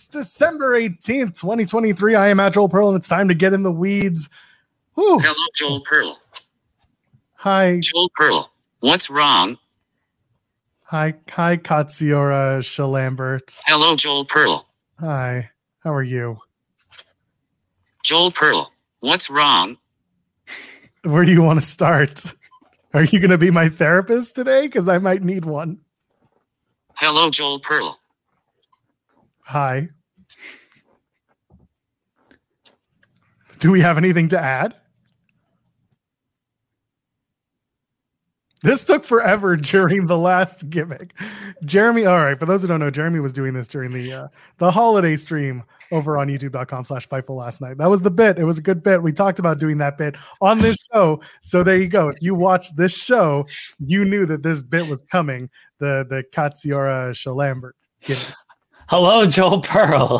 It's December 18th, 2023. I am at Joel Pearl, and it's time to get in the weeds. Whew. Hello, Joel Pearl. Hi. Joel Pearl. What's wrong? Hi. Hi, Katsiora Shalambert. Hello, Joel Pearl. Hi. How are you? Joel Pearl. What's wrong? Where do you want to start? Are you going to be my therapist today? Because I might need one. Hello, Joel Pearl. Hi. Do we have anything to add? This took forever during the last gimmick. Jeremy, all right, for those who don't know, Jeremy was doing this during the uh, the holiday stream over on youtube.com slash Fightful last night. That was the bit. It was a good bit. We talked about doing that bit on this show. So there you go. If you watched this show, you knew that this bit was coming. The the Katsiora Shalambert gimmick. Hello, Joel Pearl.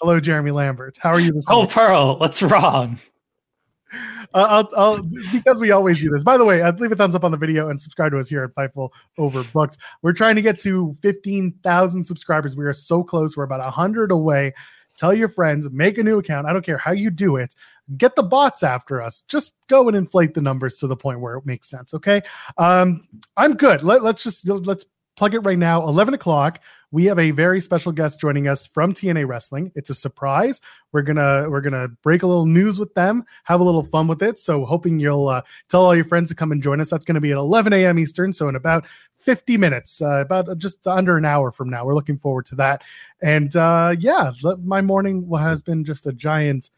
Hello, Jeremy Lambert. How are you this Oh? Pearl, what's wrong? Uh, I'll, I'll, because we always do this. By the way, uh, leave a thumbs up on the video and subscribe to us here at Fightful Over Books. We're trying to get to 15,000 subscribers. We are so close. We're about 100 away. Tell your friends, make a new account. I don't care how you do it. Get the bots after us. Just go and inflate the numbers to the point where it makes sense. Okay. Um, I'm good. Let, let's just let's plug it right now. 11 o'clock. We have a very special guest joining us from TNA Wrestling. It's a surprise. We're gonna we're gonna break a little news with them, have a little fun with it. So hoping you'll uh, tell all your friends to come and join us. That's to be at 11 a.m. Eastern. So in about 50 minutes, uh, about just under an hour from now. We're looking forward to that. And uh, yeah, my morning has been just a giant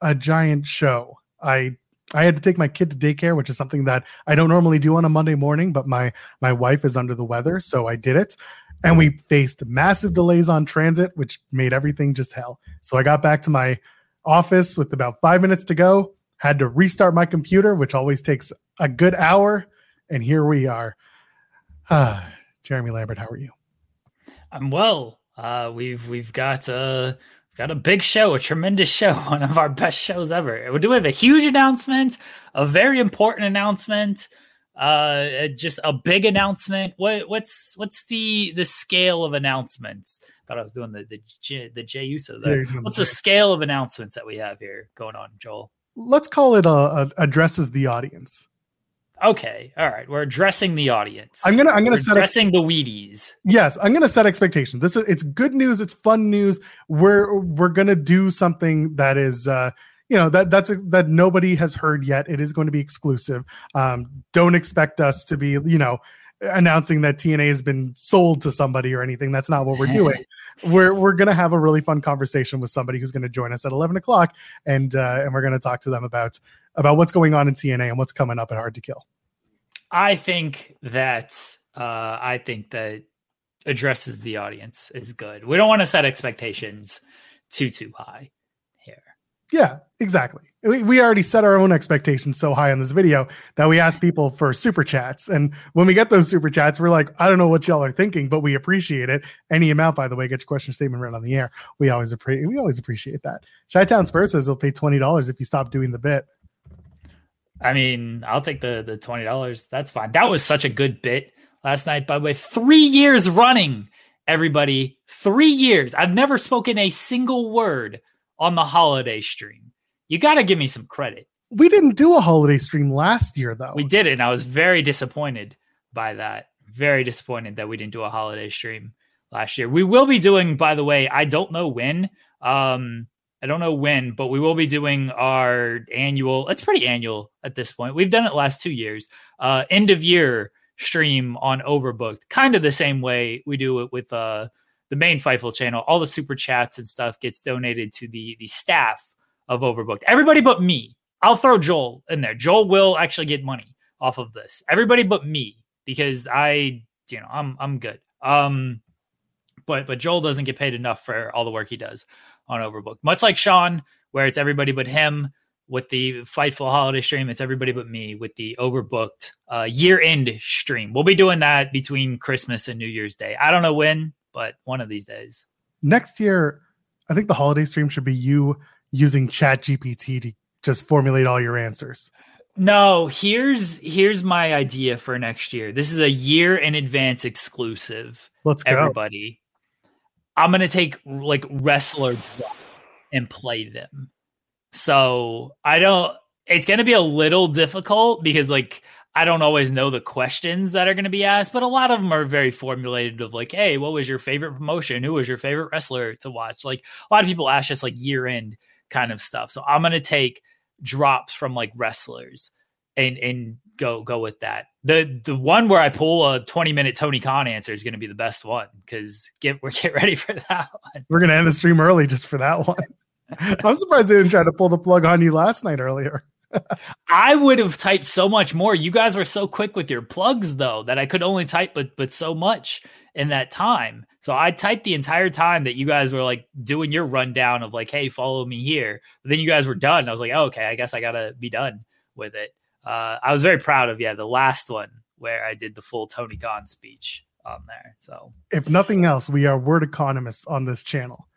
a giant show. I I had to take my kid to daycare, which is something that I don't normally do on a Monday morning, but my my wife is under the weather, so I did it. And we faced massive delays on transit, which made everything just hell. So I got back to my office with about five minutes to go, had to restart my computer, which always takes a good hour. And here we are. Ah, Jeremy Lambert, how are you? I'm well. Uh, we've we've got a got a big show, a tremendous show, one of our best shows ever. We do have a huge announcement, a very important announcement, uh, just a big announcement. What what's what's the the scale of announcements? Thought I was doing the the J, the Jey Uso there. What's the the scale of announcements that we have here going on, Joel? Let's call it a, a addresses the audience. Okay, all right. We're addressing the audience. I'm gonna I'm gonna We're set addressing the Wheaties. yes i'm gonna set expectations this is it's good news it's fun news we're we're gonna do something that is uh you know that that's that nobody has heard yet it is going to be exclusive um don't expect us to be you know announcing that tna has been sold to somebody or anything that's not what we're doing we're we're gonna have a really fun conversation with somebody who's gonna join us at 11 o'clock and uh and we're gonna talk to them about about what's going on in tna and what's coming up at hard to kill I think that uh, I think that addresses the audience is good. We don't want to set expectations too too high. Yeah, exactly. We, we already set our own expectations so high on this video that we ask people for super chats. And when we get those super chats, we're like, I don't know what y'all are thinking, but we appreciate it. Any amount, by the way, get your question statement right on the air. We always appreciate we always appreciate that. Chi Town mm-hmm. Spurs says they'll pay twenty dollars if you stop doing the bit. I mean, I'll take the the twenty dollars. That's fine. That was such a good bit last night. By the way, three years running, everybody, three years. I've never spoken a single word on the holiday stream. You got to give me some credit. We didn't do a holiday stream last year, though. We did it, and I was very disappointed by that. Very disappointed that we didn't do a holiday stream last year. We will be doing, by the way, I don't know when. Um, I don't know when, but we will be doing our annual. It's pretty annual at this point. We've done it last two years. Uh, end of year stream on Overbooked, kind of the same way we do it with uh, the main Fightful channel. All the super chats and stuff gets donated to the the staff of Overbooked. Everybody but me. I'll throw Joel in there. Joel will actually get money off of this. Everybody but me because I, you know, I'm I'm good. Um, but but Joel doesn't get paid enough for all the work he does on Overbooked. Much like Sean, where it's everybody but him with the Fightful holiday stream. It's everybody but me with the Overbooked uh, year end stream. We'll be doing that between Christmas and New Year's Day. I don't know when, but one of these days. Next year, I think the holiday stream should be you using Chat GPT to just formulate all your answers. No, here's here's my idea for next year. This is a year in advance exclusive. Let's go. Everybody. I'm gonna take like wrestler and play them. So I don't it's gonna be a little difficult because like I don't always know the questions that are going to be asked, but a lot of them are very formulated of like, hey, what was your favorite promotion? Who was your favorite wrestler to watch? Like a lot of people ask us like year end kind of stuff. So I'm going to take drops from like wrestlers and and go go with that. The the one where I pull a 20 minute Tony Khan answer is going to be the best one because get we're get ready for that one. We're going to end the stream early just for that one. I'm surprised they didn't try to pull the plug on you last night earlier. I would have typed so much more. You guys were so quick with your plugs though that I could only type but but so much in that time. So I typed the entire time that you guys were like doing your rundown of like, hey, follow me here. But then you guys were done. I was like, oh, okay, I guess I gotta be done with it. Uh, I was very proud of yeah the last one where I did the full Tony Khan speech on there. So if nothing else, we are word economists on this channel.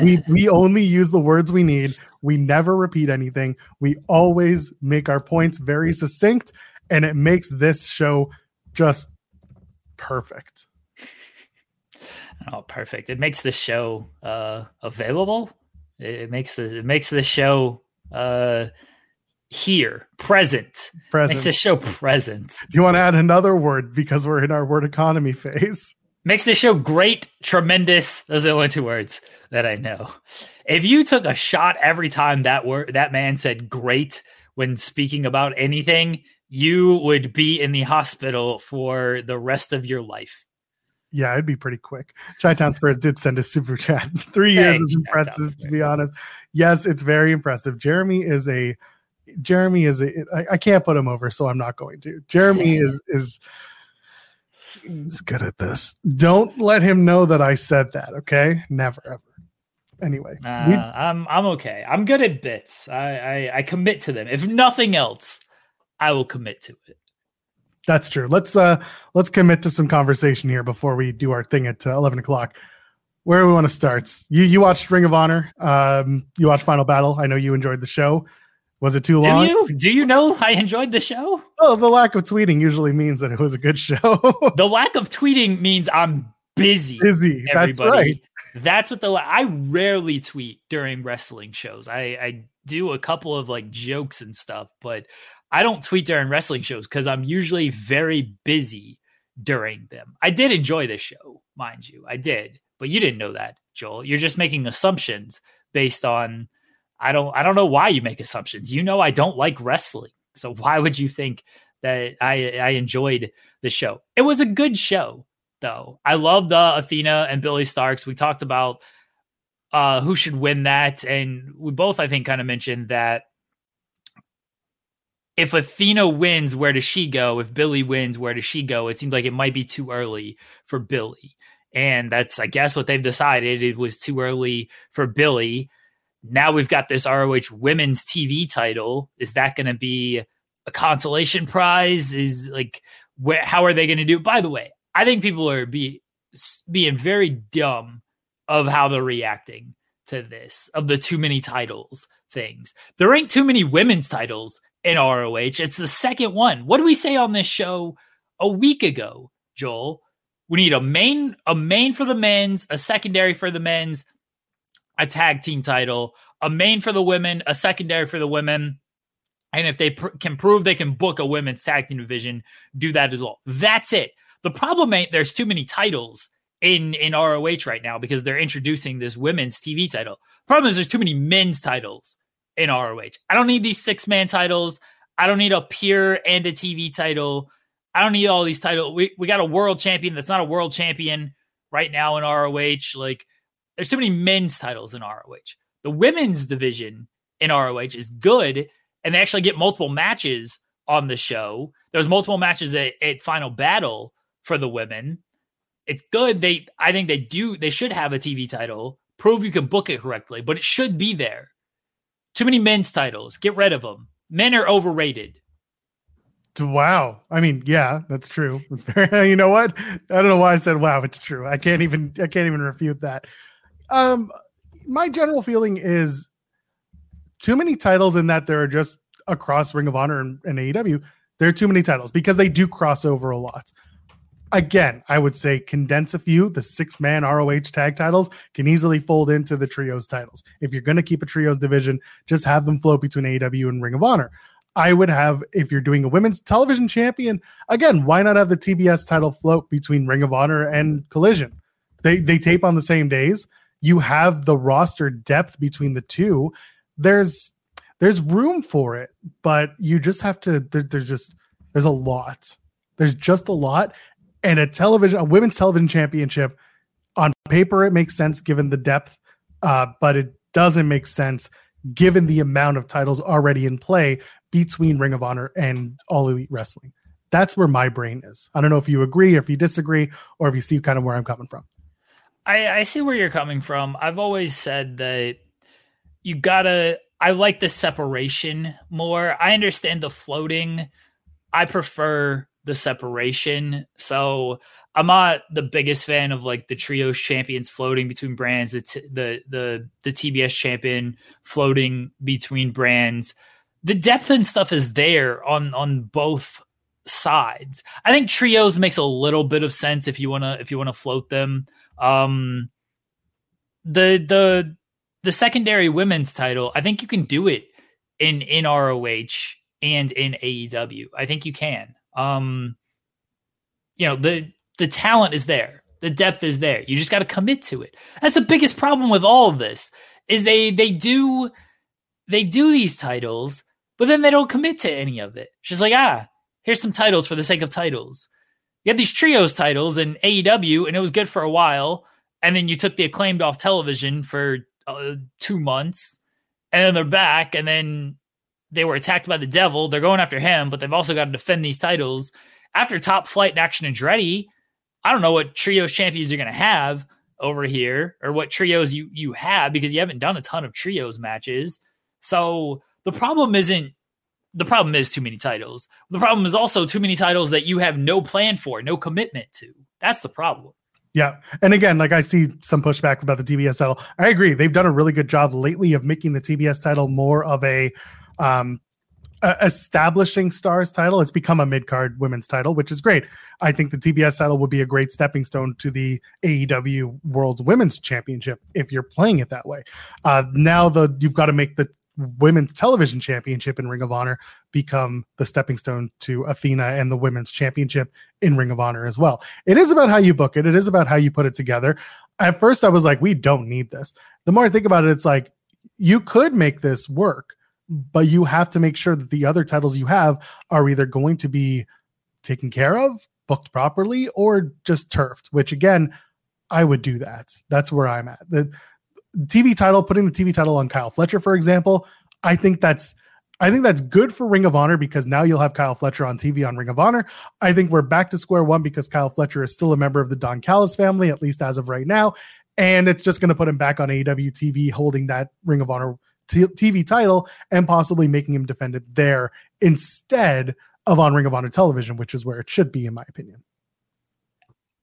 We we only use the words we need. We never repeat anything. We always make our points very succinct, and it makes this show just perfect. Oh, perfect! It makes the show uh, available. It, makes the it makes the show uh, here, present. Present. Makes the show present. Do you want to add another word because we're in our word economy phase? Makes this show great, tremendous. Those are the only two words that I know. If you took a shot every time that word that man said great when speaking about anything, you would be in the hospital for the rest of your life. Yeah, it'd be pretty quick. Chi Town Spurs did send a super chat. Three years Thanks, is impressive, to be honest. Yes, it's very impressive. Jeremy is a Jeremy is a, I, I can't put him over, so I'm not going to. Jeremy is is he's good at this. Don't let him know that I said that. Okay, never ever. Anyway, uh, I'm I'm okay. I'm good at bits. I, I I commit to them. If nothing else, I will commit to it. That's true. Let's uh let's commit to some conversation here before we do our thing at uh, eleven o'clock. Where do we want to start? You you watched Ring of Honor. Um, you watched Final Battle. I know you enjoyed the show. Was it too long? Do you do you know I enjoyed the show? Oh, the lack of tweeting usually means that it was a good show. the lack of tweeting means I'm busy. Busy. Everybody. That's right. That's what the I rarely tweet during wrestling shows. I I do a couple of like jokes and stuff, but I don't tweet during wrestling shows because I'm usually very busy during them. I did enjoy the show, mind you. I did, but you didn't know that, Joel. You're just making assumptions based on I don't I don't know why you make assumptions. You know I don't like wrestling. So why would you think that I I enjoyed the show? It was a good show though. I love the Athena and Billie Starkz. We talked about uh who should win that and we both I think kind of mentioned that if Athena wins, where does she go? If Billie wins, where does she go? It seemed like it might be too early for Billie. And that's, I guess, what they've decided. It was too early for Billie now we've got this ROH women's TV title. Is that going to be a consolation prize? Is like, how are they going to do? By the way, I think people are be, being very dumb of how they're reacting to this, of the too many titles things. There ain't too many women's titles in ROH. It's the second one. What do we say on this show a week ago, Joel? We need a main a main for the men's, a secondary for the men's, a tag team title, a main for the women, a secondary for the women. And if they pr- can prove they can book a women's tag team division, do that as well. That's it. The problem ain't there's too many titles in in ROH right now because they're introducing this women's TV title. Problem is there's too many men's titles in ROH. I don't need these six man titles. I don't need a pure and a TV title. I don't need all these titles. We we got a world champion that's not a world champion right now in ROH. Like there's too many men's titles in ROH. The women's division in ROH is good, and they actually get multiple matches on the show. There's multiple matches at, at Final Battle for the women. It's good. They I think they do they should have a TV title. Prove you can book it correctly, but it should be there. Too many men's titles. Get rid of them. Men are overrated. Wow. I mean, yeah, that's true. You know what? I don't know why I said wow. It's true. I can't even I can't even refute that. Um my general feeling is too many titles in that there are just across Ring of Honor and, and AEW. There are too many titles because they do cross over a lot. Again, I would say condense a few. The six man ROH tag titles can easily fold into the trios titles. If you're going to keep a trios division, just have them float between AEW and Ring of Honor. I would have, if you're doing a women's television champion, again, why not have the TBS title float between Ring of Honor and Collision? They they tape on the same days. You have the roster depth between the two. There's there's room for it, but you just have to. There, there's just there's a lot. There's just a lot, and a television, a women's television championship, on paper it makes sense given the depth, uh, but it doesn't make sense given the amount of titles already in play between Ring of Honor and All Elite Wrestling. That's where my brain is. I don't know if you agree, or if you disagree, or if you see kind of where I'm coming from. I, I see where you're coming from. I've always said that you gotta. I like the separation more. I understand the floating. I prefer the separation. So I'm not the biggest fan of like the trios champions floating between brands, the t- the the the TBS champion floating between brands. The depth and stuff is there on on both sides. I think trios makes a little bit of sense if you want to if you want to float them. Um the the the secondary women's title, I think you can do it in in ROH and in AEW. I think you can. Um you know, the the talent is there. The depth is there. You just got to commit to it. That's the biggest problem with all of this. Is they they do they do these titles, but then they don't commit to any of it. She's like, "Ah, here's some titles for the sake of titles." You had these trios titles in AEW and it was good for a while, and then you took the acclaimed off television for uh, 2 months, and then they're back and then they were attacked by the devil. They're going after him, but they've also got to defend these titles. After Top Flight and Action and Andretti, I don't know what trios champions you're going to have over here or what trios you you have because you haven't done a ton of trios matches. So the problem isn't the problem is too many titles. The problem is also too many titles that you have no plan for, no commitment to. That's the problem. Yeah. And again, like I see some pushback about the TBS title. I agree. They've done a really good job lately of making the TBS title more of a um establishing stars title. It's become a mid card women's title, which is great. I think the TBS title would be a great stepping stone to the AEW World Women's Championship if you're playing it that way. Uh, now the you've got to make the women's television championship in Ring of Honor become the stepping stone to Athena and the women's championship in Ring of Honor as well. It is about how you book it. It is about how you put it together. At first, I was like, we don't need this. The more I think about it, it's like you could make this work but you have to make sure that the other titles you have are either going to be taken care of, booked properly, or just turfed, which again, I would do that. That's where I'm at. The TV title, putting the TV title on Kyle Fletcher, for example, I think that's I think that's good for Ring of Honor because now you'll have Kyle Fletcher on TV on Ring of Honor. I think we're back to square one because Kyle Fletcher is still a member of the Don Callis family, at least as of right now. And it's just going to put him back on AEW TV holding that Ring of Honor t- TV title and possibly making him defend it there instead of on Ring of Honor television, which is where it should be, in my opinion.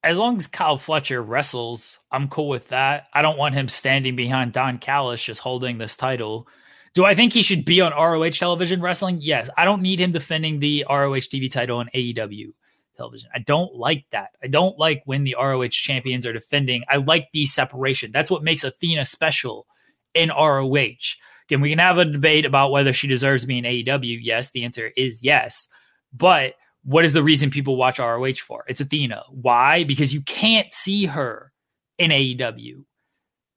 As long as Kyle Fletcher wrestles, I'm cool with that. I don't want him standing behind Don Callis just holding this title. Do I think he should be on ROH television wrestling? Yes. I don't need him defending the ROH TV title on AEW television. I don't like that. I don't like when the ROH champions are defending. I like the separation. That's what makes Athena special in ROH. Again, we can have a debate about whether she deserves to be in AEW. Yes, the answer is yes. But what is the reason people watch ROH for? It's Athena. Why? Because you can't see her in AEW.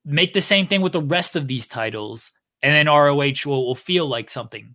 Make the same thing with the rest of these titles, and then ROH will, will feel like something.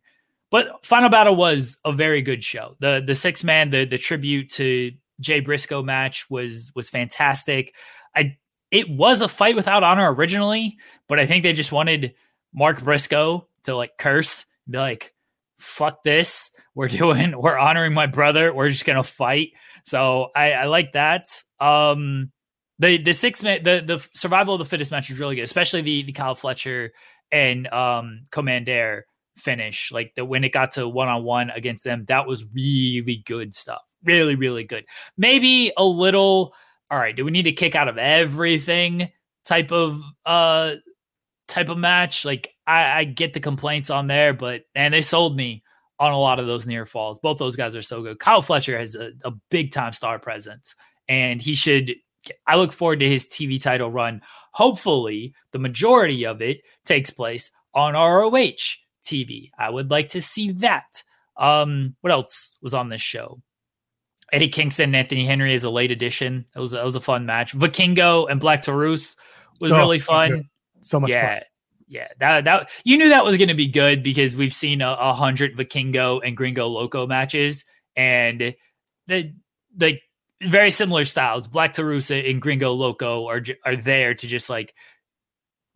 But Final Battle was a very good show. The the six man, the the tribute to Jay Briscoe match was was fantastic. I it was a fight without honor originally, but I think they just wanted Mark Briscoe to like curse, be like, fuck this. We're doing, we're honoring my brother. We're just gonna fight. So I, I like that. Um the the six man the the survival of the fittest match was really good, especially the the Kyle Fletcher and um Komander finish. Like the when it got to one on one against them, that was really good stuff. Really, really good. Maybe a little all right, do we need to kick out of everything type of uh type of match? Like I, I get the complaints on there, but and they sold me on a lot of those near falls. Both those guys are so good. Kyle Fletcher has a, a big time star presence, and he should. I look forward to his TV title run. Hopefully, the majority of it takes place on ROH TV. I would like to see that. Um, what else was on this show? Eddie Kingston and Anthony Henry is a late addition. That was that was a fun match. Vikingo and Black Taurus was oh, really so fun. good. So much yeah, fun. Yeah. That that you knew that was going to be good because we've seen a, a hundred Vikingo and Gringo Loco matches, and the the very similar styles. Black Taurus and Gringo Loco are are there to just like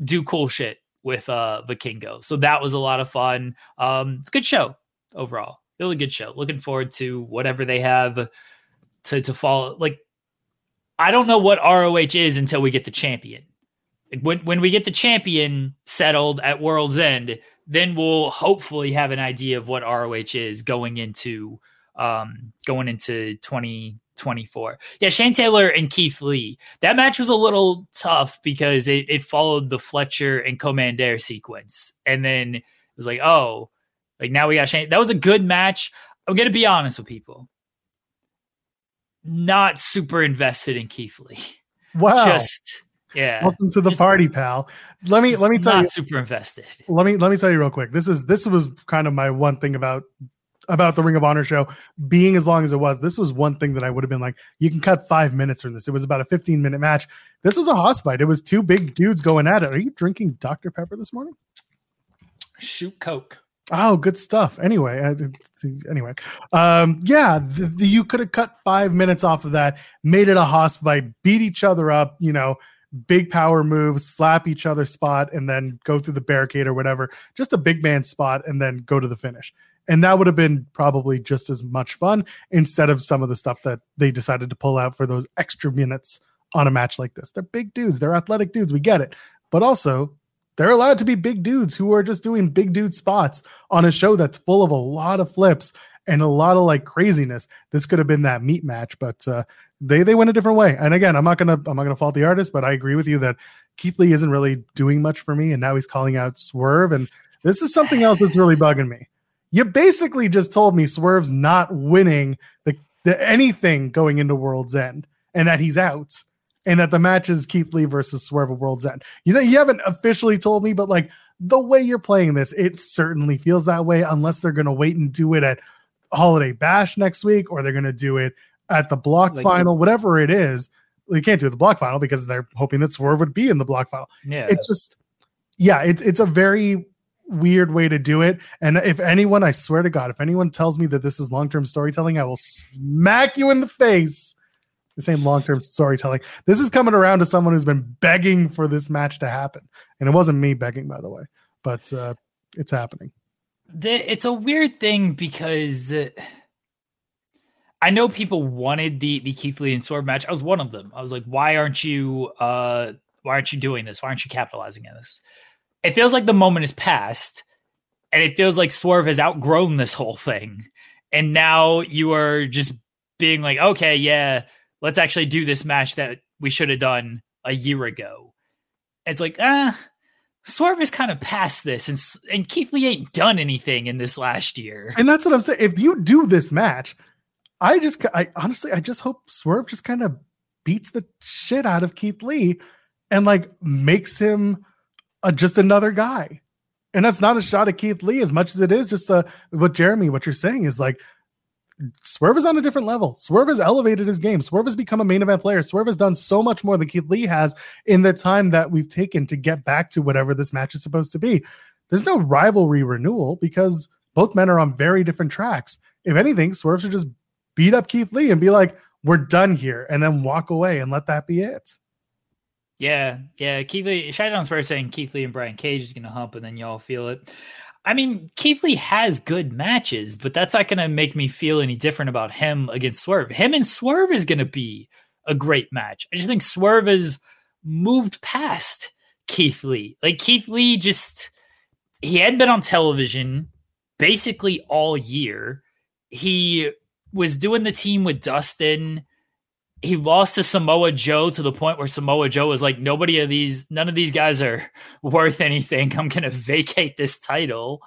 do cool shit with uh Vikingo. So that was a lot of fun. Um, it's a good show overall really good show. Looking forward to whatever they have to to follow. Like, I don't know what ROH is until we get the champion. When when we get the champion settled at World's End, then we'll hopefully have an idea of what ROH is going into um going into 2024. Yeah, Shane Taylor and Keith Lee. That match was a little tough because it, it followed the Fletcher and Komander sequence. And then it was like, oh, like now we got Shane. That was a good match. I'm gonna be honest with people. Not super invested in Keith Lee. Wow. Just yeah. Welcome to the Just- party, pal. Let me let me tell not you super invested. let me let me tell you real quick. This is this was kind of my one thing about about the Ring of Honor show being as long as it was. This was one thing that I would have been like, you can cut five minutes from this. It was about a 15 minute match. This was a hoss fight. It was two big dudes going at it. Are you drinking Dr. Pepper this morning? Shoot Coke. Oh, good stuff. Anyway, I, anyway, um, yeah, the, the, you could have cut five minutes off of that, made it a hoss fight, beat each other up, you know, big power moves, slap each other spot, and then go through the barricade or whatever. Just a big man spot, and then go to the finish. And that would have been probably just as much fun instead of some of the stuff that they decided to pull out for those extra minutes on a match like this. They're big dudes, they're athletic dudes. We get it. But also, they're allowed to be big dudes who are just doing big dude spots on a show that's full of a lot of flips and a lot of like craziness. This could have been that meat match, but uh, they they went a different way. And again, I'm not gonna I'm not gonna fault the artist, but I agree with you that Keith Lee isn't really doing much for me, and now he's calling out Swerve, and this is something else that's really bugging me. You basically just told me Swerve's not winning the, the anything going into World's End, and that he's out and that the match is Keith Lee versus Swerve World's End. You know, you haven't officially told me, but like the way you're playing this, it certainly feels that way. Unless they're going to wait and do it at Holiday Bash next week, or they're going to do it at the block Like- final, whatever it is. They can't do the block final because they're hoping that Swerve would be in the block final. Yeah. It's just, yeah, it's it's a very weird way to do it. And if anyone, I swear to God, if anyone tells me that this is long term storytelling, I will smack you in the face. The same long term storytelling. This is coming around to someone who's been begging for this match to happen, and it wasn't me begging, by the way, but uh, it's happening. The, it's a weird thing because uh, I know people wanted the the Keith Lee and Swerve match. I was one of them. I was like, why aren't you uh why aren't you doing this? Why aren't you capitalizing on this? It feels like the moment is past, and it feels like Swerve has outgrown this whole thing, and now you are just being like, okay, yeah, let's actually do this match that we should have done a year ago. It's like, ah, Swerve is kind of past this, and and Keith Lee ain't done anything in this last year. And that's what I'm saying. If you do this match, I just, I honestly, I just hope Swerve just kind of beats the shit out of Keith Lee and like makes him a, just another guy. And that's not a shot at Keith Lee as much as it is just uh, what Jeremy, what you're saying is like Swerve is on a different level. Swerve has elevated his game. Swerve has become a main event player. Swerve has done so much more than Keith Lee has in the time that we've taken to get back to whatever this match is supposed to be. There's no rivalry renewal because both men are on very different tracks. If anything, Swerve should just beat up Keith Lee and be like, we're done here, and then walk away and let that be it. Yeah, yeah. Keith Lee, Shine Spurs saying Keith Lee and Brian Cage is going to hump, and then y'all feel it. I mean, Keith Lee has good matches, but that's not going to make me feel any different about him against Swerve. Him and Swerve is going to be a great match. I just think Swerve has moved past Keith Lee. Like Keith Lee just he had been on television basically all year. He was doing the team with Dustin. He lost to Samoa Joe to the point where Samoa Joe was like, nobody of these, none of these guys are worth anything. I'm going to mm-hmm. vacate this title.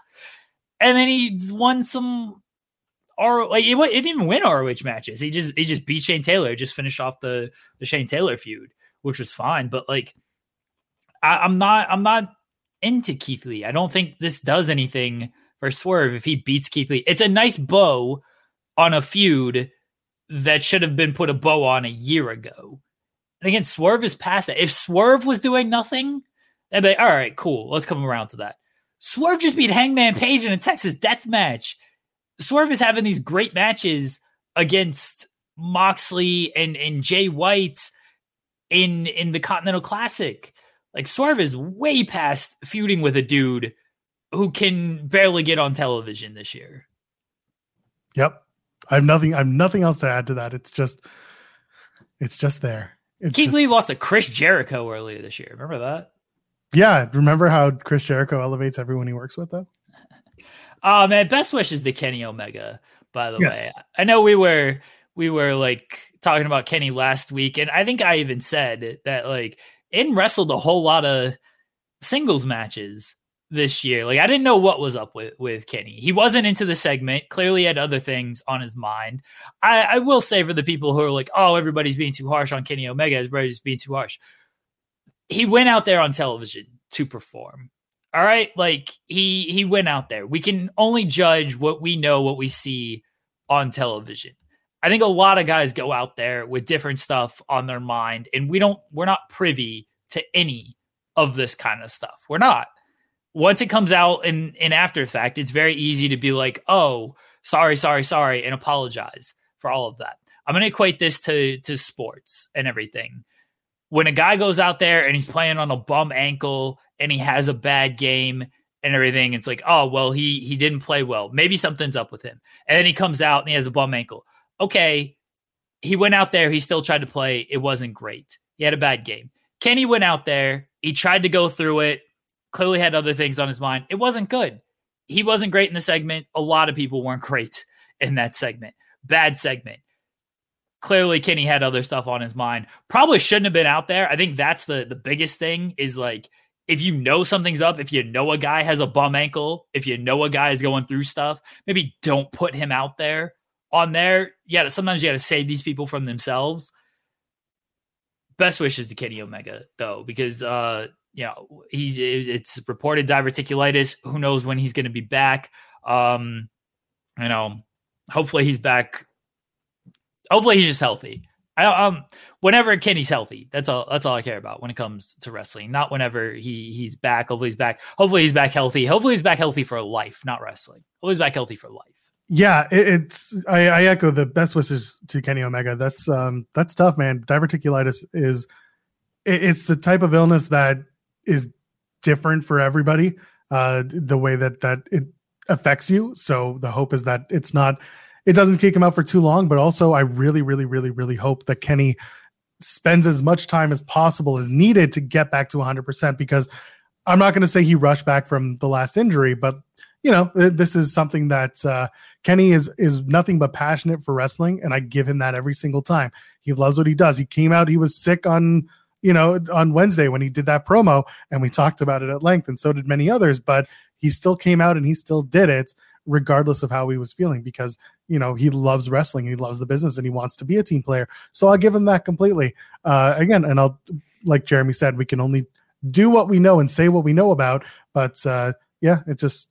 And then he's won some or like it, it, didn't even win ROH matches. He just he just beat Shane Taylor, just finished off the the Shane Taylor feud, which was fine. But like, I, I'm not I'm not into Keith Lee. I don't think this does anything for Swerve if he beats Keith Lee. It's a nice bow on a feud that should have been put a bow on a year ago. And again, Swerve is past that. If Swerve was doing nothing, they'd be like, all right, cool. Let's come around to that. Swerve just beat Hangman Page in a Texas death match. Swerve is having these great matches against Moxley and, and Jay White in in the Continental Classic. Like Swerve is way past feuding with a dude who can barely get on television this year. Yep. I have nothing. I have nothing else to add to that. It's just, it's just there. It's Keith just, Lee lost to Chris Jericho earlier this year. Remember that? Yeah. Remember how Chris Jericho elevates everyone he works with, though. Oh man, best wishes to Kenny Omega. By the yes. way, I know we were we were like talking about Kenny last week, and I think I even said that like in wrestled a whole lot of singles matches this year. Like I didn't know what was up with with Kenny. He wasn't into the segment. Clearly had other things on his mind. I, I will say for the people who are like, oh, everybody's being too harsh on Kenny Omega, everybody's being too harsh. He went out there on television to perform. All right, like he he went out there. We can only judge what we know, what we see on television. I think a lot of guys go out there with different stuff on their mind, and we don't. We're not privy to any of this kind of stuff. We're not once it comes out in in after fact, it's very easy to be like, "Oh, sorry, sorry, sorry," and apologize for all of that. I'm going to equate this to to sports and everything. When a guy goes out there and he's playing on a bum ankle and he has a bad game and everything, it's like, "Oh, well, he he didn't play well. Maybe something's up with him." And then he comes out and he has a bum ankle. Okay, he went out there, he still tried to play. It wasn't great. He had a bad game. Kenny went out there, he tried to go through it clearly had other things on his mind. It wasn't good. He wasn't great in the segment. A lot of people weren't great in that segment. Bad segment. Clearly, Kenny had other stuff on his mind. Probably shouldn't have been out there. I think that's the the biggest thing is like if you know something's up, if you know a guy has a bum ankle, if you know a guy is going through stuff, maybe don't put him out there on there. Yeah, sometimes you got to save these people from themselves. Best wishes to Kenny Omega though, because uh you know, he's it's reported diverticulitis. Who knows when he's going to be back? Um, you know, hopefully he's back. Hopefully he's just healthy. I um whenever Kenny's healthy, that's all that's all I care about when it comes to wrestling. Not whenever he he's back. Hopefully he's back. Hopefully he's back healthy. Hopefully he's back healthy for life, not wrestling. Hopefully he's back healthy for life. Yeah, it, it's I, I echo the best wishes to Kenny Omega. That's um that's tough, man. Diverticulitis is it, it's the type of illness that is different for everybody. Uh, the way that that it affects you. So the hope is that it's not, it doesn't kick him out for too long. But also, I really, really, really, really hope that Kenny spends as much time as possible as needed to get back to 100% because I'm not going to say he rushed back from the last injury, but you know this is something that uh, Kenny is is nothing but passionate for wrestling, and I give him that every single time. He loves what he does. He came out, he was sick on you know, on Wednesday when he did that promo and we talked about it at length, and so did many others. But he still came out and he still did it, regardless of how he was feeling, because you know he loves wrestling, he loves the business, and he wants to be a team player. So I'll give him that completely. Uh, again, and I'll like Jeremy said, we can only do what we know and say what we know about. But uh, yeah, it just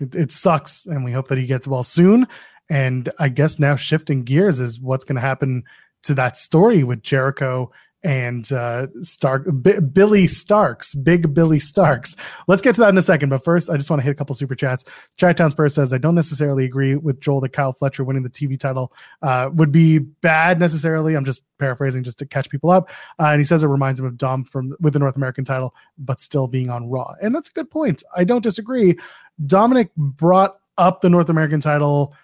it, it sucks, and we hope that he gets well soon. And I guess now shifting gears is what's going to happen to that story with Jericho and uh, Stark, B- Billie Starkz, Big Billie Starkz. Let's get to that in a second. But first, I just want to hit a couple super chats. Chi Town Spurs says, I don't necessarily agree with Joel that Kyle Fletcher winning the TV title uh, would be bad necessarily. I'm just paraphrasing just to catch people up. Uh, and he says it reminds him of Dom from with the North American title, but still being on Raw. And that's a good point. I don't disagree. Dominic brought up the North American title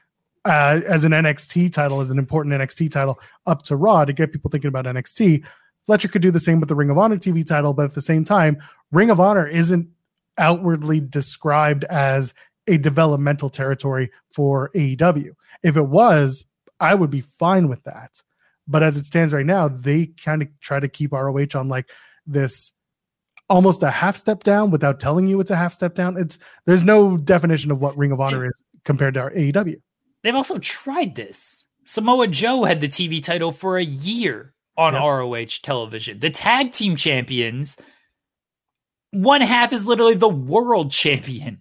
uh, as an NXT title, as an important NXT title, up to Raw to get people thinking about NXT. Fletcher could do the same with the Ring of Honor TV title, but at the same time, Ring of Honor isn't outwardly described as a developmental territory for AEW. If it was, I would be fine with that. But as it stands right now, they kind of try to keep ROH on like this almost a half step down without telling you it's a half step down. It's there's no definition of what Ring of Honor is compared to our AEW. They've also tried this. Samoa Joe had the TV title for a year on yep. ROH television. The tag team champions, one half is literally the world champion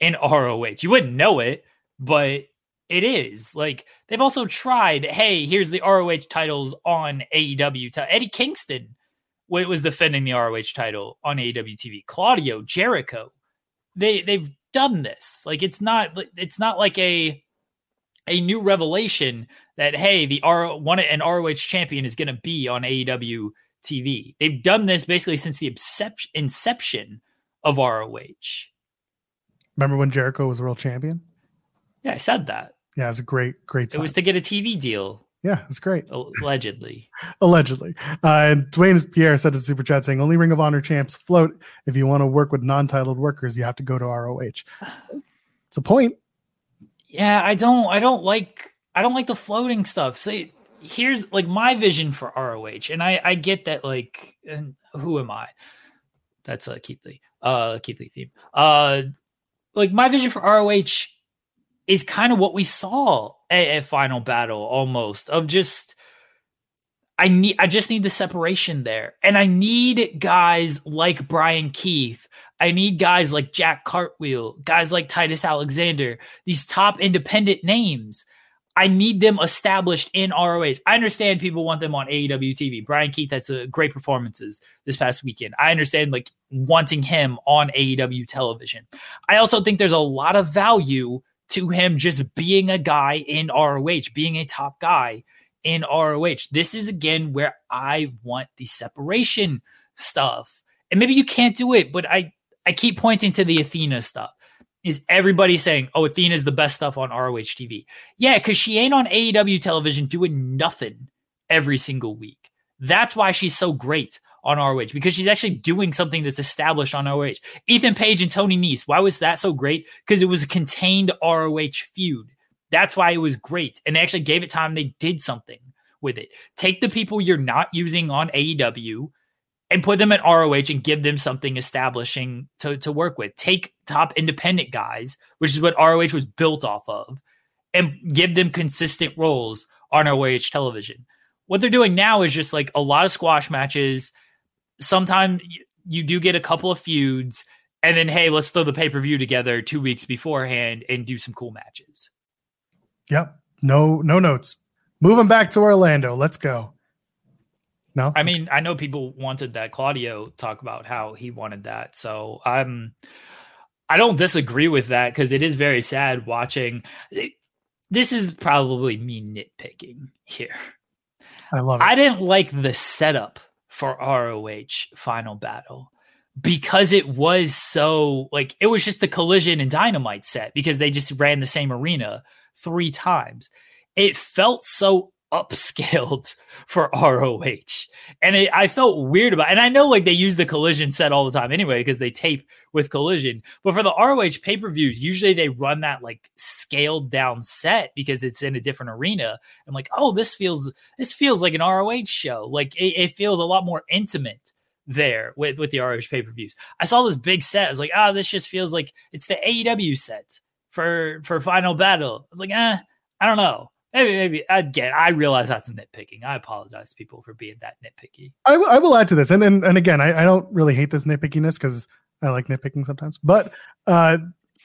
in ROH. You wouldn't know it, but it is. Like they've also tried, hey, here's the ROH titles on AEW. Eddie Kingston was defending the ROH title on AEW TV. Claudio, Jericho. They they've done this. Like it's not it's not like a a new revelation that hey, the R one an ROH champion is going to be on AEW TV. They've done this basically since the inception of ROH. Remember when Jericho was world champion? Yeah, I said that. Yeah, it was a great, great time. It was to get a TV deal. Yeah, it's great. Allegedly. Allegedly. Uh, and Dwayne Pierre said to Super Chat saying, only Ring of Honor champs float. If you want to work with non titled workers, you have to go to ROH. It's a point. Yeah, I don't I don't like I don't like the floating stuff. See, here's like my vision for ROH, and I I get that like, and who am I? That's a Keith Lee, uh, Keith Lee theme. Uh, like my vision for ROH is kind of what we saw at, at Final Battle, almost of just. I need I just need the separation there. And I need guys like Bryan Keith I need guys like Jack Cartwheel, guys like Titus Alexander, these top independent names. I need them established in ROH. I understand people want them on AEW TV. Bryan Keith had some great performances this past weekend. I understand like wanting him on AEW television. I also think there's a lot of value to him just being a guy in ROH, being a top guy in ROH. This is again where I want the separation stuff. And maybe you can't do it, but I I keep pointing to the Athena stuff. Is everybody saying, oh, Athena's the best stuff on ROH TV? Yeah, because she ain't on AEW television doing nothing every single week. That's why she's so great on ROH because she's actually doing something that's established on ROH. Ethan Page and Tony Nese, why was that so great? Because it was a contained ROH feud. That's why it was great. And they actually gave it time. They did something with it. Take the people you're not using on AEW and put them at ROH and give them something establishing to, to work with. Take top independent guys, which is what ROH was built off of, and give them consistent roles on ROH television. What they're doing now is just like a lot of squash matches. Sometimes you do get a couple of feuds, and then hey, let's throw the pay per view together two weeks beforehand and do some cool matches. Yep. No, no notes. Moving back to Orlando. Let's go. No, I mean I know people wanted that. Claudio talk about how he wanted that, so I'm. I don't disagree with that because it is very sad watching. This is probably me nitpicking here. I love it. I didn't like the setup for ROH Final Battle because it was so like it was just the collision and dynamite set because they just ran the same arena three times. It felt so upscaled for ROH. And it, I felt weird about it. And I know like they use the collision set all the time anyway, because they tape with collision. But for the ROH pay-per-views, usually they run that like scaled down set because it's in a different arena. I'm like, oh, this feels this feels like an ROH show. Like it, it feels a lot more intimate there with, with the ROH pay-per-views. I saw this big set. I was like, oh, this just feels like it's the AEW set for for final battle. I was like, ah, I don't know. Maybe, maybe again, I realize that's nitpicking. I apologize, to people, for being that nitpicky. I, w- I will add to this, and and, and again, I, I don't really hate this nitpickiness because I like nitpicking sometimes. But uh,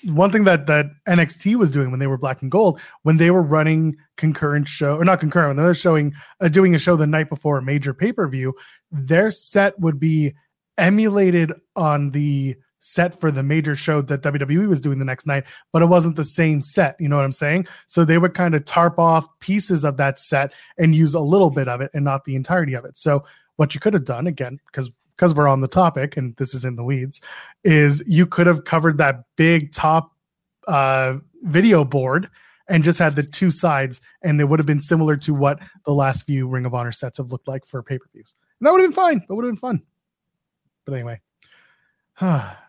one thing that that NXT was doing when they were black and gold, when they were running concurrent show or not concurrent, when they were showing uh, doing a show the night before a major pay per view, their set would be emulated on the set for the major show that WWE was doing the next night, but it wasn't the same set. You know what I'm saying? So they would kind of tarp off pieces of that set and use a little bit of it and not the entirety of it. So what you could have done again, because because we're on the topic and this is in the weeds, is you could have covered that big top uh, video board and just had the two sides, and it would have been similar to what the last few Ring of Honor sets have looked like for pay per views. And that would have been fine. That would have been fun. But anyway,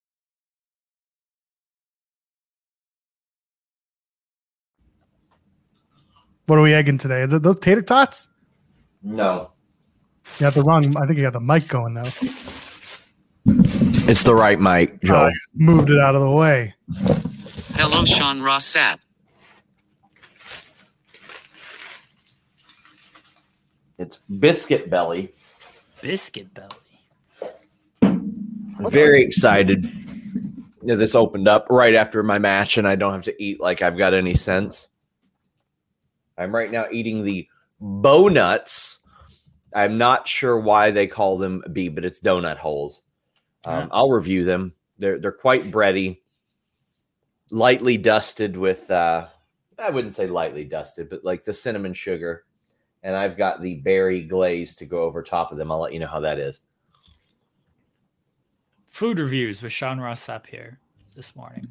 What are we egging today? Is it those tater tots? No, You got the wrong. I think you got the mic going now. it's the right mic, Oh, Joel. I just moved it out of the way. Hello, Sean Ross Sapp. It's biscuit belly. Biscuit belly. I'm very excited. You know, this opened up right after my match, and I don't have to eat like I've got any sense. I'm right now eating the bonuts. I'm not sure why they call them B, but it's donut holes. Um, Yeah. I'll review them. They're they're quite bready, lightly dusted with uh, I wouldn't say lightly dusted, but like the cinnamon sugar. And I've got the berry glaze to go over top of them. I'll let you know how that is. Food reviews with Sean Ross Sapp here this morning.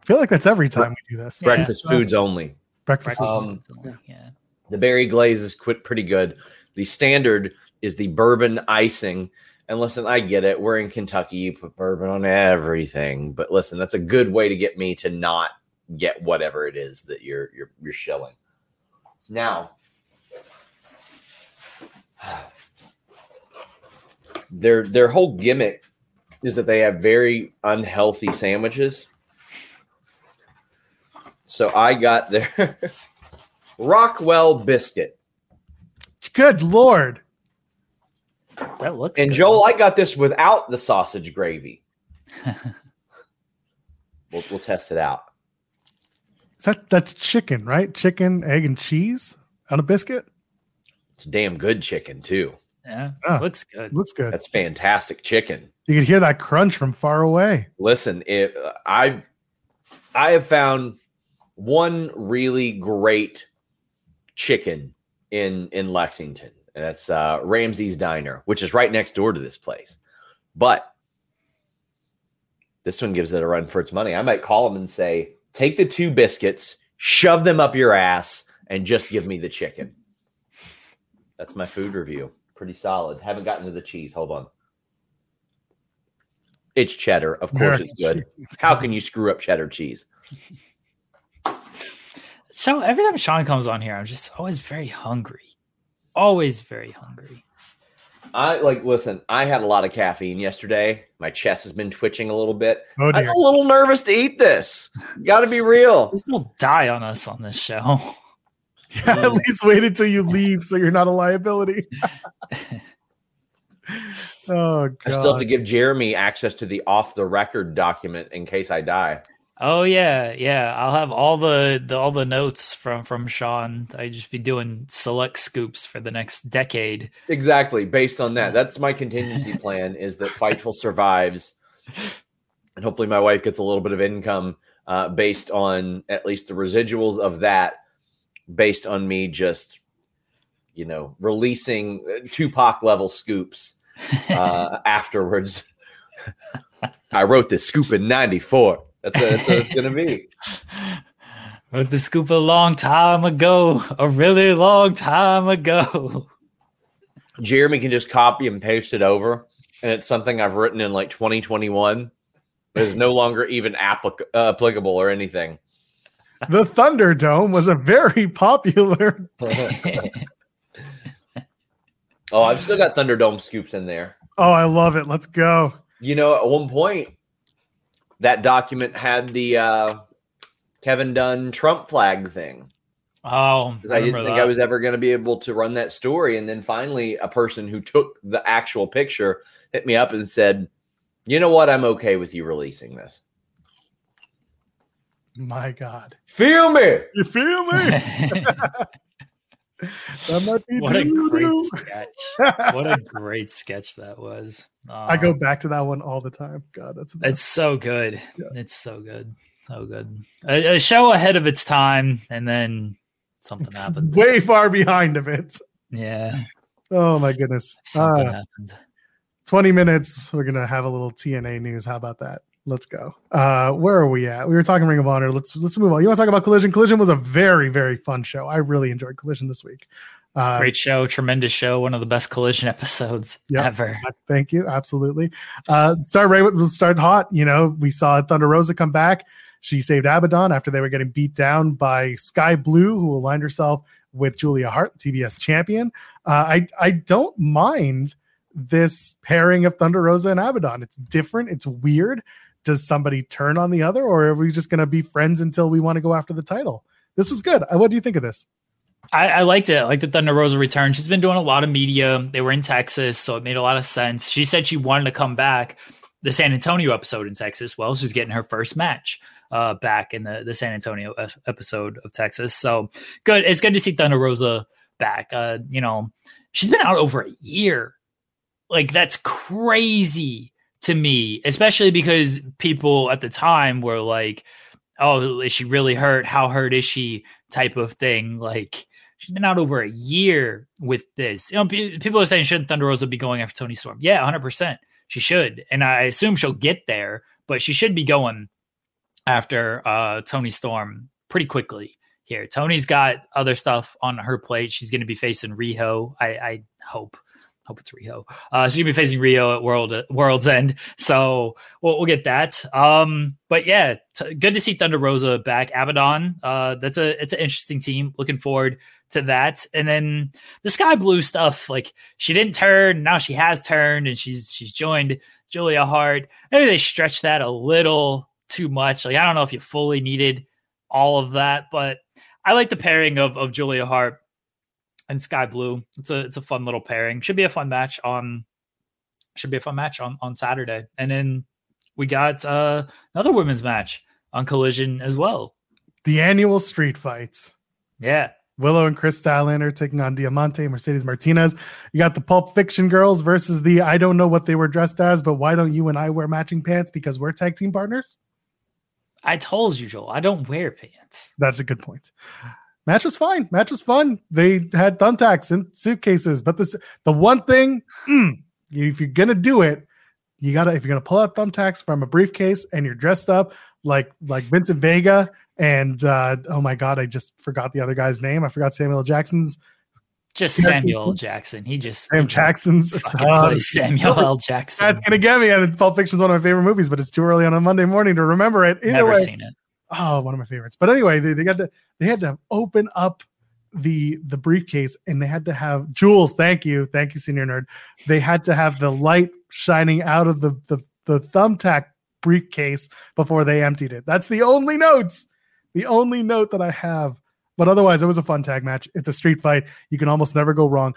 I feel like that's every time we do this. Yeah. Breakfast foods only. Breakfast. Breakfast Um, foods yeah. The berry glaze is quit pretty good. The standard is the bourbon icing. And listen, I get it. We're in Kentucky. You put bourbon on everything. But listen, that's a good way to get me to not get whatever it is that you're you're you're shilling. Now, their their whole gimmick is that they have very unhealthy sandwiches. So I got their Rockwell biscuit. Good lord. That looks And good. Joel, I got this without the sausage gravy. we'll, we'll test it out. Is that that's chicken, right? Chicken, egg, and cheese on a biscuit. It's damn good chicken too. yeah, Ah. looks good. Looks good. That's fantastic chicken. You could hear that crunch from far away. Listen, it, I I have found one really great chicken in in Lexington, and that's uh, Ramsey's Diner, which is right next door to this place. But this one gives it a run for its money. I might call them and say, "Take the two biscuits, shove them up your ass, and just give me the chicken." That's my food review. Pretty solid. Haven't gotten to the cheese. Hold on. It's cheddar. Of course, it's good. How can you screw up cheddar cheese? So every time Sean comes on here, I'm just always very hungry. Always very hungry. I like listen, I had a lot of caffeine yesterday. My chest has been twitching a little bit. Oh I'm a little nervous to eat this. Got to be real. This don't die on us on this show. Yeah, at least wait until you leave so you're not a liability. oh god. I still have to give Jeremy access to the off the record document in case I die. Oh yeah, yeah. I'll have all the, the all the notes from from Sean. I just be doing select scoops for the next decade. Exactly. Based on that, that's my contingency plan is that Fightful survives. And hopefully my wife gets a little bit of income uh, based on at least the residuals of that, based on me just, you know, releasing uh, Tupac level scoops uh, afterwards. I wrote this scoop in 94. That's what, that's what it's going to be. Wrote the scoop a long time ago, a really long time ago. Jeremy can just copy and paste it over, and it's something I've written in like 2021. It is no longer even applic- uh, applicable or anything. The Thunderdome was a very popular. Oh, I've still got Thunderdome scoops in there. Oh, I love it. Let's go. You know, at one point, that document had the uh, Kevin Dunn Trump flag thing. Oh, because I didn't think that. I was ever going to be able to run that story. And then finally, a person who took the actual picture hit me up and said, "You know what? I'm okay with you releasing this." My God. Feel me? You feel me? that might be what a great sketch! What a great sketch that was. I go Um, back to that one all the time. God, that's. It's so good. It's so good. So good. A, a show ahead of its time, and then something happened. way far behind of it. Yeah, Oh my goodness. something Uh, happened. 20 minutes. We're gonna have a little TNA news. How about that? Let's go. Uh, where are we at? We were talking Ring of Honor. Let's let's move on. You want to talk about Collision? Collision was a very very fun show. I really enjoyed Collision this week. It's a Uh, great show, tremendous show, one of the best collision episodes Yep. ever. Thank you. Absolutely. Uh, start right. We'll start hot. You know, we saw Thunder Rosa come back. She saved Abaddon after they were getting beat down by Skye Blue, who aligned herself with Julia Hart, TBS champion. Uh, I I don't mind this pairing of Thunder Rosa and Abaddon. It's different. It's weird. Does somebody turn on the other, or are we just going to be friends until we want to go after the title? This was good. Uh, What do you think of this? I, I liked it. I like the Thunder Rosa return. She's been doing a lot of media. They were in Texas, so it made a lot of sense. She said she wanted to come back. The San Antonio episode in Texas. Well, she's getting her first match uh, back in the, the San Antonio ep- episode of Texas. So good. It's good to see Thunder Rosa back. Uh, you know, she's been out over a year. Like that's crazy to me, especially because people at the time were like, "Oh, is she really hurt? How hurt is she?" Type of thing. Like she's been out over a year with this. You know, people are saying shouldn't Thunder Rosa be going after Toni Storm? Yeah, hundred percent. She should, and I assume she'll get there, but she should be going after uh, Toni Storm pretty quickly here. Toni's got other stuff on her plate. She's going to be facing Riho. I, I hope. Hope it's Riho. Uh, she's gonna be facing Riho at World World's End, so we'll, we'll get that. Um, but yeah, t- good to see Thunder Rosa back. Abaddon, uh, that's a it's an interesting team. Looking forward to that. And then the Skye Blue stuff, like she didn't turn, now she has turned, and she's she's joined Julia Hart. Maybe they stretched that a little too much. Like I don't know if you fully needed all of that, but I like the pairing of of Julia Hart and Skye Blue. It's a it's a fun little pairing. Should be a fun match on should be a fun match on on Saturday. And then we got uh another women's match on Collision as well. The annual street fights. Yeah. Willow and Kris Statlander taking on Diamante, Mercedes Martinez. You got the Pulp Fiction girls versus the I don't know what they were dressed as, but why don't you and I wear matching pants because we're tag team partners? I told you, Joel, I don't wear pants. That's a good point. Match was fine. Match was fun. They had thumbtacks and suitcases, but this the one thing mm, if you're gonna do it, you gotta if you're gonna pull out thumbtacks from a briefcase and you're dressed up like like Vincent Vega and uh oh my god, I just forgot the other guy's name. I forgot Samuel Jackson's Just Samuel Jackson. He just Sam he Jackson's uh, Samuel L. Jackson. That's gonna get me. And Pulp Fiction's one of my favorite movies, but it's too early on a Monday morning to remember it. Either Never way, seen it. Oh, one of my favorites. But anyway, they, they got to they had to open up the the briefcase and they had to have Jules. Thank you, thank you, senior nerd. They had to have the light shining out of the the the thumbtack briefcase before they emptied it. That's the only notes, the only note that I have. But otherwise, it was a fun tag match. It's a street fight. You can almost never go wrong.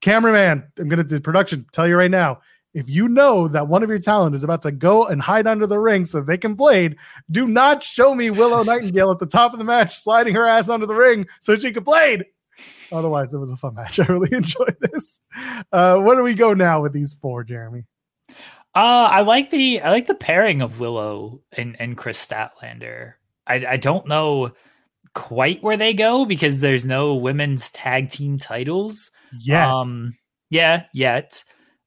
Cameraman, I'm gonna do production. Tell you right now, if you know that one of your talent is about to go and hide under the ring so they can blade, do not show me Willow Nightingale at the top of the match sliding her ass under the ring so she can blade. Otherwise, it was a fun match. I really enjoyed this. Uh, where do we go now with these four, Jeremy? Uh, I like the I like the pairing of Willow and and Kris Statlander. I I don't know quite where they go because there's no women's tag team titles. Yes. Um, yeah, yet.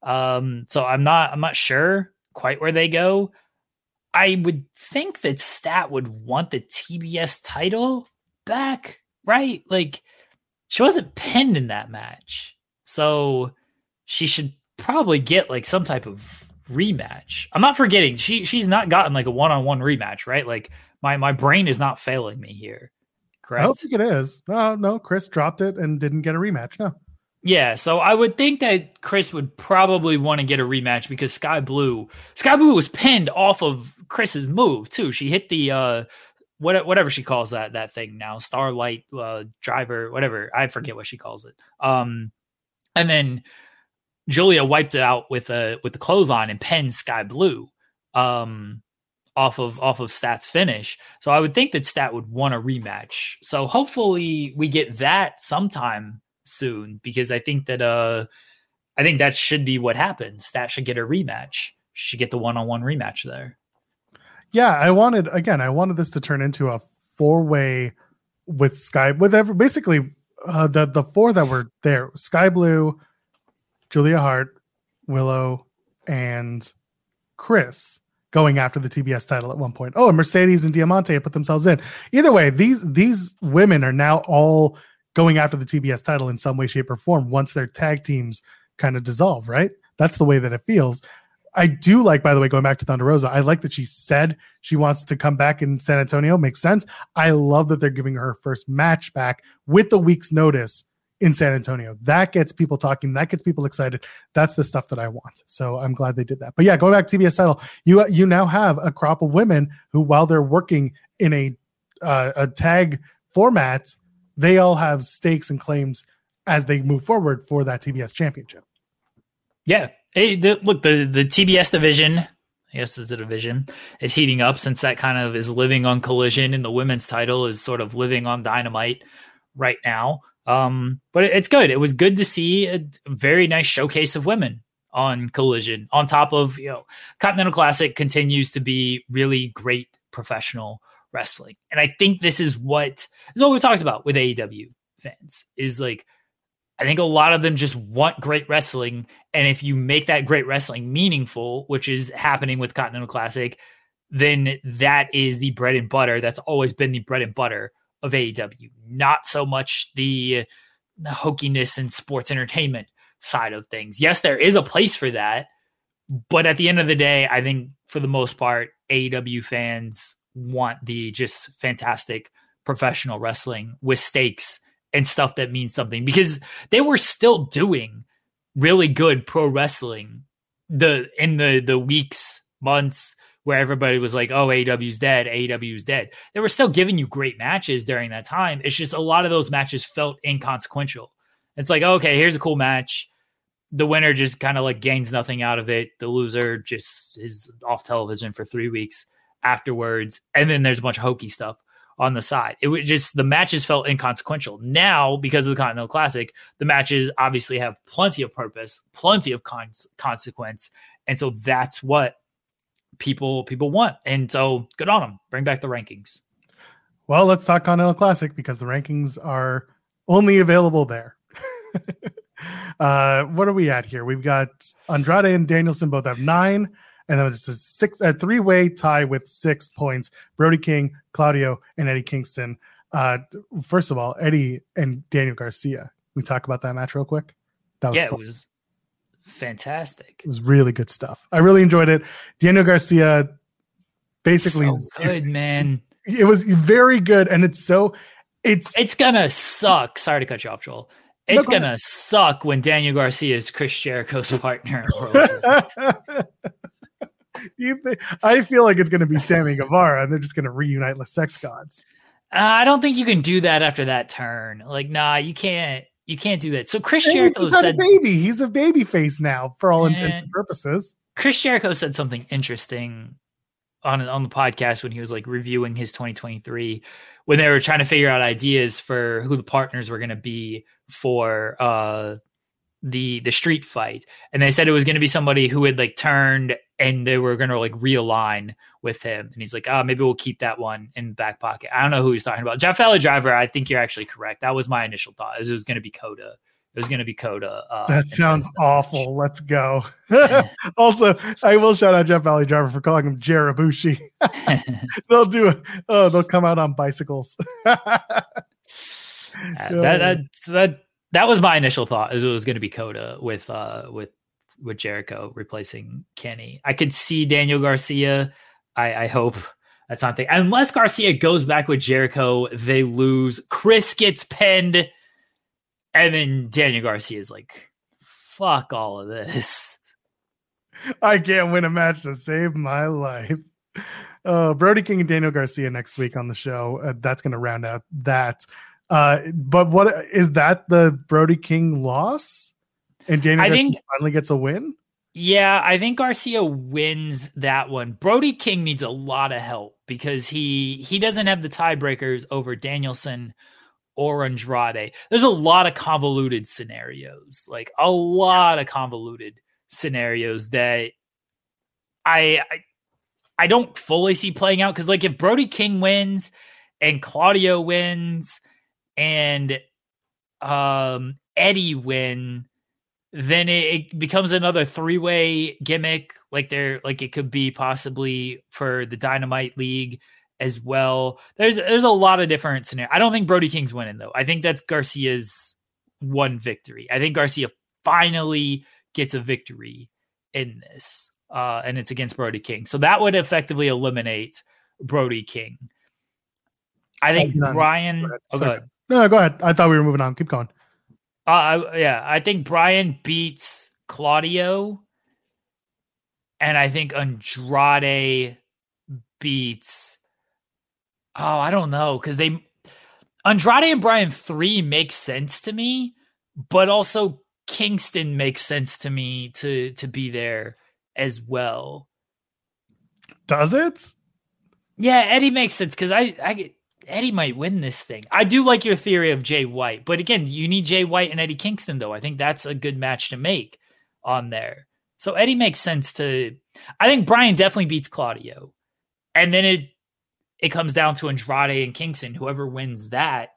Um, so I'm not I'm not sure quite where they go. I would think that Stat would want the TBS title back, right? Like she wasn't pinned in that match. So she should probably get like some type of rematch. I'm not forgetting she she's not gotten like a one-on-one rematch, right? Like my my brain is not failing me here. Correct. I don't think it is. No, no. Kris dropped it and didn't get a rematch. No. Yeah, so I would think that Kris would probably want to get a rematch because Skye Blue, Skye Blue was pinned off of Kris's move too. She hit the uh what whatever she calls that that thing now, Starlight uh driver, whatever. I forget what she calls it. Um and then Julia wiped it out with a with the clothes on and pinned Skye Blue um off of off of Stat's finish. So I would think that Stat would want a rematch. So hopefully we get that sometime soon because I think that uh I think that should be what happens. Stat should get a rematch. Should get the one-on-one rematch there. Yeah, I wanted again, I wanted this to turn into a four-way with Skye with every basically uh the the four that were there. Skye Blue, Julia Hart, Willow, and Kris going after the TBS title at one point. Oh, and Mercedes and Diamante put themselves in. Either way, these these women are now all going after the TBS title in some way, shape, or form once their tag teams kind of dissolve, right? That's the way that it feels. I do like, by the way, going back to Thunder Rosa, I like that she said she wants to come back in San Antonio. Makes sense. I love that they're giving her first match back with a week's notice in San Antonio. That gets people talking. That gets people excited. That's the stuff that I want. So I'm glad they did that. But yeah, going back to TBS title, you you now have a crop of women who, while they're working in a uh, a tag format, they all have stakes and claims as they move forward for that TBS championship. Yeah. Hey, the, look, the, the TBS division, I guess it's a division, is heating up since that kind of is living on collision and the women's title is sort of living on dynamite right now. Um, but it, it's good. It was good to see a very nice showcase of women on collision on top of, you know, Continental Classic continues to be really great professional wrestling. And I think this is what is what we talked about with AEW fans is like I think a lot of them just want great wrestling. And if you make that great wrestling meaningful, which is happening with Continental Classic, then that is the bread and butter. That's always been the bread and butter of AEW, not so much the, the hokiness and sports entertainment side of things. Yes, there is a place for that. But at the end of the day, I think for the most part, AEW fans want the just fantastic professional wrestling with stakes and stuff that means something because they were still doing really good pro wrestling the in the the weeks months where everybody was like oh AEW's dead AEW's dead. They were still giving you great matches during that time. It's just a lot of those matches felt inconsequential. It's like okay here's a cool match. The winner just kind of like gains nothing out of it. The loser just is off television for 3 weeks afterwards, and then there's a bunch of hokey stuff on the side. It was just the matches felt inconsequential. Now, because of the Continental Classic, the matches obviously have plenty of purpose, plenty of con- consequence, and so that's what people people want. And so, good on them. Bring back the rankings. Well, let's talk Continental Classic because the rankings are only available there. uh, what are we at here? We've got Andrade and Danielson both have nine and then it's a six a three way tie with six points. Brody King, Claudio, and Eddie Kingston. Uh, first of all, Eddie and Daniel Garcia. We talk about that match real quick. That was yeah, fun. it was fantastic. It was really good stuff. I really enjoyed it. Daniel Garcia, basically, so good man. It, it was very good, and it's so it's it's gonna suck. Sorry to cut you off, Joel. It's no, go gonna ahead. suck when Daniel Garcia is Chris Jericho's partner. you think, I feel like it's going to be Sammy Guevara, and they're just going to reunite the sex gods. Uh, I don't think you can do that after that turn. Like, nah, you can't. You can't do that. So Chris and Jericho he's said, a baby. He's a baby face now, for all intents and purposes. Chris Jericho said something interesting on on the podcast when he was like reviewing his 2023 when they were trying to figure out ideas for who the partners were going to be for uh the the street fight and they said it was going to be somebody who had like turned and they were going to like realign with him and he's like oh maybe we'll keep that one in back pocket i don't know who he's talking about jeff Valley driver i think you're actually correct that was my initial thought it was, going to be Coda. it was going to be Coda. Uh, that sounds awful. Let's go. also, I will shout out Jeff Valley Driver for calling him Jarabushi. they'll do it. Oh, they'll come out on bicycles. that, that that that was my initial thought. It was going to be Coda with uh with with Jericho replacing Kenny. I could see Daniel Garcia. I, I hope that's not the unless Garcia goes back with Jericho, they lose. Chris gets pinned, and then Daniel Garcia is like, "Fuck all of this." I can't win a match to save my life. Uh, Brody King and Daniel Garcia next week on the show. Uh, that's going to round out that. Uh, but what is that the Brody King loss? And Daniel I think, finally gets a win? Yeah, I think Garcia wins that one. Brody King needs a lot of help because he he doesn't have the tiebreakers over Danielson or Andrade. There's a lot of convoluted scenarios, like a lot of convoluted scenarios that I I, I don't fully see playing out because like if Brody King wins and Claudio wins and um Eddie win, then it, it becomes another three way gimmick. Like there, like it could be possibly for the Dynamite League as well. There's there's a lot of different scenarios. I don't think Brody King's winning though. I think that's Garcia's one victory. I think Garcia finally gets a victory in this, uh, and it's against Brody King. So that would effectively eliminate Brody King. I think Bryan. Oh, go no, go ahead. I thought we were moving on. Keep going. Uh, yeah, I think Bryan beats Claudio, and I think Andrade beats. Oh, I don't know because they Andrade and Bryan three makes sense to me, but also Kingston makes sense to me to to be there as well. Does it? Yeah, Eddie makes sense because I I Eddie might win this thing. I do like your theory of Jay White, but again, you need Jay White and Eddie Kingston, though. I think that's a good match to make on there. So Eddie makes sense to. I think Bryan definitely beats Claudio, and then it it comes down to Andrade and Kingston. Whoever wins that,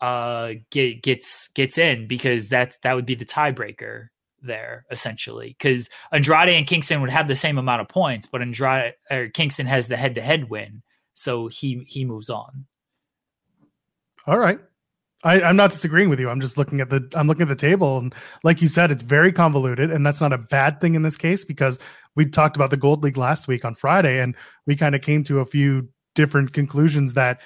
uh, get, gets gets in because that that would be the tiebreaker there essentially because Andrade and Kingston would have the same amount of points, but Andrade or Kingston has the head to head win so he he moves on. All right. I, I'm not disagreeing with you. I'm just looking at the I'm looking at the table and like you said, it's very convoluted, and that's not a bad thing in this case because we talked about the Gold League last week on Friday, and we kind of came to a few different conclusions that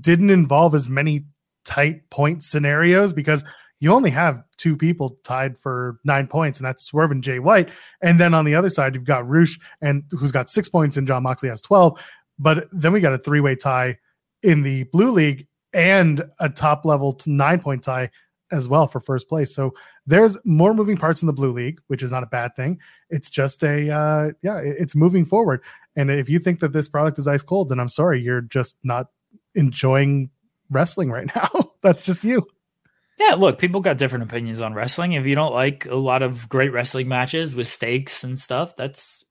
didn't involve as many tight point scenarios because you only have two people tied for nine points, and that's Swerve and Jay White. And then on the other side, you've got Rush and who's got six points, and Jon Moxley has twelve. But then we got a three way tie in the blue league and a top level nine point tie as well for first place. So there's more moving parts in the blue league, which is not a bad thing. It's just a uh, yeah, it's moving forward. And if you think that this product is ice cold, then I'm sorry, you're just not enjoying wrestling right now. That's just you. Yeah, look, people got different opinions on wrestling. If you don't like a lot of great wrestling matches with stakes and stuff, that's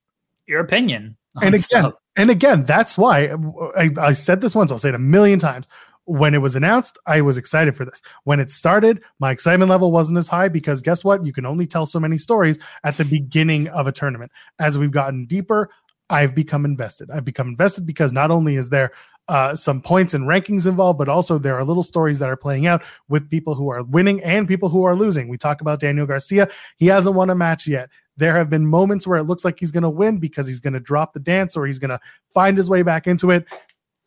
your opinion. And again, stuff and again, that's why I, I, said this once, I'll say it a million times. When it was announced, I was excited for this. When it started, my excitement level wasn't as high because guess what? You can only tell so many stories at the beginning of a tournament. As we've gotten deeper, I've become invested. I've become invested because not only is there uh, some points and rankings involved, but also there are little stories that are playing out with people who are winning and people who are losing. We talk about Daniel Garcia. He hasn't won a match yet. There have been moments where it looks like he's going to win because he's going to drop the dance or he's going to find his way back into it.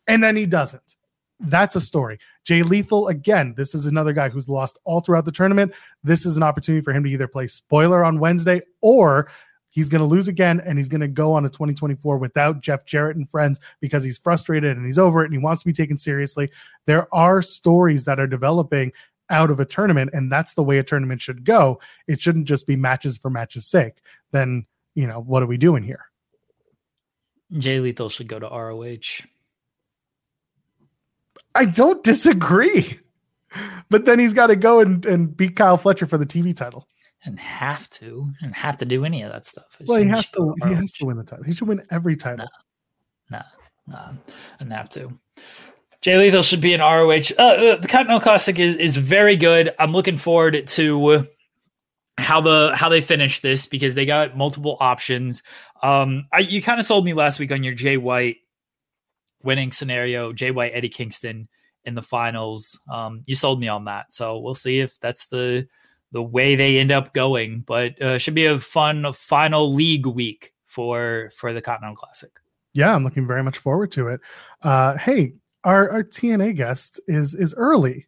And then he doesn't. That's a story. Jay Lethal, again, this is another guy who's lost all throughout the tournament. This is an opportunity for him to either play spoiler on Wednesday or he's going to lose again and he's going to go on a 2024 without Jeff Jarrett and friends because he's frustrated and he's over it and he wants to be taken seriously. There are stories that are developing out of a tournament and that's the way a tournament should go. It shouldn't just be matches for matches sake. Then you know what are we doing here? Jay lethal should go to roh i don't disagree. But then he's got to go and, and beat kyle fletcher for the tv title and have to and have to do any of that stuff well he has to he has to win the title he should win every title no no no and have to Jay Lethal should be an ROH. Uh, uh, the Continental Classic is is very good. I'm looking forward to how the how they finish this because they got multiple options. Um, I, you kind of sold me last week on your Jay White winning scenario, Jay White, Eddie Kingston in the finals. Um, you sold me on that, so we'll see if that's the the way they end up going. But uh, should be a fun final league week for for the Continental Classic. Yeah, I'm looking very much forward to it. Uh, hey, our, our TNA guest is is early.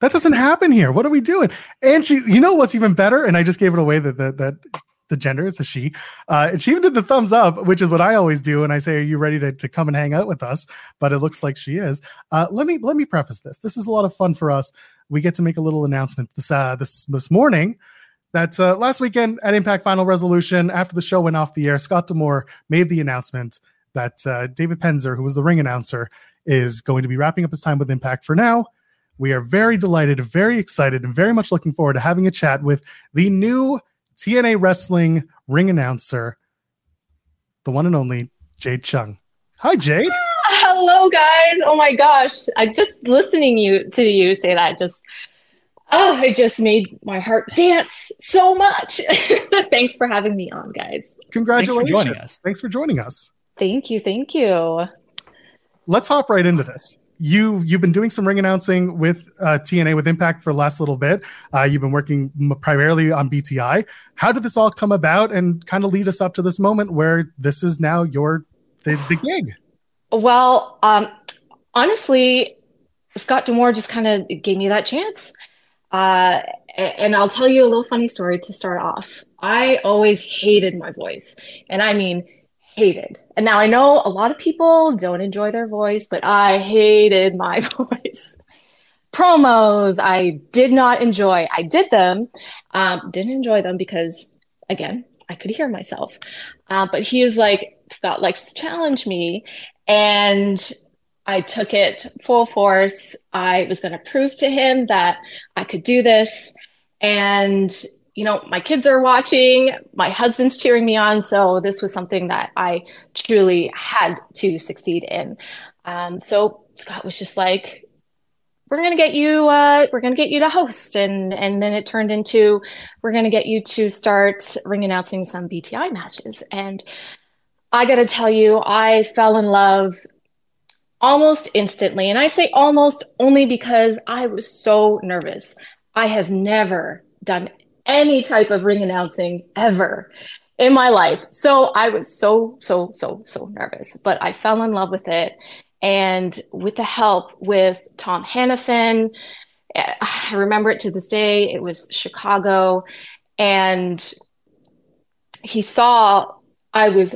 That doesn't happen here. What are we doing? And she, you know what's even better? And I just gave it away that that, that the gender is a she. Uh, and she even did the thumbs up, which is what I always do. And I say, "Are you ready to, to come and hang out with us?" But it looks like she is. Uh, let me let me preface this. This is a lot of fun for us. We get to make a little announcement this uh, this this morning. That uh, last weekend at Impact Final Resolution, after the show went off the air, Scott D'Amore made the announcement that uh, David Penzer, who was the ring announcer, is going to be wrapping up his time with Impact for now. We are very delighted, very excited, and very much looking forward to having a chat with the new TNA Wrestling ring announcer, the one and only Jade Chung. Hi, Jade. Hello, guys. Oh my gosh, I just listening you to you say that just oh, it just made my heart dance so much. Thanks for having me on, guys. Congratulations. Thanks for joining us. Thanks for joining us. Thank you. Thank you. Let's hop right into this. You you've been doing some ring announcing with uh, TNA with Impact for the last little bit. Uh, you've been working m- primarily on BTI. How did this all come about, and kind of lead us up to this moment where this is now your the, the gig? Well, um, honestly, Scott D'Amore just kind of gave me that chance. Uh, and I'll tell you a little funny story to start off. I always hated my voice, and I mean hated. And now I know a lot of people don't enjoy their voice, but I hated my voice. Promos, I did not enjoy. I did them, um, didn't enjoy them because, again, I could hear myself. Uh, but he was like, Scott likes to challenge me. And I took it full force. I was going to prove to him that I could do this. And you know, my kids are watching, my husband's cheering me on. So this was something that I truly had to succeed in. Um, so Scott was just like, we're going to get you, uh, we're going to get you to host. And, and then it turned into, we're going to get you to start ring announcing some BTI matches. And I got to tell you, I fell in love almost instantly. And I say almost only because I was so nervous. I have never done any type of ring announcing ever in my life. So I was so, so, so, so nervous, but I fell in love with it. And with the help with Tom Hannifan, I remember it to this day. It was Chicago. And he saw I was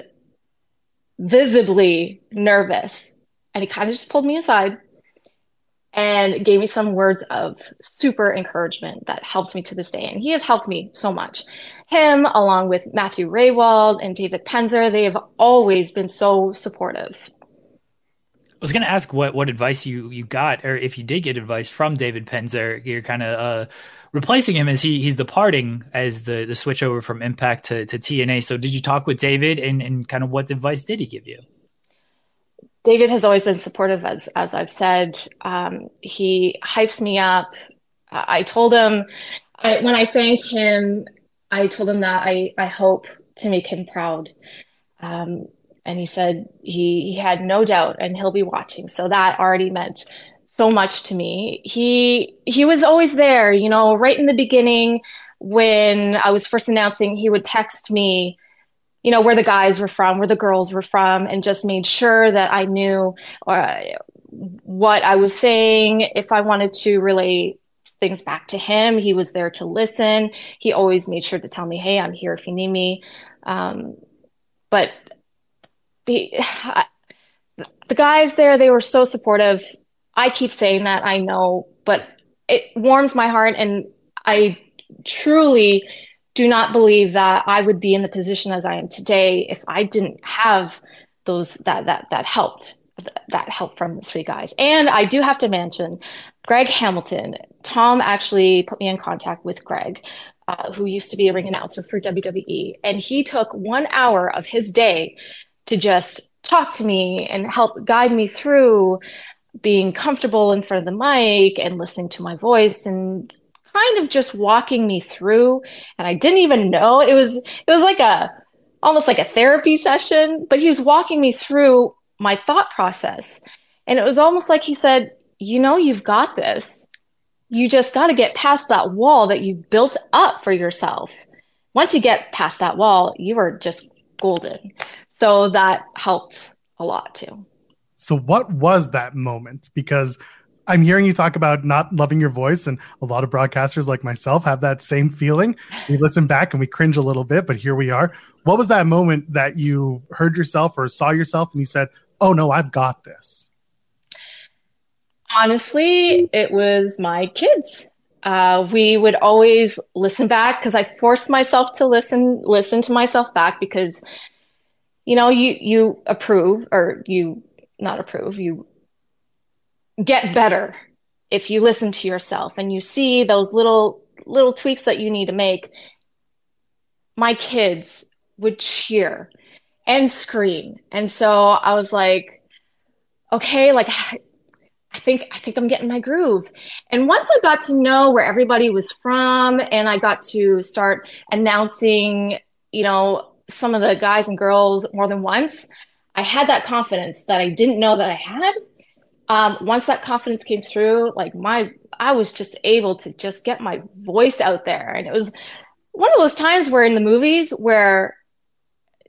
visibly nervous. And he kind of just pulled me aside and gave me some words of super encouragement that helped me to this day. And he has helped me so much. Him, along with Matthew Rehwoldt and David Penzer, they have always been so supportive. I was going to ask what what advice you you got, or if you did get advice from David Penzer. You're kind of uh, replacing him as he he's departing as the the switch over from Impact to, to TNA. So did you talk with David, and and kind of what advice did he give you? David has always been supportive, as as I've said. Um, he hypes me up. I told him I, when I thanked him, I told him that I I hope to make him proud. Um, and he said he he had no doubt, and he'll be watching. So that already meant so much to me. He he was always there, you know, right in the beginning when I was first announcing. He would text me you know, where the guys were from, where the girls were from, and just made sure that I knew uh, what I was saying. If I wanted to relay things back to him, he was there to listen. He always made sure to tell me, "Hey, I'm here if you need me." Um, but the the guys there, they were so supportive. I keep saying that, I know, but it warms my heart, and I truly do not believe that I would be in the position as I am today if I didn't have those that that that helped that help from the three guys. And I do have to mention Greg Hamilton. Tom actually put me in contact with Greg, uh, who used to be a ring announcer for WWE, and he took one hour of his day to just talk to me and help guide me through being comfortable in front of the mic and listening to my voice and kind of just walking me through. And I didn't even know it was it was like a almost like a therapy session but he was walking me through my thought process. And it was almost like he said you know you've got this. You just got to get past that wall that you built up for yourself. Once you get past that wall you are just golden so that helped a lot too so what was that moment because I'm hearing you talk about not loving your voice, and a lot of broadcasters like myself have that same feeling. We listen back and we cringe a little bit, but here we are. What was that moment that you heard yourself or saw yourself and you said, Oh no, I've got this? Honestly, it was my kids. Uh, we would always listen back because I forced myself to listen, listen to myself back because, you know, you you approve or you not approve, you get better if you listen to yourself and you see those little little tweaks that you need to make. My kids would cheer and scream. And so i was like okay like i think i think i'm getting my groove. And once i got to know where everybody was from and i got to start announcing you know some of the guys and girls more than once i had that confidence that i didn't know that i had um, once that confidence came through, like my, I was just able to just get my voice out there. And it was one of those times where in the movies where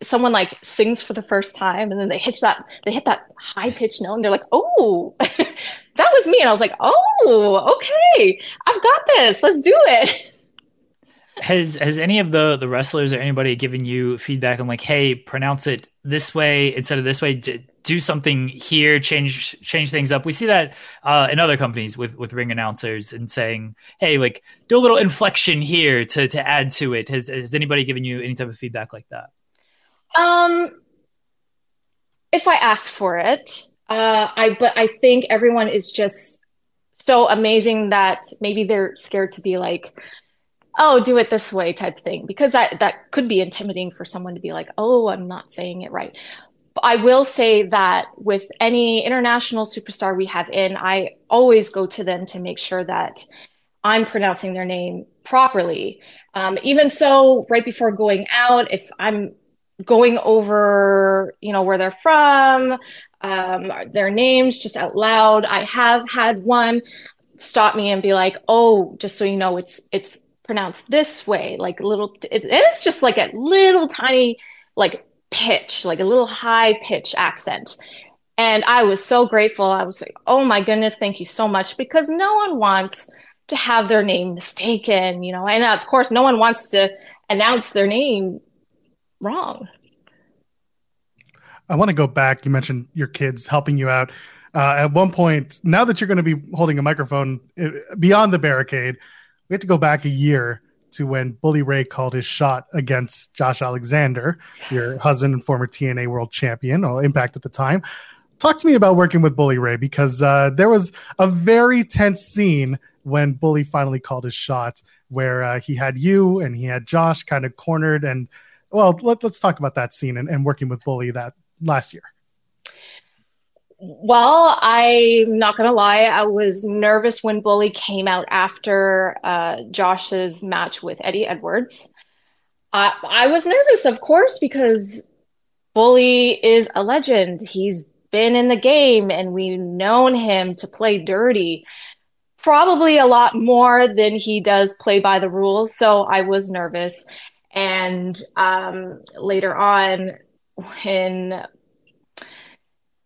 someone like sings for the first time and then they hit that, they hit that high pitched note and they're like, oh, that was me. And I was like, oh, okay, I've got this. Let's do it. has has any of the the wrestlers or anybody given you feedback on like hey pronounce it this way instead of this way? Do something here change change things up. We see that uh, in other companies with with ring announcers and saying hey like do a little inflection here to to add to it. Has has anybody given you any type of feedback like that? Um if i ask for it uh i but i think everyone is just so amazing that maybe they're scared to be like oh do it this way type thing because that that could be intimidating for someone to be like oh i'm not saying it right. But i will say that with any international superstar we have in i always go to them to make sure that i'm pronouncing their name properly. Um, even so right before going out if i'm going over you know where they're from um, their names just out loud i have had one stop me and be like oh just so you know it's it's pronounced this way, like little, it, it's just like a little tiny, like pitch, like a little high pitch accent. And I was so grateful. I was like, oh my goodness, thank you so much. Because no one wants to have their name mistaken, you know, and of course, no one wants to announce their name wrong. I want to go back. You mentioned your kids helping you out. Uh, at one point, now that you're going to be holding a microphone eh, beyond the barricade, we have to go back a year to when Bully Ray called his shot against Josh Alexander, your husband and former TNA World Champion, or Impact at the time. Talk to me about working with Bully Ray because uh, there was a very tense scene when Bully finally called his shot, where uh, he had you and he had Josh kind of cornered. And well, let, us talk about that scene and, and working with Bully that last year. Well, I'm not going to lie. I was nervous when Bully came out after uh, Josh's match with Eddie Edwards. Uh, I was nervous, of course, because Bully is a legend. He's been in the game and we've known him to play dirty, probably a lot more than he does play by the rules. So I was nervous. And um, later on, when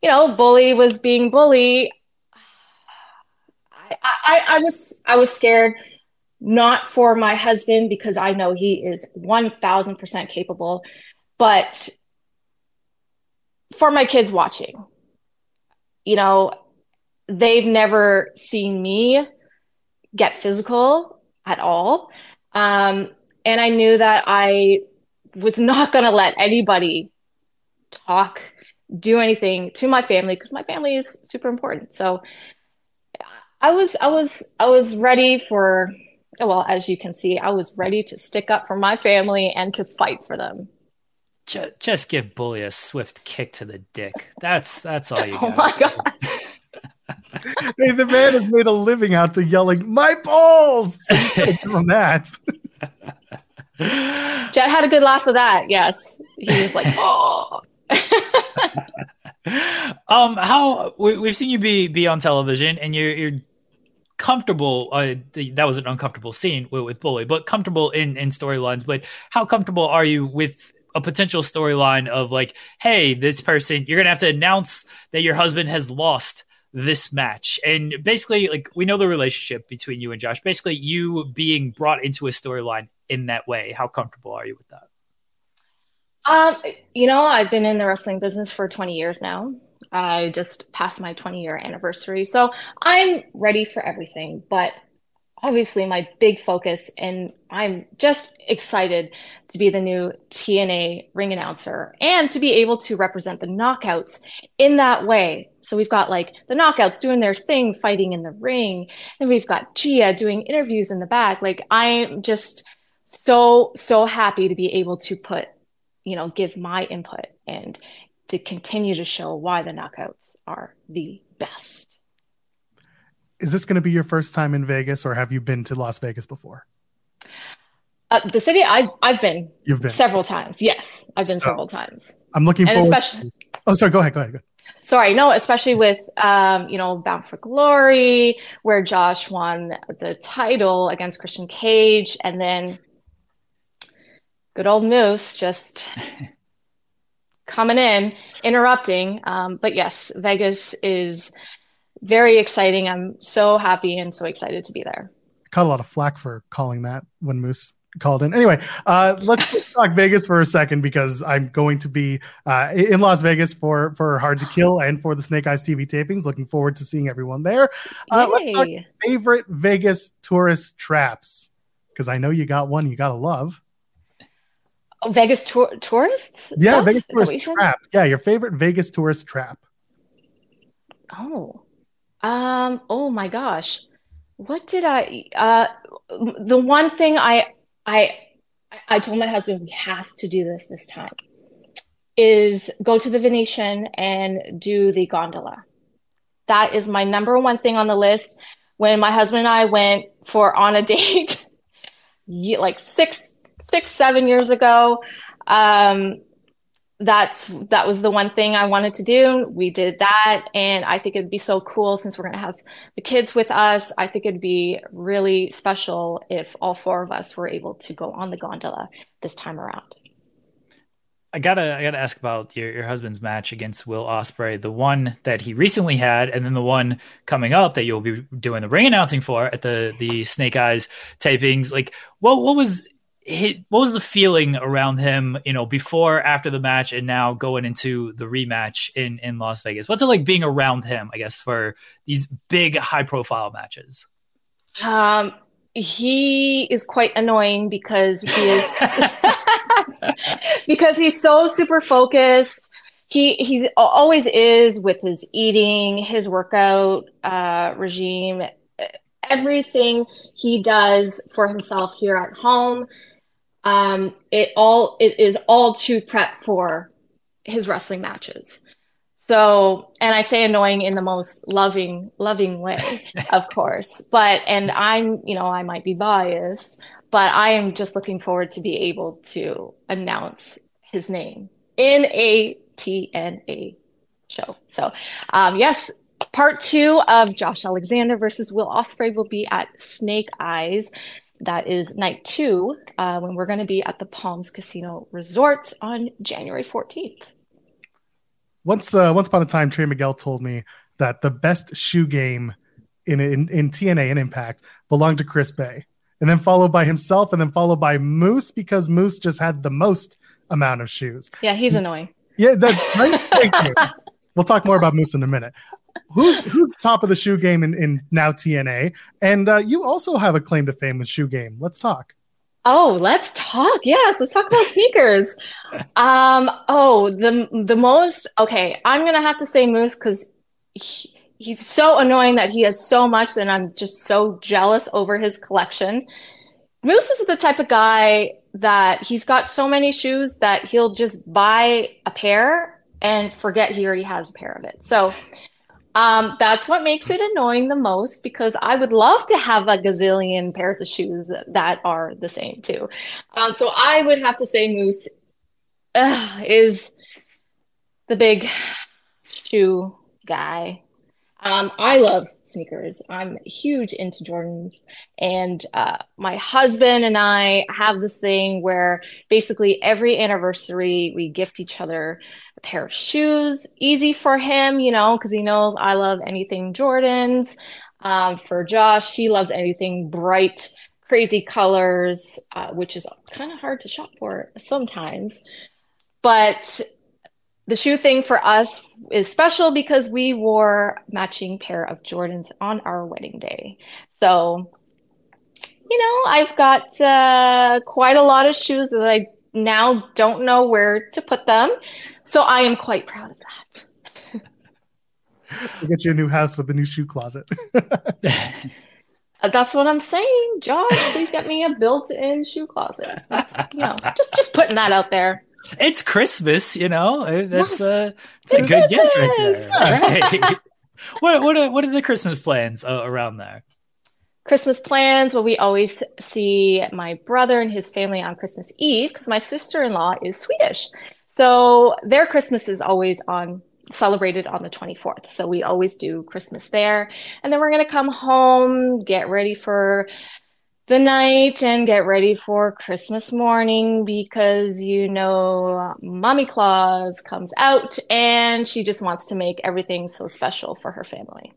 you know, bully was being bully. I, I, I was I was scared, not for my husband because I know he is one thousand percent capable, but for my kids watching. You know, they've never seen me get physical at all. Um, and I knew that I was not going to let anybody talk do anything to my family because my family is super important. So I was I was I was ready for well, as you can see, I was ready to stick up for my family and to fight for them. Just, just give Bully a swift kick to the dick. That's that's all you. oh my god. hey, the man has made a living out to yelling "my balls." So you gotta give him that. Jet had a good laugh of that. Yes, he was like, "Oh." um, how we, we've seen you be be on television, and you're you're comfortable. Uh, that was an uncomfortable scene with, with Bully, but comfortable in in storylines. But how comfortable are you with a potential storyline of like, hey, this person, you're gonna have to announce that your husband has lost this match, and basically, like we know the relationship between you and Josh. Basically, you being brought into a storyline in that way. How comfortable are you with that? Um, you know, I've been in the wrestling business for 20 years now. I just passed my 20 year anniversary. So I'm ready for everything. But obviously, my big focus, and I'm just excited to be the new TNA ring announcer and to be able to represent the knockouts in that way. So we've got like the knockouts doing their thing, fighting in the ring, and we've got Gia doing interviews in the back. Like, I'm just so, so happy to be able to put you know, give my input and to continue to show why the knockouts are the best. Is this going to be your first time in Vegas, or have you been to Las Vegas before? Uh, the city I've I've been. You've been several times. Yes, I've been so, several times. I'm looking and forward. Especially, to, oh, sorry. Go ahead. Go ahead. Go ahead. Sorry, no, especially with um, you know, Bound for Glory, where Josh won the title against Christian Cage, and then good old Moose just coming in, interrupting. Um, but yes, Vegas is very exciting. I'm so happy and so excited to be there. Caught a lot of flack for calling that when Moose called in. Anyway, uh, let's talk Vegas for a second because I'm going to be uh, in Las Vegas for for Hard to Kill and for the Snake Eyes TV tapings. Looking forward to seeing everyone there. Uh, let's talk favorite Vegas tourist traps because I know you got one you gotta love. Oh, Vegas tour- tourists? Yeah, stuff? Vegas tourist trap. Yeah, your favorite Vegas tourist trap. Oh, um, oh my gosh, what did I? Uh, the one thing I I I told my husband we have to do this this time is go to the Venetian and do the gondola. That is my number one thing on the list. When my husband and I went for on a date, like six six, seven years ago. Um, that's that was the one thing I wanted to do. We did that, and I think it'd be so cool since we're going to have the kids with us. I think it'd be really special if all four of us were able to go on the gondola this time around. I gotta I gotta ask about your, your husband's match against Will Ospreay, the one that he recently had, and then the one coming up that you'll be doing the ring announcing for at the the Snake Eyes tapings. Like, what what was what was the feeling around him, you know, before, after the match, and now going into the rematch in in Las Vegas? What's it like being around him? I guess for these big, high profile matches. Um, he is quite annoying because he is because he's so super focused. He he's always is with his eating, his workout uh, regime everything he does for himself here at home um, it all it is all to prep for his wrestling matches. So, and I say annoying in the most loving, loving way, of course. But, and I'm, you know, I might be biased, but I am just looking forward to be able to announce his name in a TNA show. So, um, yes, part two of Josh Alexander versus Will Ospreay will be at Snake Eyes that is night two uh, when we're going to be at the Palms Casino Resort on January 14th. Once, uh, once upon a time, Trey Miguel told me that the best shoe game in, in, in TNA and Impact belonged to Chris Bey, and then followed by himself, and then followed by Moose because Moose just had the most amount of shoes. Yeah, he's annoying. Yeah, that's right. Thank you. We'll talk more about Moose in a minute who's who's top of the shoe game in, in now TNA? And uh, you also have a claim to fame with shoe game. Let's talk. Oh, let's talk. Yes, let's talk about sneakers. Um, oh, the the most okay. I'm gonna have to say Moose because he, he's so annoying that he has so much, and I'm just so jealous over his collection. Moose is the type of guy that he's got so many shoes that he'll just buy a pair and forget he already has a pair of it. So Um, that's what makes it annoying the most because I would love to have a gazillion pairs of shoes that, are the same too. Um, so I would have to say Moose uh, is the big shoe guy. Um, I love sneakers. I'm huge into Jordan. And uh, my husband and I have this thing where basically every anniversary we gift each other pair of shoes. Easy for him, you know, because he knows I love anything Jordans. Um, for Josh, he loves anything bright, crazy colors, uh, which is kind of hard to shop for sometimes. But the shoe thing for us is special because we wore matching pair of Jordans on our wedding day. So, you know, I've got uh, quite a lot of shoes that I now don't know where to put them. So I am quite proud of that. I'll get you a new house with a new shoe closet. Uh, That's what I'm saying, Josh. Please get me a built-in shoe closet. That's you know, just just putting that out there. It's Christmas, you know. Uh, That's Yes, uh, it's a it's good gift right there. Right. what what are, what are the Christmas plans uh, around there? Christmas plans. Well, we always see my brother and his family on Christmas Eve because my sister-in-law is Swedish. So their Christmas is always on celebrated on the 24th. So we always do Christmas there. And then we're going to come home, get ready for the night and get ready for Christmas morning because you know Mommy Claus comes out and she just wants to make everything so special for her family.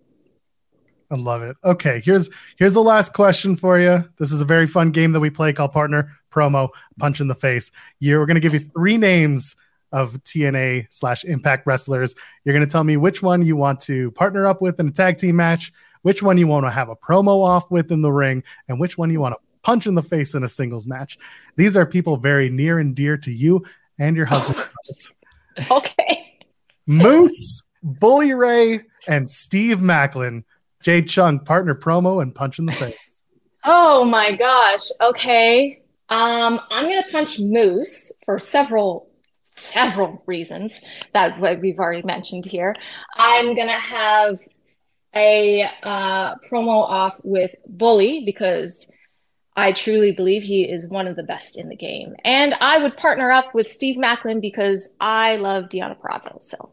I love it. Okay, here's here's the last question for you. This is a very fun game that we play called Partner Promo Punch in the Face. You're, we're going to give you three names of TNA slash Impact wrestlers. You're going to tell me which one you want to partner up with in a tag team match, which one you want to have a promo off with in the ring, and which one you want to punch in the face in a singles match. These are people very near and dear to you and your husband. Okay. Moose, Bully Ray, and Steve Maclin. Jade Chung, partner promo and punch in the face. Oh my gosh. Okay. Um, I'm gonna punch Moose for several several reasons that we've already mentioned here. I'm gonna have a uh, promo off with Bully because I truly believe he is one of the best in the game, and I would partner up with Steve Maclin because I love Deonna Purrazzo. So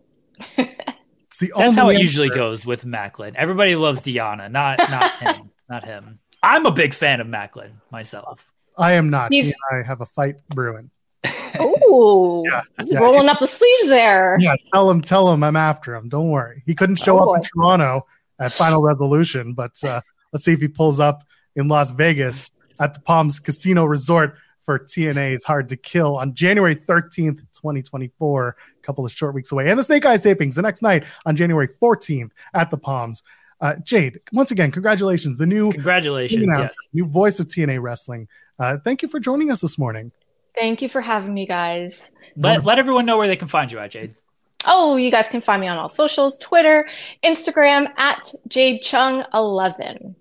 the That's how only it usually goes with Maclin. Everybody loves Deonna, not not him, not him. I'm a big fan of Maclin myself. I am not. He's- I have a fight brewing. Ooh, Yeah, he's yeah. rolling up the sleeves there. Yeah, tell him, tell him I'm after him. Don't worry. He couldn't show Oh, up in. Toronto at Final Resolution, but uh, let's see if he pulls up in Las Vegas at the Palms Casino Resort for TNA's Hard to Kill on January 13th, 2024. A couple of short weeks away. And the Snake Eyes tapings the next night on January 14th at the Palms. Uh, Jade, once again, congratulations. The new Congratulations. announcer, Yes. new voice of TNA Wrestling. Uh, thank you for joining us this morning. Thank you for having me, guys. Let, let everyone know where they can find you at, Jade. Oh, you guys can find me on all socials Twitter, Instagram at Jade Chung 11.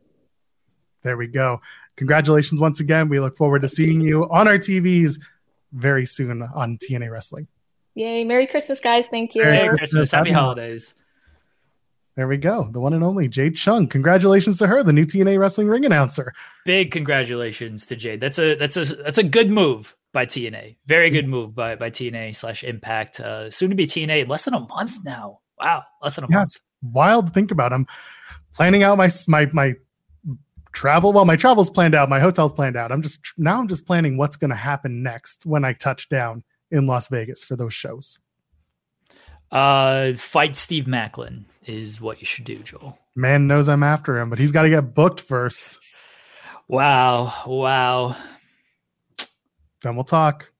There we go. Congratulations once again. We look forward to seeing you on our TVs very soon on TNA Wrestling. Yay. Merry Christmas, guys. Thank you. Merry Merry Christmas. Christmas. Happy Happy holidays. There we go. The one and only Jade Chung. Congratulations to her, the new TNA Wrestling ring announcer. Big congratulations to Jade. That's a that's a that's a good move by TNA. Very good Yes. move by by TNA slash Impact. Uh, soon to be TNA less than a month now. Wow, less than a Yeah, month. it's wild to think about. I'm planning out my my my travel. Well, my travel's planned out. My hotel's planned out. I'm just now. I'm just planning what's going to happen next when I touch down in Las Vegas for those shows. Uh, fight Steve Maclin is what you should do, Joel. Man knows I'm after him, but he's got to get booked first. Wow, wow. Then we'll talk.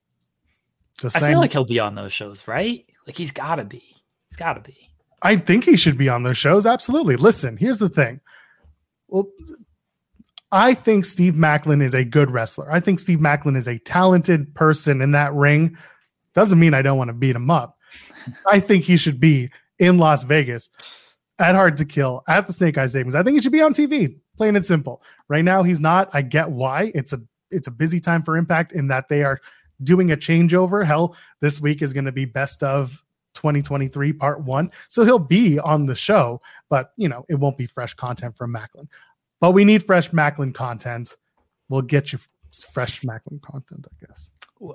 Just I saying. feel like he'll be on those shows, right? Like he's got to be. He's got to be. I think he should be on those shows. Absolutely. Listen, here's the thing. Well, I think Steve Maclin is a good wrestler. I think Steve Maclin is a talented person in that ring. Doesn't mean I don't want to beat him up. I think he should be in Las Vegas at Hard to Kill at the Snake Eyes Savings. I think he should be on TV, plain and simple. Right now, he's not. I get why. It's a it's a busy time for Impact in that they are doing a changeover. Hell, this week is going to be best of 2023 part one. So he'll be on the show, but you know, it won't be fresh content from Maclin. But we need fresh Maclin content. We'll get you fresh Maclin content, I guess.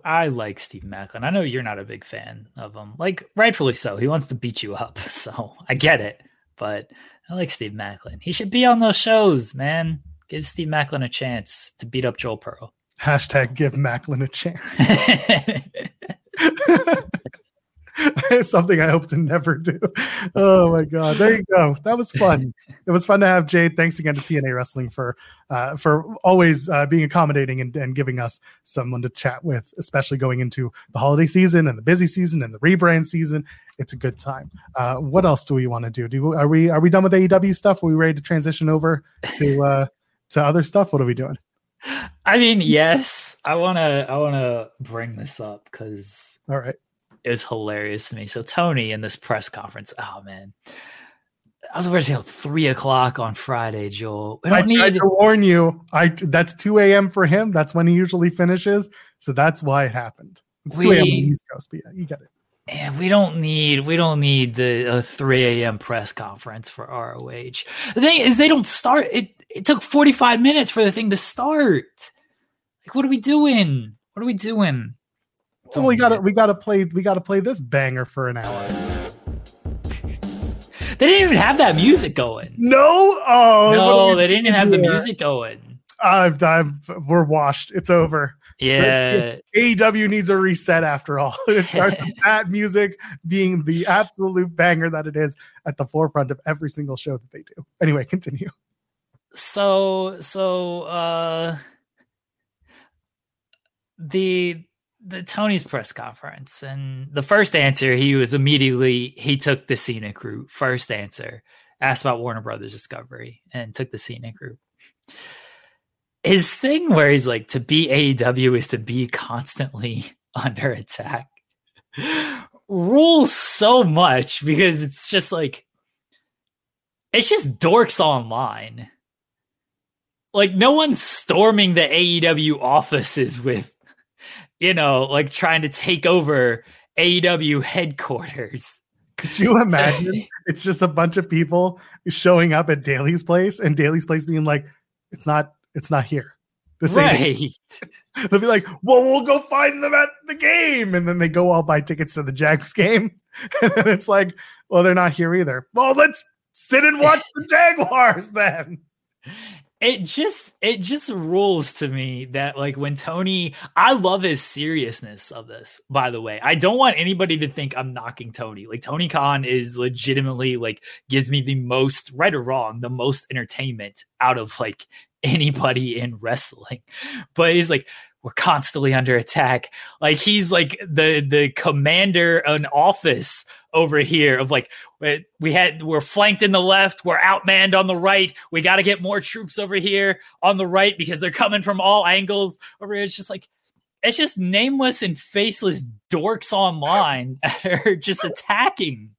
I like Steve Maclin. I know you're not a big fan of him. Like rightfully so. He wants to beat you up. So I get it. But I like Steve Maclin. He should be on those shows, man. Give Steve Maclin a chance to beat up Joel Pearl. Hashtag give Maclin a chance. Something I hope to never do. Oh my god! There you go. That was fun. It was fun to have Jade. Thanks again to TNA Wrestling for uh, for always uh, being accommodating and, and giving us someone to chat with, especially going into the holiday season and the busy season and the rebrand season. It's a good time. Uh, what else do we want to do? Do are we are we done with AEW stuff? Are we ready to transition over to uh, to other stuff? What are we doing? I mean, yes. I wanna I wanna bring this up because All right. it was hilarious to me. So Tony in this press conference, oh man. I was over till three o'clock on Friday, Joel. We I don't tried need to warn you. I that's 2 a.m. for him. That's when he usually finishes. So that's why it happened. It's 2 a.m. on the We- East Coast, but yeah, you get it. And we don't need we don't need the uh, 3 a.m. press conference for ROH. The thing is, they don't start. It it took 45 minutes for the thing to start. Like, what are we doing? What are we doing? So oh, we gotta we gotta play we gotta play this banger for an hour. They didn't even have that music going. No, oh no, what are we they didn't even have the music going. I've, I've we're washed. It's over. Yeah. AEW needs a reset after all. It starts with that music being the absolute banger that it is at the forefront of every single show that they do. Anyway, continue. So so uh the the Tony's press conference and the first answer he was immediately he took the scenic route. First answer asked about Warner Brothers Discovery and took the scenic route. His thing where he's like to be AEW is to be constantly under attack rules so much because it's just like it's just dorks online like no one's storming the AEW offices with you know like trying to take over AEW headquarters. Could you imagine? it's just a bunch of people showing up at Daly's place and Daly's place being like, it's not, it's not here. This. Right. They'll be like, well, we'll go find them at the game. And then they go all buy tickets to the Jags game. And then it's like, well, they're not here either. Well, let's sit and watch the Jaguars then. It just it just rules to me that like when Tony I love his seriousness of this by the way. I don't want anybody to think I'm knocking Tony. Like Tony Khan is legitimately like gives me the most right or wrong, the most entertainment out of like anybody in wrestling. But he's like we're constantly under attack. Like he's like the the commander an office over here of like we- had we're flanked in the left, we're outmanned on the right. We got to get more troops over here on the right because they're coming from all angles. Over here, it's just like it's just nameless and faceless dorks online that are just attacking.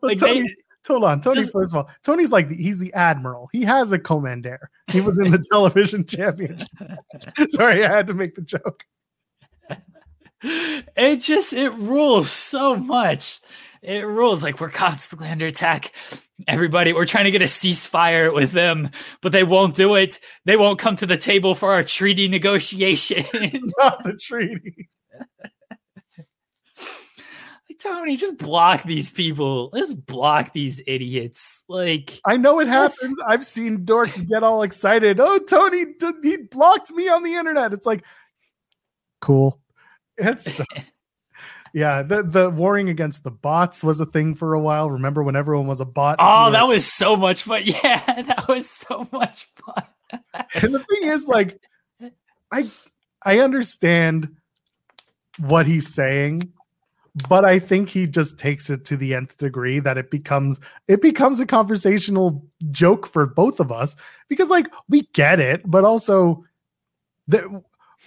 Like they, hold on. Tony, Does- first of all, Tony's like, the, he's the admiral. He has a commander. He was in the television championship. Sorry, I had to make the joke. it just it rules so much. It rules like we're constantly under attack. Everybody, we're trying to get a ceasefire with them, but they won't do it. They won't come to the table for our treaty negotiation. Not the treaty. Tony, just block these people. Just block these idiots. Like I know it happened. I've seen dorks get all excited. Oh, Tony, d- he blocked me on the internet. It's like, cool. It's yeah. The the warring against the bots was a thing for a while. Remember when everyone was a bot? Oh, that was so much fun. Yeah, that was so much fun. and the thing is, like, I I understand what he's saying, but I think he just takes it to the nth degree that it becomes it becomes a conversational joke for both of us because like we get it, but also that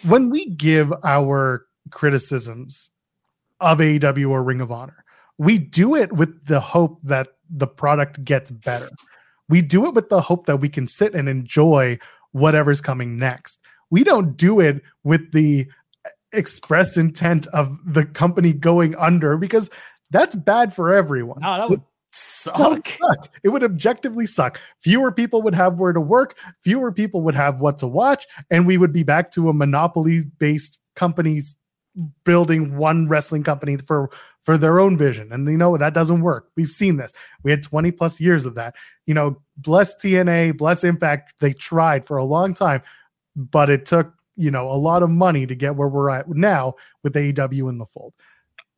when we give our criticisms of AEW or Ring of Honor, we do it with the hope that the product gets better. We do it with the hope that we can sit and enjoy whatever's coming next. We don't do it with the express intent of the company going under because That's bad for everyone. No, that would That would suck. suck. It would objectively suck. Fewer people would have where to work, fewer people would have what to watch, and we would be back to a monopoly based companies building one wrestling company for for their own vision. And you know that doesn't work. We've seen this. We had 20 plus years of that. You know, bless TNA, bless Impact. They tried for a long time, but it took, you know, a lot of money to get where we're at now with AEW in the fold.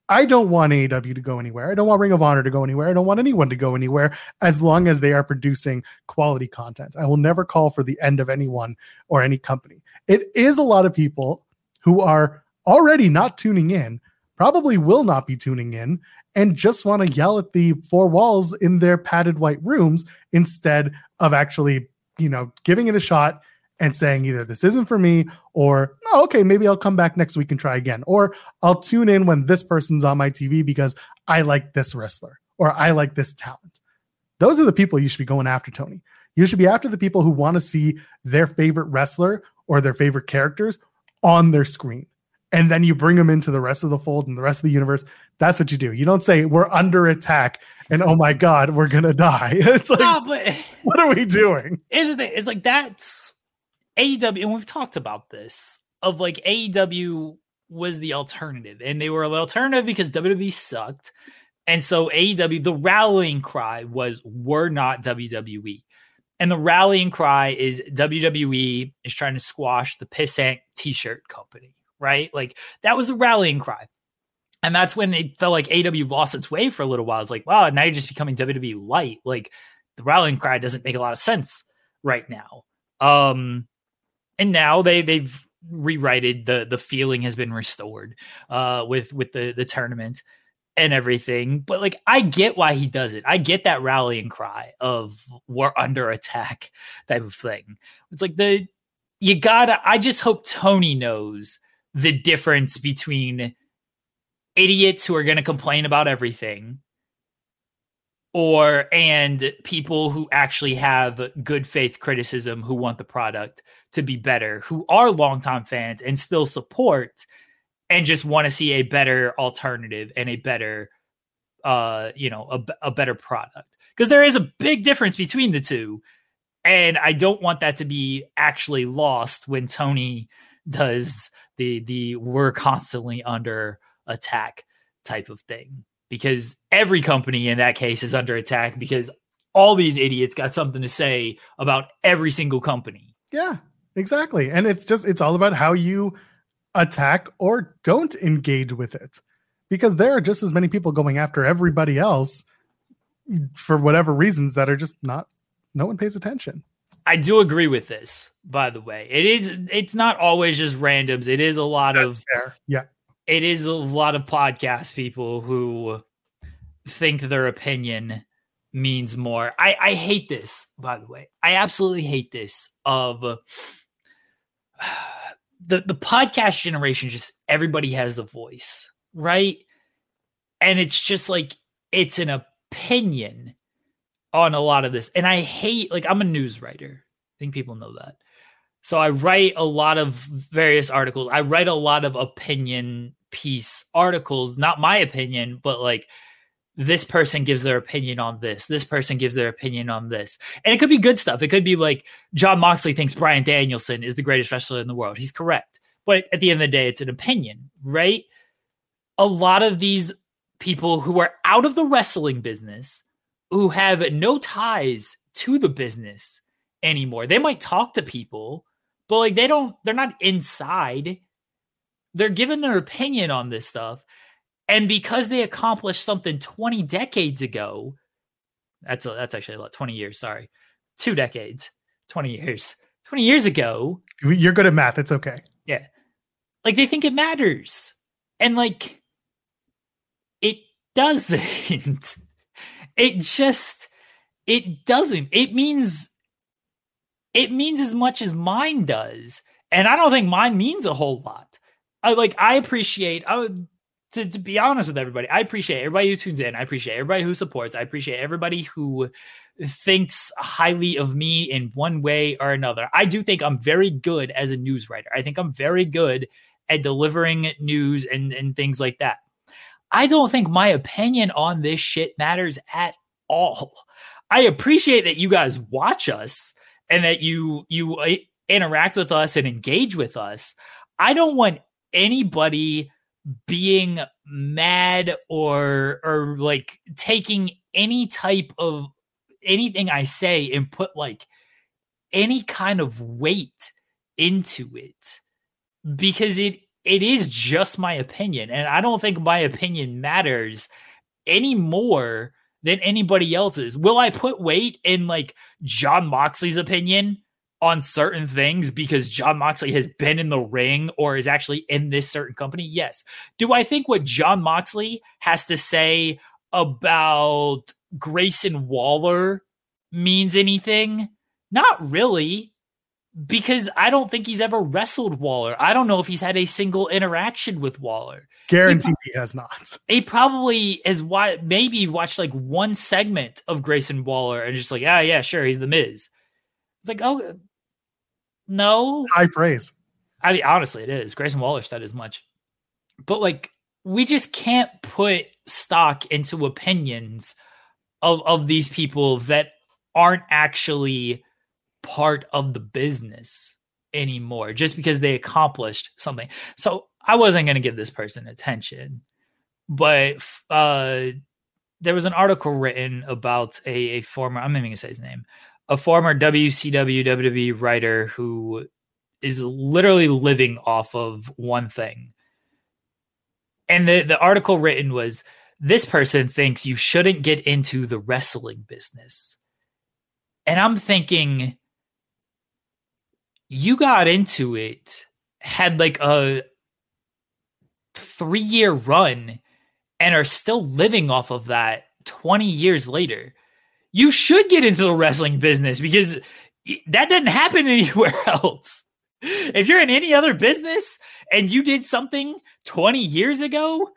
I don't want AEW to go anywhere. I don't want Ring of Honor to go anywhere. I don't want anyone to go anywhere as long as they are producing quality content. I will never call for the end of anyone or any company. It is a lot of people who are already not tuning in, probably will not be tuning in, and just want to yell at the four walls in their padded white rooms instead of actually, you know, giving it a shot and saying either this isn't for me or no, okay, maybe I'll come back next week and try again. Or I'll tune in when this person's on my TV because I like this wrestler or I like this talent. Those are the people you should be going after, Tony. You should be after the people who want to see their favorite wrestler or their favorite characters on their screen. And then you bring them into the rest of the fold and the rest of the universe. That's what you do. You don't say we're under attack and oh my god, we're gonna die. It's like No, what are we doing? here's the thing. It's like that's AEW, and we've talked about this of like AEW was the alternative, and they were the alternative because WWE sucked. And so AEW, the rallying cry was we're not WWE. And the rallying cry is WWE is trying to squash the pissant t-shirt company, right? Like that was the rallying cry. And that's when it felt like AW lost its way for a little while. It's like, wow, now you're just becoming WWE light. Like the rallying cry doesn't make a lot of sense right now. Um, and now they they've rewrited the the feeling has been restored uh with with the the tournament and everything. But like I get why he does it. I get that rallying cry of we're under attack type of thing. It's like the you gotta I just hope Tony knows the difference between idiots who are gonna complain about everything or and people who actually have good faith criticism who want the product to be better, who are longtime fans and still support and just want to see a better alternative and a better uh you know a, a better product. Because there is a big difference between the two and i don't want that to be actually lost when tony does the the we're constantly under attack type of thing because every company in that case is under attack because all these idiots got something to say about every single company Yeah, exactly. And it's just it's all about how you attack or don't engage with it. Because there are just as many people going after everybody else for whatever reasons that are just not no one pays attention. I do agree with this, by the way. It is it's not always just randoms. It is a lot That's of fair. Yeah. It is a lot of podcast people who think their opinion means more. I, I hate this, by the way. I absolutely hate this of the the podcast generation just everybody has the voice, right? And it's just like it's an opinion on a lot of this. And I hate like I'm a news writer. I think people know that. So I write a lot of various articles. I write a lot of opinion piece articles, not my opinion, but like this person gives their opinion on this. This person gives their opinion on this. And it could be good stuff. It could be like Jon Moxley thinks Bryan Danielson is the greatest wrestler in the world. He's correct. But at the end of the day, it's an opinion, right? A lot of these people who are out of the wrestling business, who have no ties to the business anymore, they might talk to people, but like they don't, they're not inside. They're giving their opinion on this stuff. And because they accomplished something 20 decades ago, that's a, that's actually a lot, 20 years, sorry. Two decades, 20 years. 20 years ago, You're good at math. It's okay. yeah. Like they think it matters. And like it doesn't. it just it doesn't. It means it means as much as mine does. And I don't think mine means a whole lot. I like I appreciate I would to, to be honest with everybody, I appreciate everybody who tunes in. I appreciate everybody who supports. I appreciate everybody who thinks highly of me in one way or another. I do think I'm very good as a news writer. I think I'm very good at delivering news and, and things like that. I don't think my opinion on this shit matters at all. I appreciate that you guys watch us and that you you uh, interact with us and engage with us. I don't want anybody being mad or or like taking any type of anything I say and put like any kind of weight into it because it it is just my opinion and I don't think my opinion matters any more than anybody else's. Will I put weight in like Jon Moxley's opinion on certain things because Jon Moxley has been in the ring or is actually in this certain company? Yes. Do I think what Jon Moxley has to say about Grayson Waller means anything? Not really, because I don't think he's ever wrestled Waller. I don't know if he's had a single interaction with Waller. Guaranteed he, he has not. He probably has wa- maybe watched like one segment of Grayson Waller and just like, ah, yeah, sure, he's the Miz. It's like, oh, no. High praise. I mean, honestly, it is. Grayson Waller said as much. But like, we just can't put stock into opinions of, of these people that aren't actually part of the business anymore just because they accomplished something. So I wasn't going to give this person attention, but uh, there was an article written about a, a former, I'm not even going to say his name, a former WCW WWE writer who is literally living off of one thing. And the, the article written was this person thinks you shouldn't get into the wrestling business. And I'm thinking, you got into it, had like a three year run, and are still living off of that 20 years later. You should get into the wrestling business because that doesn't happen anywhere else. If you're in any other business and you did something 20 years ago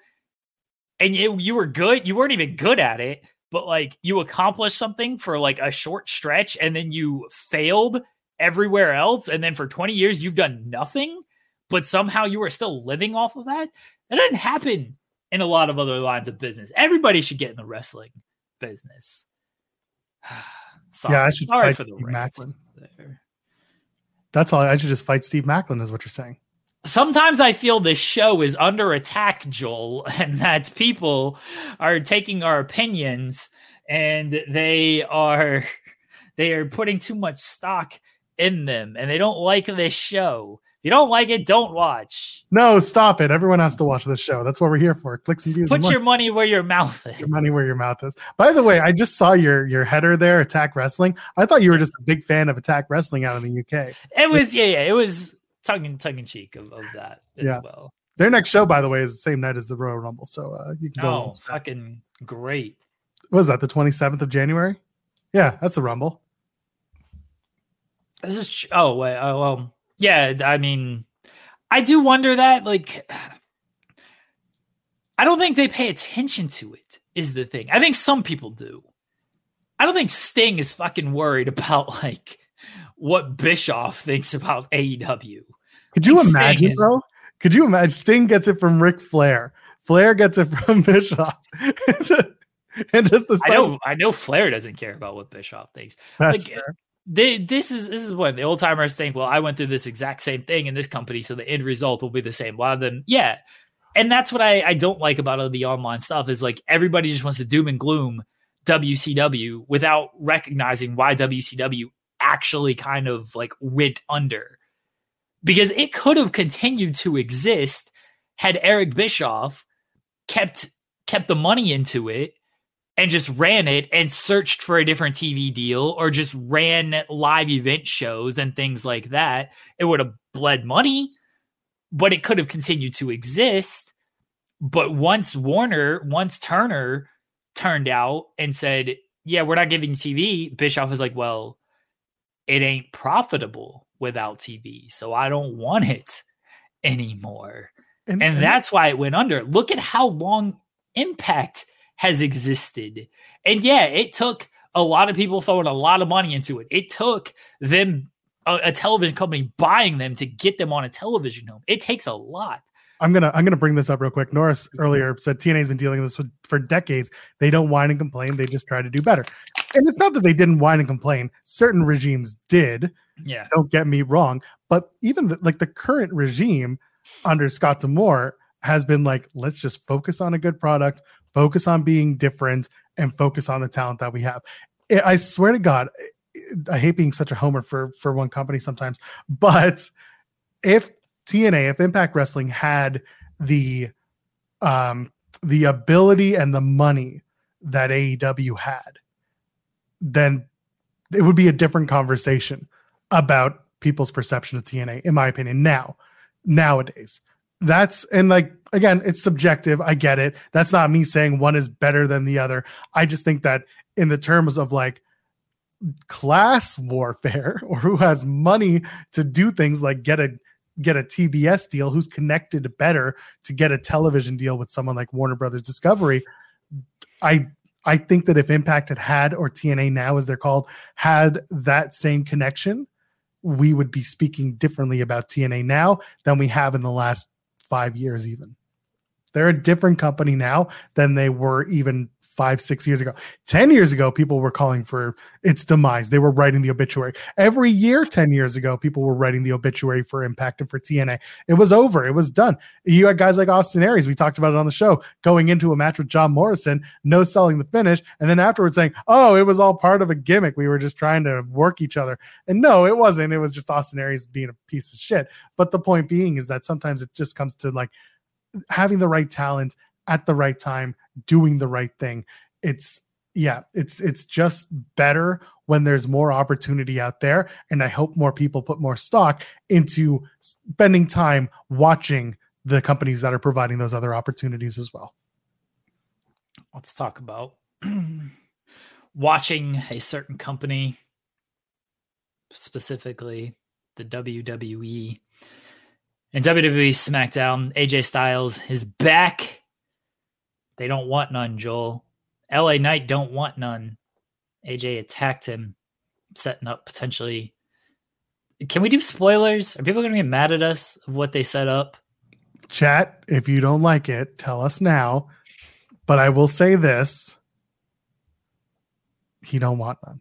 and you, you were good, you weren't even good at it, but like you accomplished something for like a short stretch and then you failed everywhere else and then for 20 years you've done nothing but somehow you are still living off of that? That doesn't happen in a lot of other lines of business. Everybody should get in the wrestling business. Yeah i should Sorry fight steve Maclin. there. that's all i should just fight steve Maclin, is what you're saying. Sometimes I feel this show is under attack, Joel, and that people are taking our opinions and they are they are putting too much stock in them and they don't like this show. If you don't like it, don't watch. No, stop it. Everyone has to watch this show. That's what we're here for. Clicks and views. Put and your money where your mouth is. Your money where your mouth is. By the way, I just saw your your header there, Attack Wrestling. I thought you were just a big fan of Attack Wrestling out in the UK. It was yeah, yeah. It was tongue in tongue in cheek of, of that as yeah. well. Their next show, by the way, is the same night as the Royal Rumble, so uh, you can go. oh, fucking great. What was that the twenty seventh of January? Yeah, that's the Rumble. This is oh wait oh well yeah I mean I do wonder that like I don't think they pay attention to it is the thing. I think some people do. I don't think Sting is fucking worried about like what Bischoff thinks about AEW. Could you imagine, is, bro? Could you imagine? Sting gets it from Ric Flair. Flair gets it from Bischoff. and just the I know, I know Flair doesn't care about what Bischoff thinks. That's like, fair they, this is this is what the old timers think. Well, I went through this exact same thing in this company, so the end result will be the same. Of them, yeah, and that's what I I don't like about all the online stuff is like everybody just wants to doom and gloom WCW without recognizing why WCW actually kind of like went under because it could have continued to exist had Eric Bischoff kept kept the money into it and just ran it and searched for a different TV deal or just ran live event shows and things like that, it would have bled money, but it could have continued to exist. But once Warner, once Turner turned out and said, Yeah, we're not giving TV, Bischoff was like, Well, it ain't profitable without TV. So I don't want it anymore. And, and, and that's why it went under. Look at how long Impact has existed. And yeah, it took a lot of people throwing a lot of money into it. It took them a, a television company buying them to get them on a television home. It takes a lot. I'm gonna I'm gonna bring this up real quick. Norris mm-hmm. earlier said TNA's been dealing with this with, for decades. They don't whine and complain. They just try to do better. And it's not that they didn't whine and complain. Certain regimes did. Yeah. Don't get me wrong. But even the, like the current regime under Scott D'Amore has been like, let's just focus on a good product, focus on being different, and focus on the talent that we have. I I swear to God, I hate being such a homer for for one company sometimes, but if TNA, if Impact Wrestling had the um the ability and the money that AEW had, then it would be a different conversation about people's perception of TNA, in my opinion. Now, nowadays, that's and like again, it's subjective. I get it. That's not me saying one is better than the other. I just think that in the terms of like class warfare or who has money to do things like get a get a TBS deal who's connected better to get a television deal with someone like Warner Brothers Discovery I I think that if Impact had had or TNA now as they're called had that same connection we would be speaking differently about TNA now than we have in the last 5 years even. They're a different company now than they were even five, six years ago. 10 years ago, people were calling for its demise. They were writing the obituary. Every year, 10 years ago, people were writing the obituary for Impact and for TNA. It was over. It was done. You had guys like Austin Aries, we talked about it on the show, going into a match with John Morrison, no selling the finish, and then afterwards saying, oh, it was all part of a gimmick. We were just trying to work each other. And no, it wasn't. It was just Austin Aries being a piece of shit. But the point being is that sometimes it just comes to like, having the right talent at the right time doing the right thing. It's yeah it's it's just better when there's more opportunity out there and i hope more people put more stock into spending time watching the companies that are providing those other opportunities as well. Let's talk about watching a certain company specifically the WWE and WWE SmackDown, AJ Styles is back. They don't want none, Joel. LA Knight don't want none. AJ attacked him, setting up potentially. Can we do spoilers? Are people going to get mad at us of what they set up? Chat, if you don't like it, tell us now. But I will say this: he don't want none.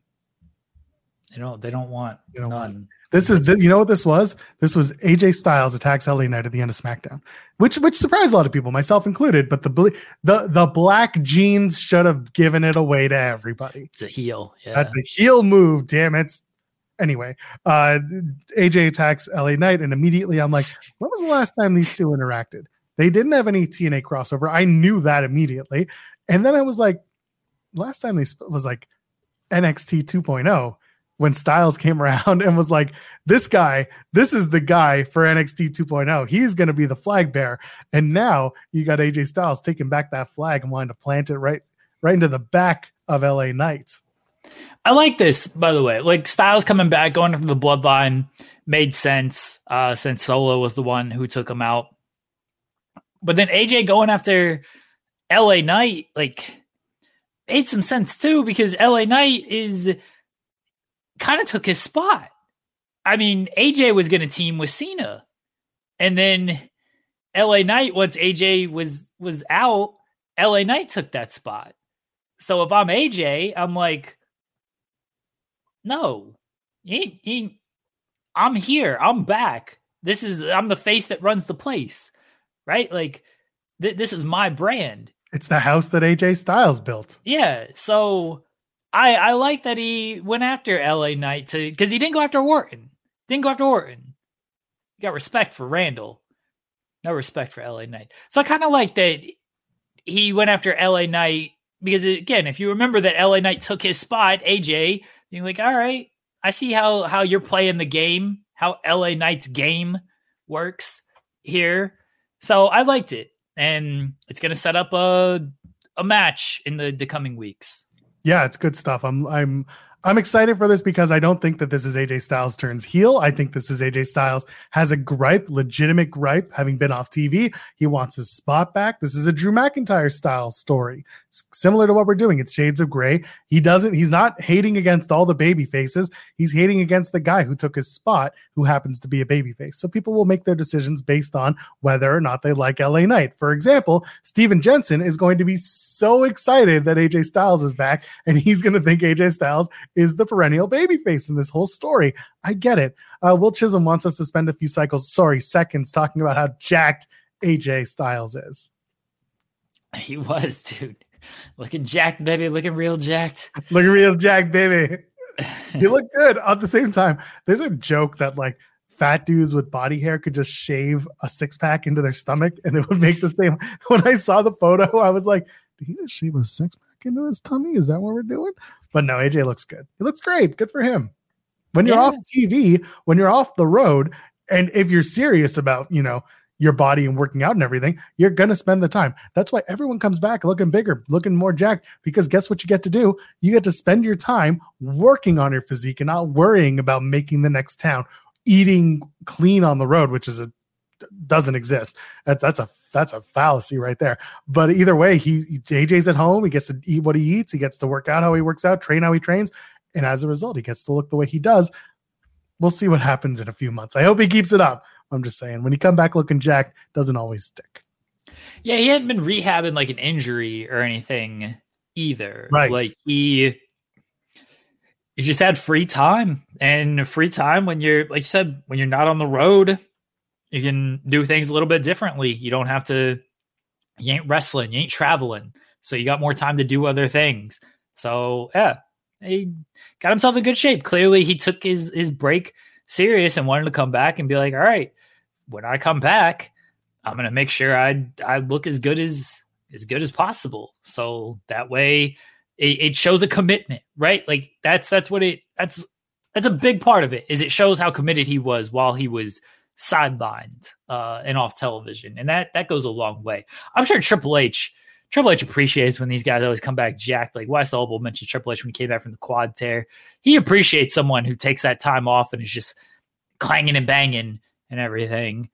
They don't. They don't want They don't want none. This is this, you know what this was? This was AJ Styles attacks LA Knight at the end of SmackDown, which which surprised a lot of people, myself included. But the bl- the the black jeans should have given it away to everybody. It's a heel. Yeah. That's a heel move. Damn it. Anyway, uh, AJ attacks LA Knight, and immediately I'm like, when was the last time these two interacted? They didn't have any TNA crossover. I knew that immediately, and then I was like, last time they sp- was like NXT 2.0 when Styles came around and was like, this guy, this is the guy for NXT 2.0. He's going to be the flag bearer. And now you got AJ Styles taking back that flag and wanting to plant it right, right into the back of LA Knight. I like this, by the way. Like Styles coming back, going from the bloodline made sense uh, since Solo was the one who took him out. But then AJ going after LA Knight, like, made some sense too because LA Knight is kind of took his spot. I mean, AJ was going to team with Cena, and then LA Knight once AJ was was out, LA Knight took that spot. So if I'm AJ, I'm like, no, he, he, I'm here. I'm back. This is I'm the face that runs the place, right? Like th- this is my brand. It's the house that AJ Styles built. Yeah. So I I like that he went after LA Knight to because he didn't go after Orton. Didn't go after Orton. He got respect for Randall. No respect for LA Knight. So I kind of like that he went after LA Knight because again, if you remember that LA Knight took his spot, AJ, you're like, all right, I see how how you're playing the game, how LA Knight's game works here. So I liked it, and it's gonna set up a a match in the the coming weeks. Yeah, it's good stuff. I'm I'm I'm excited for this because I don't think that this is AJ Styles turns heel. I think this is AJ Styles has a gripe, legitimate gripe, having been off TV. He wants his spot back. This is a Drew McIntyre style story. It's similar to what we're doing. It's shades of gray. He doesn't, he's not hating against all the baby faces. He's hating against the guy who took his spot, who happens to be a baby face. So people will make their decisions based on whether or not they like LA Knight. For example, Steven Jensen is going to be so excited that AJ Styles is back and he's going to think AJ Styles is the perennial babyface in this whole story. I get it. Uh, Will Chisholm wants us to spend a few cycles, sorry, seconds, talking about how jacked AJ Styles is. He was, dude. Looking jacked, baby. Looking real jacked. Looking real jacked, baby. you look good at the same time. There's a joke that like fat dudes with body hair could just shave a six pack into their stomach and it would make the same. When I saw the photo, I was like, did he just shave a six pack into his tummy? Is that what we're doing? But no, AJ looks good. He looks great. Good for him. When you're Yeah. off TV, when you're off the road, and if you're serious about, you know, your body and working out and everything, you're gonna spend the time. That's why everyone comes back looking bigger, looking more jacked. Because guess what you get to do? You get to spend your time working on your physique and not worrying about making the next town, eating clean on the road, which is a doesn't exist. That, that's a that's a fallacy right there. But either way, he JJ's at home. He gets to eat what he eats. He gets to work out how he works out, train how he trains, and as a result, he gets to look the way he does. We'll see what happens in a few months. I hope he keeps it up. I'm just saying, when you come back looking jacked, doesn't always stick. Yeah, he hadn't been rehabbing like an injury or anything either. Right. Like he he just had free time. And free time when you're like you said, when you're not on the road, you can do things a little bit differently. You don't have to you ain't wrestling, you ain't traveling. So you got more time to do other things. So yeah, he got himself in good shape. Clearly he took his his break serious and wanted to come back and be like, all right, when I come back, I'm gonna make sure I I look as good as as good as possible. So that way it, it shows a commitment, right? Like that's that's what it that's that's a big part of it is it shows how committed he was while he was sidelined uh and off television. And that that goes a long way. I'm sure Triple H Triple H appreciates when these guys always come back jacked. Like Wes Oble mentioned Triple H when he came back from the quad tear. He appreciates someone who takes that time off and is just clanging and banging and everything.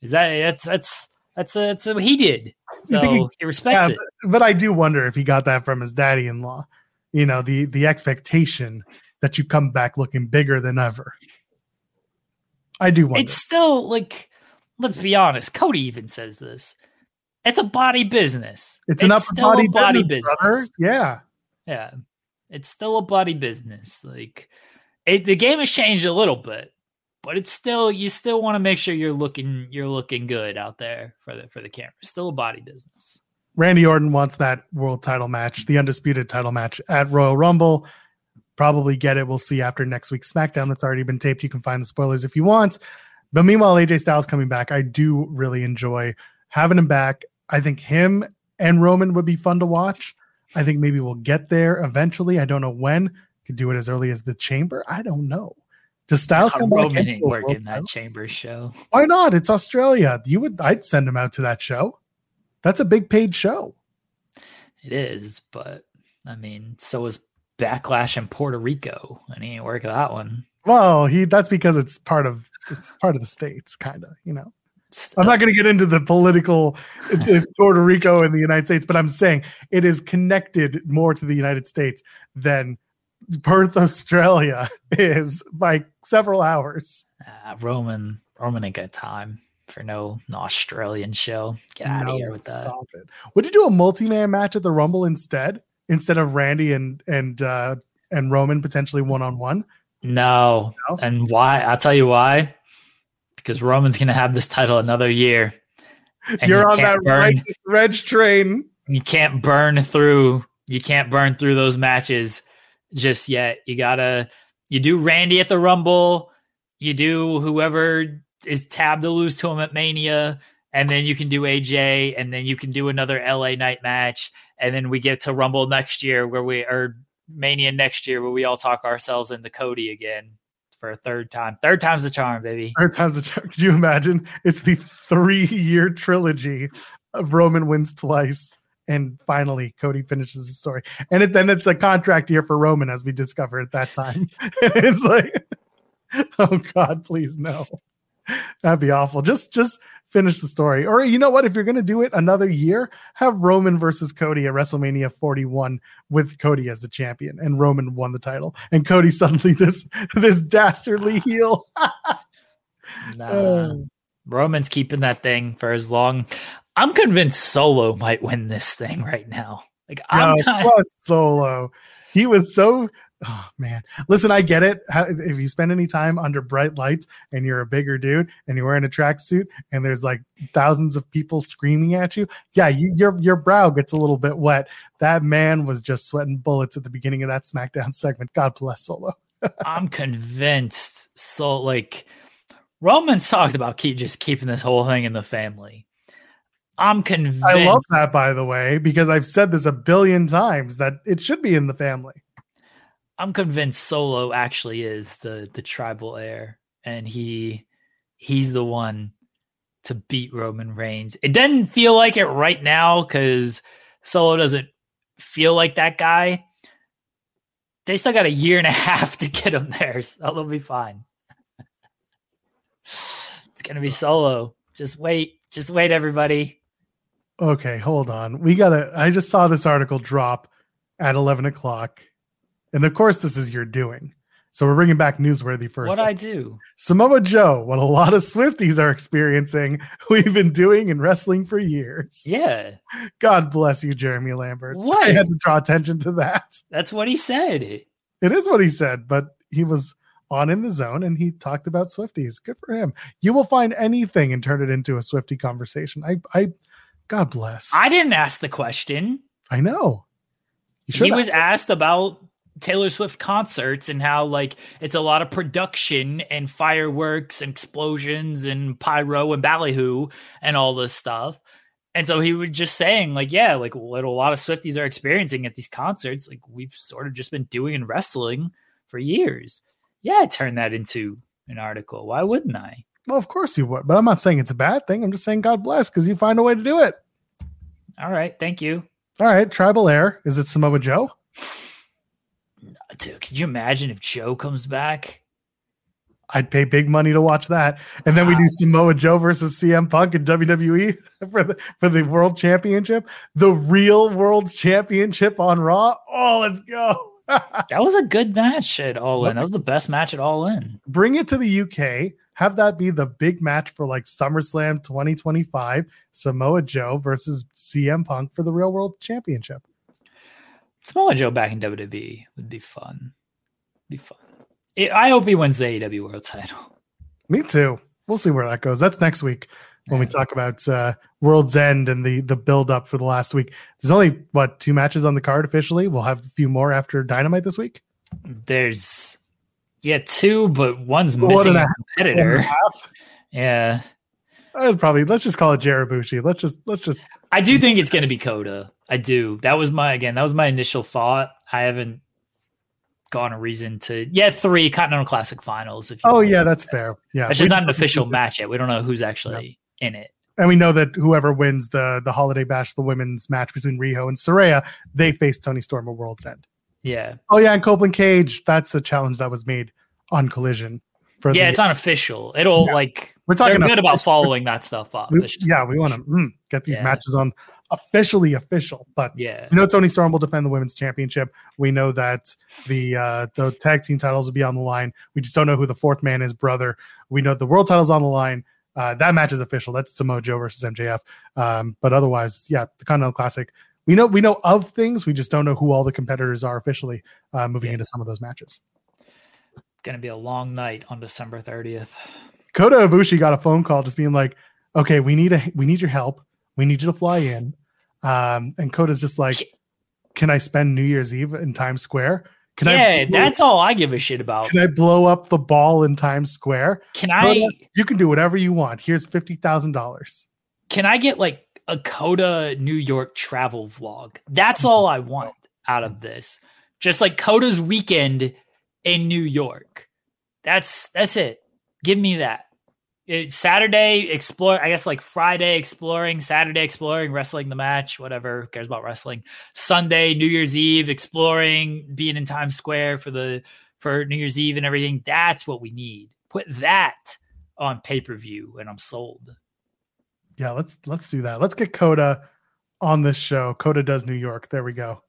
Is that that's that's that's uh, that's what he did. So think he respects Yeah, it. but, but I do wonder if he got that from his daddy-in-law. You know, the the expectation that you come back looking bigger than ever. I do wonder. It's still like, let's be honest. Cody even says this. It's a body business. It's an upper still body, a body business, business. Yeah. Yeah, it's still a body business. Like it, the game has changed a little bit, but it's still you still want to make sure you're looking you're looking good out there for the for the camera. Still a body business. Randy Orton wants that world title match, the undisputed title match at Royal Rumble. Probably get it. We'll see after next week's SmackDown that's already been taped. You can find the spoilers if you want. But meanwhile, AJ Styles coming back, I do really enjoy having him back. I think him and Roman would be fun to watch. I think maybe we'll get there eventually. I don't know when. Could do it as early as the Chamber. I don't know. Does Styles come back? Roman ain't a working that chamber show. Why not? It's Australia. You would. I'd send him out to that show. That's a big paid show. It is, but I mean, so is Backlash in Puerto Rico, and he ain't working that one. Well, he that's because it's part of it's part of the states, kind of. You know, I'm not going to get into the political into Puerto Rico and the United States, but I'm saying it is connected more to the United States than Perth, Australia is by several hours. Uh, Roman, Roman ain't got time for no, no Australian show. Get out No, of here with that. it. Would you do a multi-man match at the Rumble instead, instead of Randy and and uh, and Roman potentially one on one? No. And why? I'll tell you why. Because Roman's going to have this title another year. You're you on that burn, righteous reg train. You can't burn through. You can't burn through those matches just yet. You gotta. You do Randy at the Rumble. You do whoever is tabbed to lose to him at Mania, and then you can do AJ, and then you can do another LA Knight match, and then we get to Rumble next year where we or Mania next year where we all talk ourselves into Cody again for a third time. Third time's the charm, baby. Third time's the charm. Could you imagine? It's the three-year trilogy of Roman wins twice And finally, Cody finishes the story. And it, then it's a contract year for Roman, as we discover at that time. it's like, oh God, please no. That'd be awful. Just just finish the story. Or you know what? If you're gonna do it another year, have Roman versus Cody at WrestleMania 41 with Cody as the champion, and Roman won the title, and Cody suddenly this this dastardly heel. Nah. Oh. Roman's keeping that thing for as long. I'm convinced Solo might win this thing right now. Like I'm oh, No, kind plus Solo. He was so. Oh man, listen, I get it. If you spend any time under bright lights and you're a bigger dude and you're wearing a tracksuit and there's like thousands of people screaming at you, yeah, you, your your brow gets a little bit wet. That man was just sweating bullets at the beginning of that SmackDown segment. God bless Solo. I'm convinced. So like Roman's talked about keep just keeping this whole thing in the family. I'm convinced. I love that, by the way, because I've said this a billion times that it should be in the family. I'm convinced Solo actually is the the tribal heir, and he he's the one to beat Roman Reigns. It doesn't feel like it right now because Solo doesn't feel like that guy. They still got a year and a half to get him there, so they'll be fine. it's gonna be Solo. Just wait, just wait, everybody. Okay, hold on. We gotta. I just saw this article drop at eleven o'clock, and of course, this is your doing. So we're bringing back newsworthy first. What I do? Samoa Joe, what a lot of Swifties are experiencing, we've been doing in wrestling for years. Yeah, God bless you, Jeremy Lambert. What? I had to draw attention to that. that's what he said. It is what he said, but he was on in the zone and he talked about Swifties. Good for him. You will find anything and turn it into a Swifty conversation. I, I, God bless. I didn't ask the question. I know. He was asked about Taylor Swift concerts and how like it's a lot of production and fireworks and explosions and pyro and ballyhoo and all this stuff. And so he was just saying, like, yeah, like what a lot of Swifties are experiencing at these concerts, like we've sort of just been doing in wrestling for years. Yeah, I turned that into an article. Why wouldn't I? Well, of course you would, but I'm not saying it's a bad thing. I'm just saying God bless because you find a way to do it. All right, thank you. All right, Tribal Heir. Is it Samoa Joe? Dude, could you imagine if Joe comes back? I'd pay big money to watch that. And then we do Samoa Joe versus CM Punk in WWE for the for the World Championship, the real World Championship on Raw. Oh, let's go! That was a good match at All In. That was the best match at All In. Bring it to the UK. Have that be the big match for like SummerSlam 2025. Samoa Joe versus CM Punk for the Real World Championship. Samoa Joe back in WWE would be fun. Be fun. It, I hope he wins the AEW World Title. Me too. We'll see where that goes. That's next week when we talk about uh, World's End and the the build up for the last week. There's only what two matches on the card officially. We'll have a few more after Dynamite this week. There's yeah two, but one's One missing a competitor. One and a half. Yeah, I'd probably let's just call it Jarabuchi. Let's just let's just I do think it's going to be Kota. I do. That was my again. That was my initial thought. I haven't gone a reason to. Yeah, three Continental Classic finals. If you Oh yeah, that's fair. Yeah, it's just not an official match yet. We don't know who's actually in it. and we know that whoever wins the the Holiday Bash, the women's match between Riho and Saraya, they face Toni Storm at World's End. Yeah, Oh yeah, and Copeland Cage. That's a challenge that was made on Collision. For yeah. the, It's unofficial. It'll Yeah. like We're talking good about following that stuff up. we- yeah, we want to mm, get these Yeah. matches on officially official, but yeah. We know Toni Storm will defend the women's championship. We know that the uh, the tag team titles will be on the line. We just don't know who the fourth man is, brother. We know the world title's on the line. Uh, that match is official. That's Samoa Joe versus MJF. Um, but otherwise, yeah, the Continental Classic. We know we know of things. We just don't know who all the competitors are officially uh, moving Yeah. into some of those matches. Gonna be a long night on December 30th. Kota Ibushi got a phone call just being like, "Okay, we need a we need your help. We need you to fly in." Um, and Kota's just like, "Can I spend New Year's Eve in Times Square? Can yeah, I? that's all I give a shit about. Can I blow up the ball in Times Square? Can I Kota, you can do whatever you want. Here's fifty thousand dollars. can I get like a Kota New York travel vlog? That's all I want out of this. Just like Kota's weekend in New York. That's that's it. Give me that. It, Saturday explore. I guess like Friday exploring, Saturday exploring, wrestling the match, whatever. Cares about wrestling? Sunday, New Year's Eve exploring, being in Times Square for the for New Year's Eve and everything. That's what we need. Put that on pay per view, and I'm sold. Yeah, let's let's do that. Let's get Kota on this show. Kota does New York. There we go.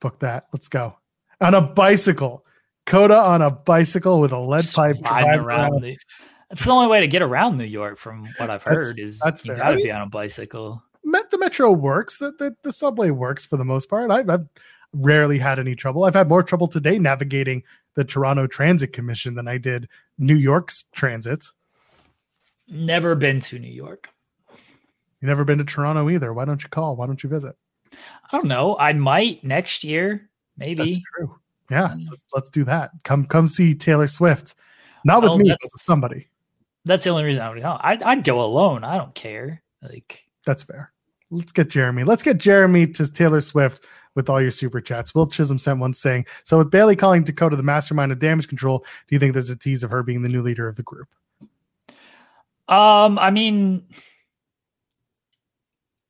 Book that. Let's go on a bicycle. Kota on a bicycle with a lead pipe. Riding around the, that's the only way to get around New York, from what I've That's- heard. Is that's you got to I be on a bicycle. Met the metro works. The, the the subway works for the most part. I've, I've rarely had any trouble. I've had more trouble today navigating the Toronto Transit Commission than I did New York's transit. Never been to New York. You never been to Toronto either. Why don't you call? Why don't you visit? I don't know. I might next year, maybe. That's true. Yeah, um, let's, let's do that. Come come see Taylor Swift. Not with Well, me, but with somebody. That's the only reason I would go. I'd, I'd go alone. I don't care. Like, That's fair. Let's get Jeremy. Let's get Jeremy to Taylor Swift with all your super chats. Will Chisholm sent one saying, So with Bayley calling Dakota the mastermind of damage control, do you think there's a tease of her being the new leader of the group? um, I mean,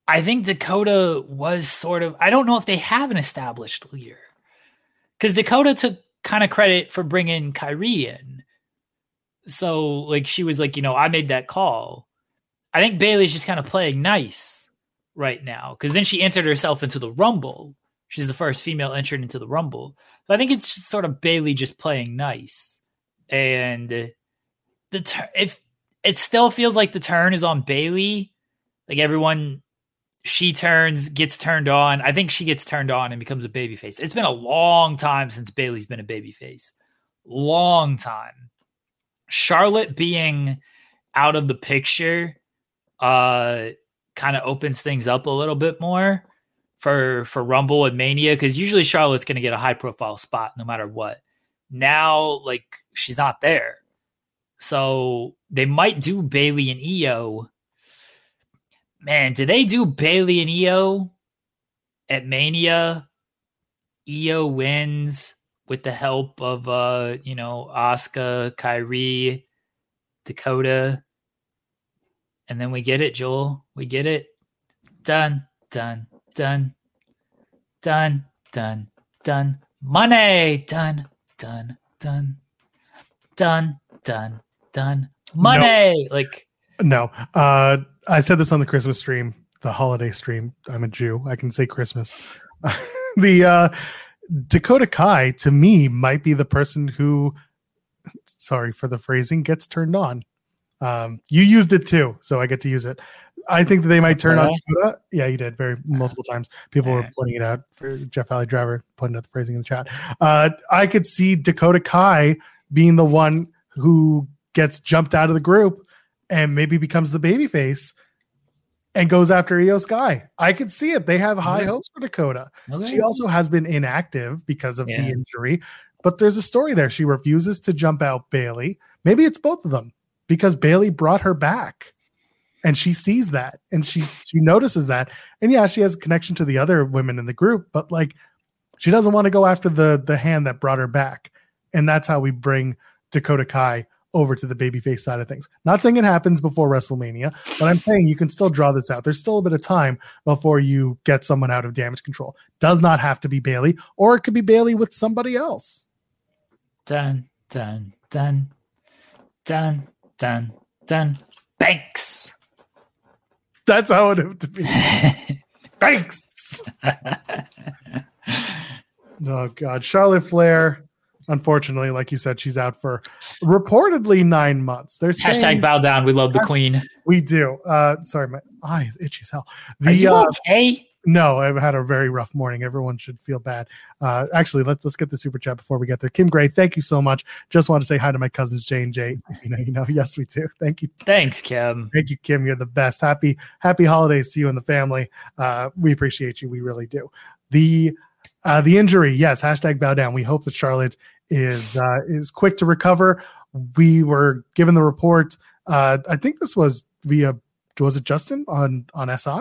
I think Dakota was sort of. I don't know if they have an established leader because Dakota took kind of credit for bringing Kairi in. So, like, she was like, you know, I made that call. I think Bayley's just kind of playing nice right now because then she entered herself into the Rumble. She's the first female entered into the Rumble. So I think it's just sort of Bayley just playing nice. And the tur- if it still feels like the turn is on Bayley, like everyone she turns, gets turned on. I think she gets turned on and becomes a babyface. It's been a long time since Bayley's been a babyface. Long time. Charlotte being out of the picture uh kind of opens things up a little bit more for for Rumble and Mania because usually Charlotte's going to get a high profile spot no matter what. Now, like she's not there, so they might do Bayley and Iyo. Man, do they do Bayley and Iyo at Mania? Iyo wins with the help of uh, you know, Asuka, Kairi, Dakota. And then we get it, Joel. We get it. Done, done, done, done, done, done. Money, done, done, done, done, done, done. Money, like No. Uh I said this on the Christmas stream, the holiday stream. I'm a Jew. I can say Christmas. the uh Dakota Kai to me might be the person who sorry for the phrasing gets turned on. Um you used it too, so I get to use it. I think that they might turn on Dakota. Yeah, you did very multiple times. People were pointing it out for Jeff Valley Driver pointing out the phrasing in the chat. Uh I could see Dakota Kai being the one who gets jumped out of the group and maybe becomes the baby face and goes after Iyo Sky. I could see it. They have high Okay. hopes for Dakota. okay. She also has been inactive because of Yeah. the injury, but there's a story there. She refuses to jump out Bayley. Maybe it's both of them because Bayley brought her back. And she sees that and she she notices that. And yeah, she has a connection to the other women in the group, but like she doesn't want to go after the the hand that brought her back. And that's how we bring Dakota Kai over to the babyface side of things. Not saying it happens before WrestleMania, but I'm saying you can still draw this out. There's still a bit of time before you get someone out of damage control. Does not have to be Bayley, or it could be Bayley with somebody else. done, done, done, done, done, done. Thanks. That's how it would to be. Thanks. Oh God, Charlotte Flair. Unfortunately, like you said, she's out for reportedly nine months. They're saying Hashtag bow down. We love the queen. we do. Uh, sorry, my eye is itchy as hell. Are The you uh, okay? No, I've had a very rough morning. Everyone should feel bad. Uh, actually, let's let's get the super chat before we get there. Kim Gray, thank you so much. Just want to say hi to my cousins Jane and Jay. You know, you know, yes, we do. Thank you, Thanks, Kim. thank you, Kim. You're the best. Happy happy holidays to you and the family. Uh, we appreciate you. We really do. The uh, the injury, yes. Hashtag bow down. We hope that Charlotte is uh, is quick to recover. We were given the report. Uh, I think this was via was it Justin on on SI?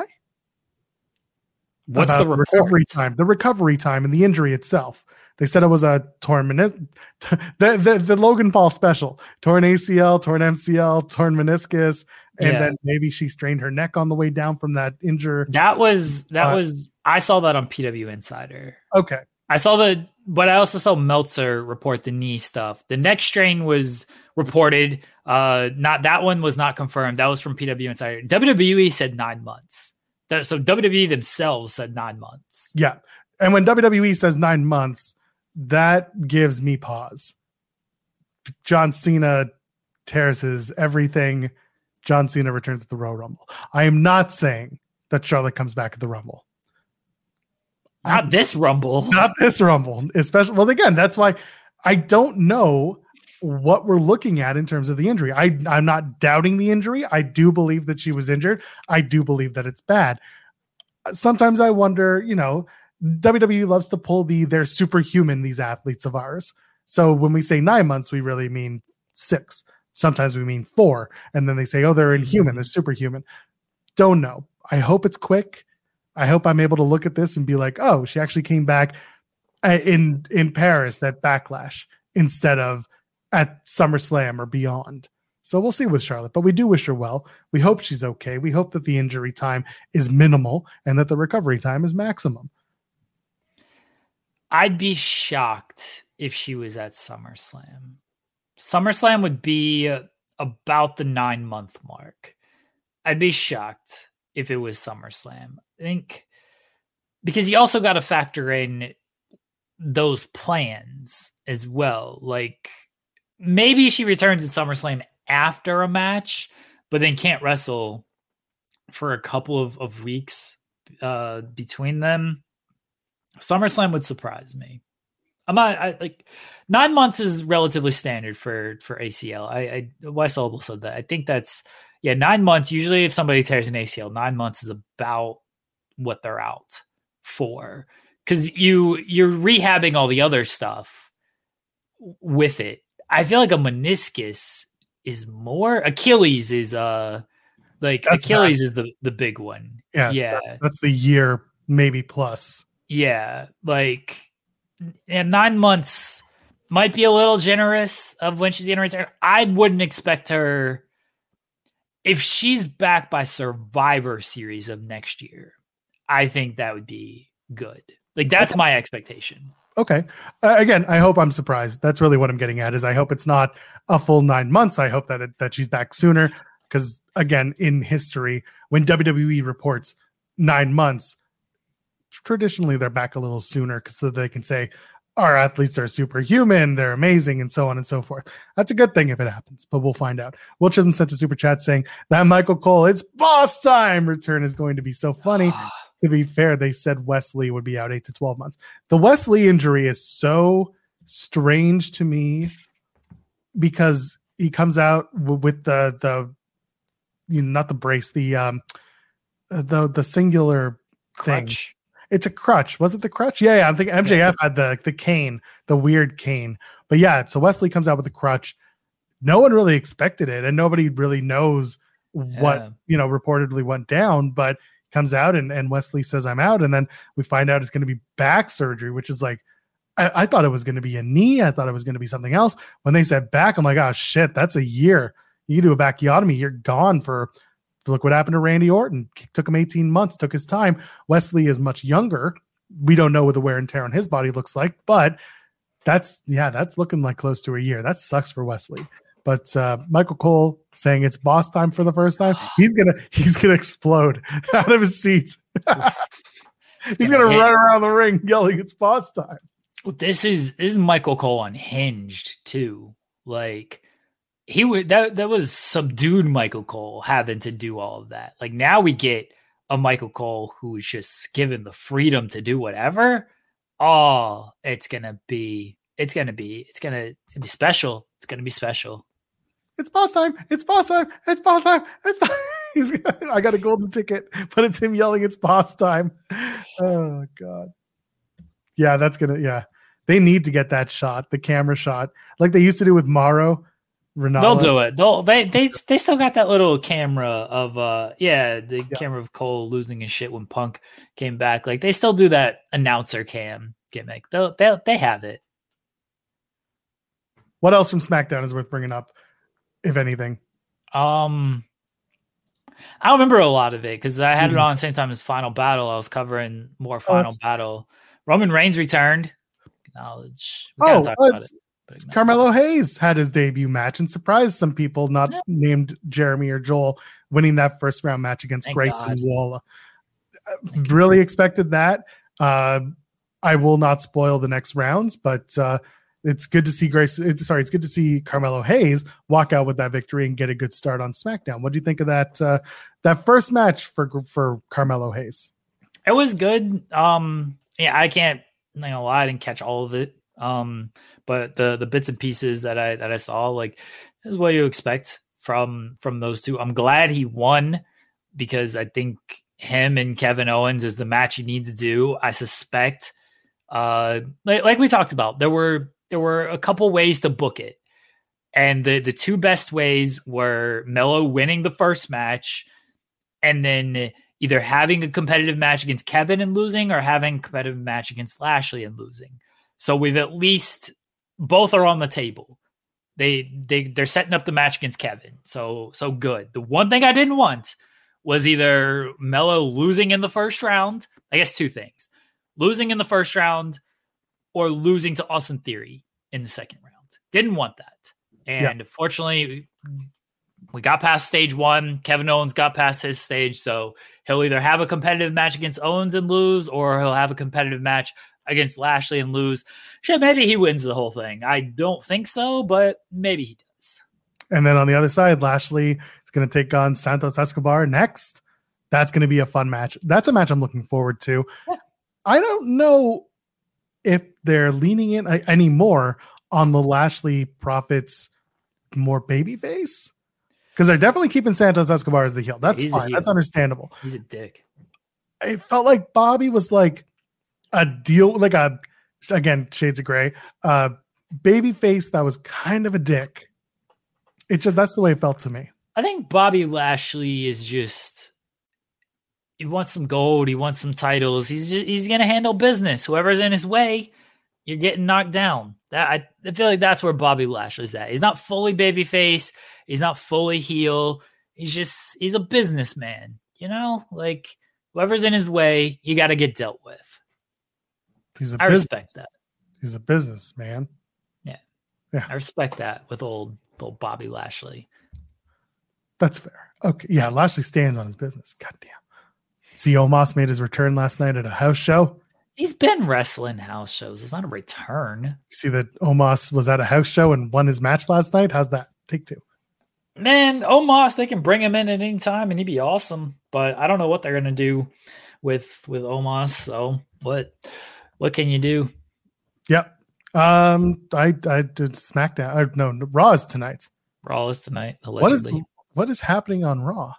What's the report? recovery time? The recovery time and the injury itself. They said it was a torn menis- the, the the Logan Paul special, torn ACL, torn MCL, torn meniscus, and Yeah. then maybe she strained her neck on the way down from that injury. That was that Uh, was I saw that on PW Insider. Okay, I saw the, but I also saw Meltzer report the knee stuff. The neck strain was reported. Uh, not that one was not confirmed. That was from PW Insider. WWE said nine months. So WWE themselves said nine months. yeah. And when WWE says nine months, that gives me pause. John Cena tears his everything. John Cena returns at the Royal Rumble. I am not saying that Charlotte comes back at the Rumble. Not this Rumble. not this rumble. Especially well again that's why i don't know what we're looking at in terms of the injury. I i'm not doubting the injury. I do believe that she was injured. I do believe that it's bad. Sometimes i wonder you know wwe loves to pull the they're superhuman these athletes of ours. So when we say nine months we really mean six. Sometimes we mean four. And then they say oh they're mm-hmm. inhuman. They're superhuman. Don't know. I hope it's quick I hope I'm able to look at this and be like, oh, she actually came back uh, in in Paris at Backlash instead of at SummerSlam or beyond. So we'll see with Charlotte, but we do wish her well. We hope she's okay. We hope that the injury time is minimal and that the recovery time is maximum. I'd be shocked if she was at SummerSlam. SummerSlam would be about the nine month mark. I'd be shocked if it was SummerSlam. I think because you also got to factor in those plans as well. Like maybe she returns in SummerSlam after a match, but then can't wrestle for a couple of, of weeks uh, between them. SummerSlam would surprise me. I'm not I, like nine months is relatively standard for for ACL. I, I Wes Obel said that. I think that's yeah nine months. Usually, if somebody tears an ACL, nine months is about what they're out for because you you're rehabbing all the other stuff with it. I feel like a meniscus is more. Achilles is uh like That's Achilles is the the big one. Yeah, yeah. That's, that's the year maybe plus. Yeah, like and nine months might be a little generous of when she's gonna return. I wouldn't expect her if she's back by Survivor Series of next year. I think that would be good. Like that's my expectation. Okay. Uh, again, I hope I'm surprised. That's really what I'm getting at. Is I hope it's not a full nine months. I hope that it, that she's back sooner. Because again, in history, when WWE reports nine months, traditionally they're back a little sooner because so they can say our athletes are superhuman, they're amazing, and so on and so forth. That's a good thing if it happens, but we'll find out. Will Chisholm sent a super chat saying that Michael Cole, it's boss time return is going to be so funny. to be fair, they said Wes Lee would be out eight to 12 months. The Wes Lee injury is so strange to me because he comes out w- with the, the, you know, not the brace, the, um, uh, the, the singular thing. It's a crutch. Was it the crutch? Yeah, yeah. I think MJF had the, the cane, the weird cane. But yeah, so Wes Lee comes out with the crutch. No one really expected it, and nobody really knows what Yeah. you know reportedly went down. But comes out and, and Wes Lee says I'm out, and then we find out it's going to be back surgery, which is like I, I thought it was going to be a knee. I thought it was going to be something else. When they said back, I'm like, oh shit, that's a year. You do a backiotomy, you're gone for. Look what happened to Randy Orton. Took him 18 months. Took his time. Wes Lee is much younger. We don't know what the wear and tear on his body looks like, but that's yeah, that's looking like close to a year. That sucks for Wes Lee. But uh, Michael Cole saying it's boss time for the first time. He's gonna he's gonna explode out of his seat. he's gonna run around the ring yelling it's boss time. Well, this is this is Michael Cole unhinged too. Like he would that that was subdued Michael Cole having to do all of that. Like now we get a Michael Cole who's just given the freedom to do whatever. Oh, it's gonna be it's gonna be it's gonna, it's gonna be special. It's gonna be special. It's boss time. It's boss time. It's boss time. It's boss. He's, I got a golden ticket, but it's him yelling it's boss time. Oh god. Yeah, that's gonna yeah. They need to get that shot, the camera shot, like they used to do with Mauro. Ranallo. They'll do it. They'll they they they still got that little camera of uh yeah, the camera of Cole losing his shit when Punk came back. Like they still do that announcer cam gimmick. They'll they they have it. What else from SmackDown is worth bringing up, if anything? Um, I remember a lot of it because I had Mhm. it on the same time as Final Battle. I was covering more Final that's- Battle. Roman Reigns returned. Acknowledge. We Oh, uh, Carmelo Hayes had his debut match and surprised some people, not Yeah. named Jeremy or Joel, winning that first round match against Thank Grayson God. Waller. Uh, Really expected that. Uh, I will not spoil the next rounds, but uh, it's good to see Grace. It's, sorry, it's good to see Carmelo Hayes walk out with that victory and get a good start on SmackDown. What do you think of that? Uh, that first match for for Carmelo Hayes. It was good. Um, yeah, I can't. I'm not gonna lie, I didn't catch all of it. Um, but the the bits and pieces that I that I saw, like, is what you expect from from those two. I'm glad he won because I think him and Kevin Owens is the match you need to do. I suspect, uh, like, like we talked about, there were there were a couple ways to book it, and the the two best ways were Melo winning the first match, and then either having a competitive match against Kevin and losing, or having a competitive match against Lashley and losing. So we've at least both are on the table. They they they're setting up the match against Kevin. So so good. The one thing I didn't want was either Melo losing in the first round. I guess two things: losing in the first round or losing to Austin Theory in the second round. Didn't want that. And fortunately, we got past stage one. Kevin Owens got past his stage, so he'll either have a competitive match against Owens and lose, or he'll have a competitive match against Lashley and lose. Shit, maybe he wins the whole thing. I don't think so, but maybe he does. And then on the other side, Lashley is going to take on Santos Escobar next. That's going to be a fun match. That's a match I'm looking forward to. Yeah. I don't know if they're leaning in anymore on the Lashley Profits more babyface because they're definitely keeping Santos Escobar as the heel. That's He's fine. That's understandable. He's a dick. It felt like Bobby was like a deal, like a again shades of gray, uh, baby face that was kind of a dick. It just that's the way it felt to me. I think Bobby Lashley is just he wants some gold, he wants some titles. He's just, he's to handle business. Whoever's in his way, you're getting knocked down. That I, I feel like that's where Bobby Lashley's at. He's not fully babyface, he's not fully heel. He's just he's a businessman, you know? Like whoever's in his way, you got to get dealt with. He's a I business. respect that. He's a businessman. Yeah. Yeah. I respect that with old old Bobby Lashley. That's fair. Okay. Yeah, Lashley stands on his business. God damn. See, Omos made his return last night at a house show. He's been wrestling house shows. It's not a return. See that Omos was at a house show and won his match last night? How's that? Take two. Man, Omos, they can bring him in at any time and he'd be awesome. But I don't know what they're gonna do with with Omos. So what what can you do? Yep. Um, I I did SmackDown. Uh, no, Raw is tonight. Raw is tonight, What is allegedly. what is happening on Raw?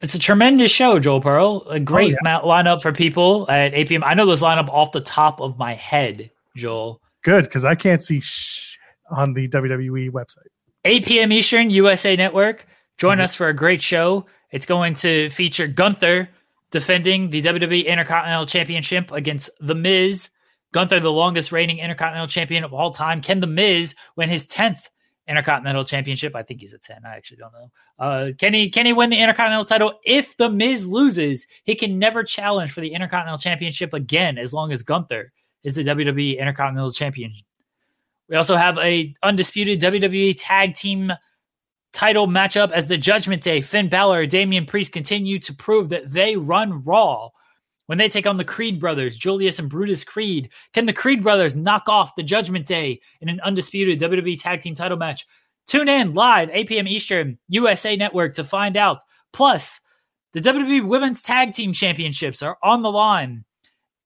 It's a tremendous show, Joel Pearl. A great yeah. lineup for people at 8 p.m. I know this lineup off the top of my head, Joel. Good because I can't see shit on the WWE website. 8 p.m. Eastern, USA Network. Join Mhm. us for a great show. It's going to feature Gunther defending the WWE Intercontinental Championship against The Miz. Gunther, the longest reigning Intercontinental Champion of all time. Can The Miz win his 10th Intercontinental Championship? I think he's a 10. I actually don't know. Uh, can he can he win the Intercontinental title? If The Miz loses, he can never challenge for the Intercontinental Championship again as long as Gunther is the WWE Intercontinental Champion. We also have a undisputed WWE Tag Team title matchup as the Judgment Day. Finn Balor, Damian Priest continue to prove that they run Raw when they take on the Creed brothers, Julius and Brutus Creed. Can the Creed brothers knock off the Judgment Day in an undisputed WWE Tag Team title match? Tune in live 8 p.m. Eastern, USA Network to find out. Plus, the WWE Women's Tag Team Championships are on the line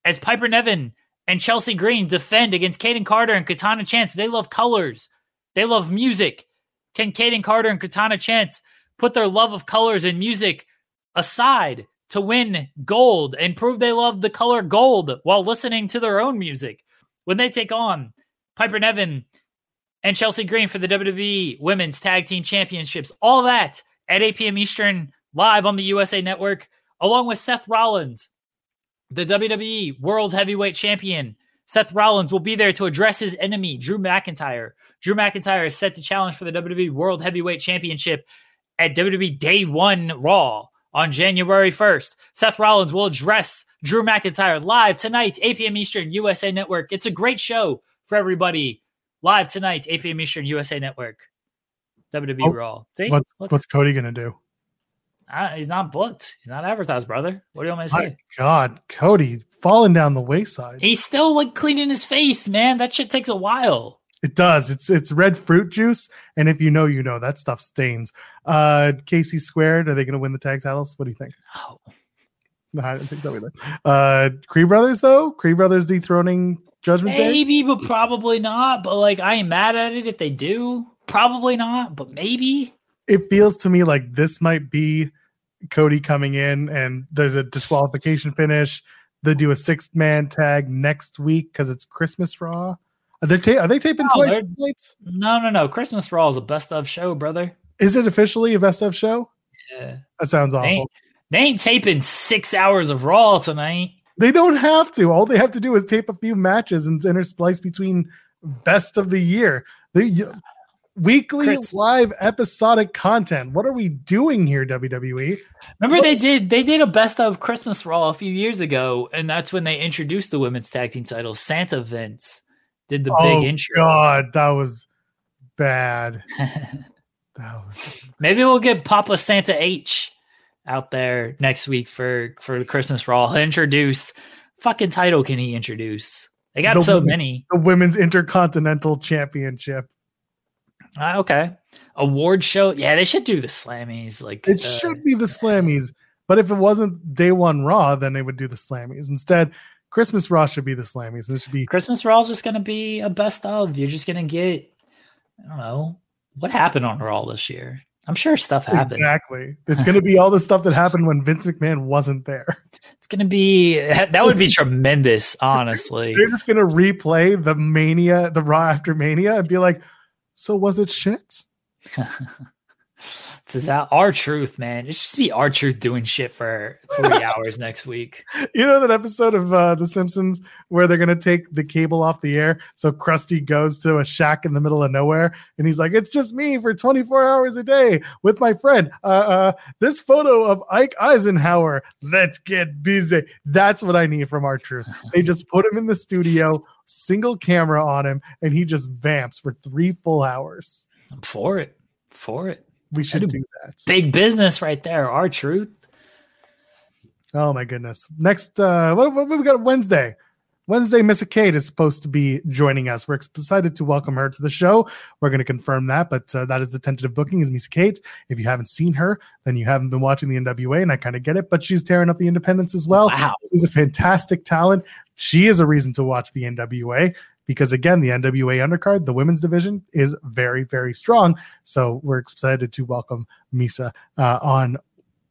as Piper Niven and Chelsea Green defend against Kayden Carter and Katana Chance. They love colors. They love music. Can Kayden Carter and Katana Chance put their love of colors and music aside to win gold and prove they love the color gold while listening to their own music when they take on Piper Niven and Chelsea Green for the WWE Women's Tag Team Championships? All that at 8 p.m. Eastern live on the USA Network, along with Seth Rollins, the WWE World Heavyweight Champion, Seth Rollins will be there to address his enemy, Drew McIntyre. Drew McIntyre is set to challenge for the WWE World Heavyweight Championship at WWE Day One Raw on January 1st. Seth Rollins will address Drew McIntyre live tonight, 8 p.m. Eastern, USA Network. It's a great show for everybody. Live tonight, 8 p.m. Eastern, USA Network. WWE Oh, Raw. See? What's Look, what's Cody gonna do? Uh, he's not booked. He's not advertised, brother. What do you want me to My say? God, Cody falling down the wayside. He's still like cleaning his face, man. That shit takes a while. It does. It's it's red fruit juice, and if you know, you know that stuff stains. Uh, Casey squared. Are they going to win the tag titles? What do you think? Oh, No, I don't think so either. Uh, Cree Brothers though. Cree Brothers dethroning Judgment Day. maybe, but probably not. But like, I ain't mad at it if they do. Probably not, but maybe. It feels to me like this might be Cody coming in, and there's a disqualification finish. They do a six man tag next week because it's Christmas Raw. Are they ta- are they taping No, twice? No, no, no. Christmas Raw is a best of show, brother. Is it officially a best of show? Yeah. That sounds They awful. ain't, they ain't taping six hours of Raw tonight. They don't have to. All they have to do is tape a few matches and intersplice between best of the year. They, weekly Chris- live episodic content. What are we doing here, WWE? Remember they did they did a best of Christmas Raw a few years ago, and that's when they introduced the women's tag team titles. Santa Vince did the oh big intro. God, that was bad. That was Maybe we'll get Papa Santa H out there next week for for the Christmas Raw. He'll introduce fucking title can he introduce? They got The so many. the women's intercontinental championship. Ah, okay. Award show. Yeah, they should do the Slammies. Like It uh, should be the Slammies, but if it wasn't day one Raw, then they would do the Slammies instead. Christmas Raw should be the Slammies, and it should be Christmas Raw is just gonna be a best of. You're just gonna get I don't know what happened on Raw this year. I'm sure stuff happened. exactly. It's going to be all the stuff that happened when Vince McMahon wasn't there. It's gonna be that would be tremendous, honestly. They're just going to replay the Mania, the Raw after Mania, and be like, "So was it shit?" This is our, truth, man. It should just be R-Truth doing shit for three hours next week. You know that episode of uh, The Simpsons where they're gonna take the cable off the air, so Krusty goes to a shack in the middle of nowhere, and he's like, "It's just me for 24 hours a day with my friend." Uh, uh, this photo of Ike Eisenhower. Let's get busy. That's what I need from R-Truth. They just put him in the studio, single camera on him, and he just vamps for three full hours. I'm for it. For it. We should do that. Big business right there. R-Truth. Oh my goodness. Next, uh, what, what, what we got Wednesday? Wednesday, Missa Kate is supposed to be joining us. We're excited to welcome her to the show. We're going to confirm that, but uh, that is the tentative booking is Missa Kate. If you haven't seen her, then you haven't been watching the NWA, and I kind of get it, but she's tearing up the independents as well. Wow. She's a fantastic talent. She is a reason to watch the NWA because, again, the NWA undercard, the women's division, is very, very strong. So we're excited to welcome Missa uh, on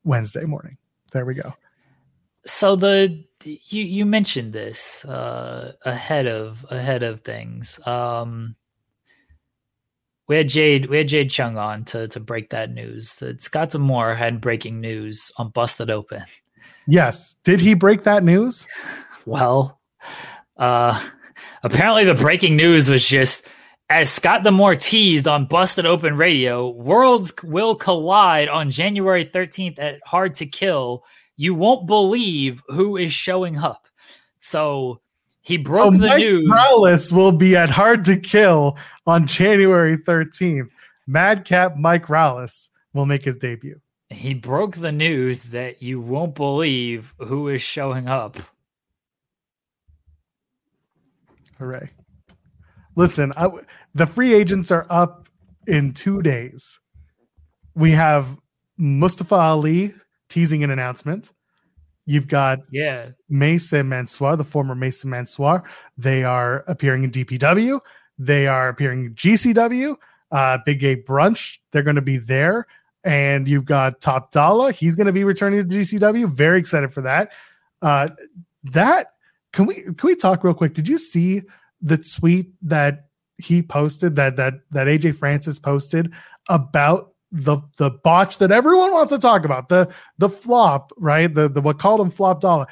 Wednesday morning. There we go. So the you you mentioned this uh ahead of ahead of things. Um we had Jade we had Jade Chung on to to break that news. That Scott D'Amore had breaking news on Busted Open. Yes. Did he break that news? Well, uh apparently the breaking news was just as Scott D'Amore teased on Busted Open Radio, worlds will collide on January 13th at Hard to Kill. You won't believe who is showing up. So he broke so the Mike news. Rallis will be at Hard to Kill on January 13th. Madcap Mike Rallis will make his debut. He broke the news that you won't believe who is showing up. Hooray. Listen, I, the free agents are up in two days. We have Mustafa Ali teasing an announcement. You've got Yeah. Mason Mansoor, the former Mason Mansoor. They are appearing in DPW. They are appearing in GCW. Uh, Big Gay Brunch. They're going to be there. And you've got Top Dollar. He's going to be returning to GCW. Very excited for that. Uh, that can we can we talk real quick? Did you see the tweet that he posted that that that AJ Francis posted about the the botch that everyone wants to talk about the the flop right the the what called him flop dollar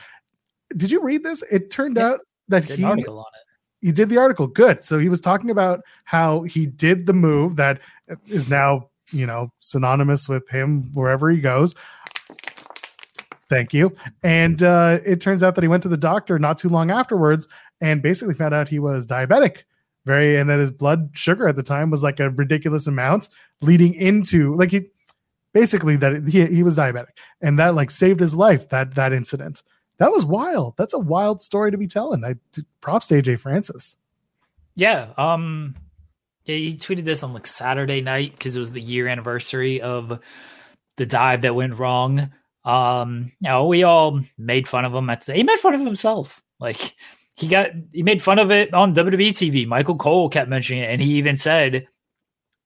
did you read this it turned Yeah. out that Did he article on it. he did the article. Good. So he was talking about how he did the move that is now, you know, synonymous with him wherever he goes. Thank you. And uh, it turns out that he went to the doctor not too long afterwards and basically found out he was diabetic. Very, and that his blood sugar at the time was like a ridiculous amount, leading into like he basically that he, he was diabetic, and that like saved his life. That that incident that was wild. That's a wild story to be telling. I props to AJ Francis. Yeah. Um. Yeah, he tweeted this on like Saturday night because it was the year anniversary of the dive that went wrong. Um, you know, we all made fun of him at the, he made fun of himself. Like he got he made fun of it on WWE TV. Michael Cole kept mentioning it, and he even said,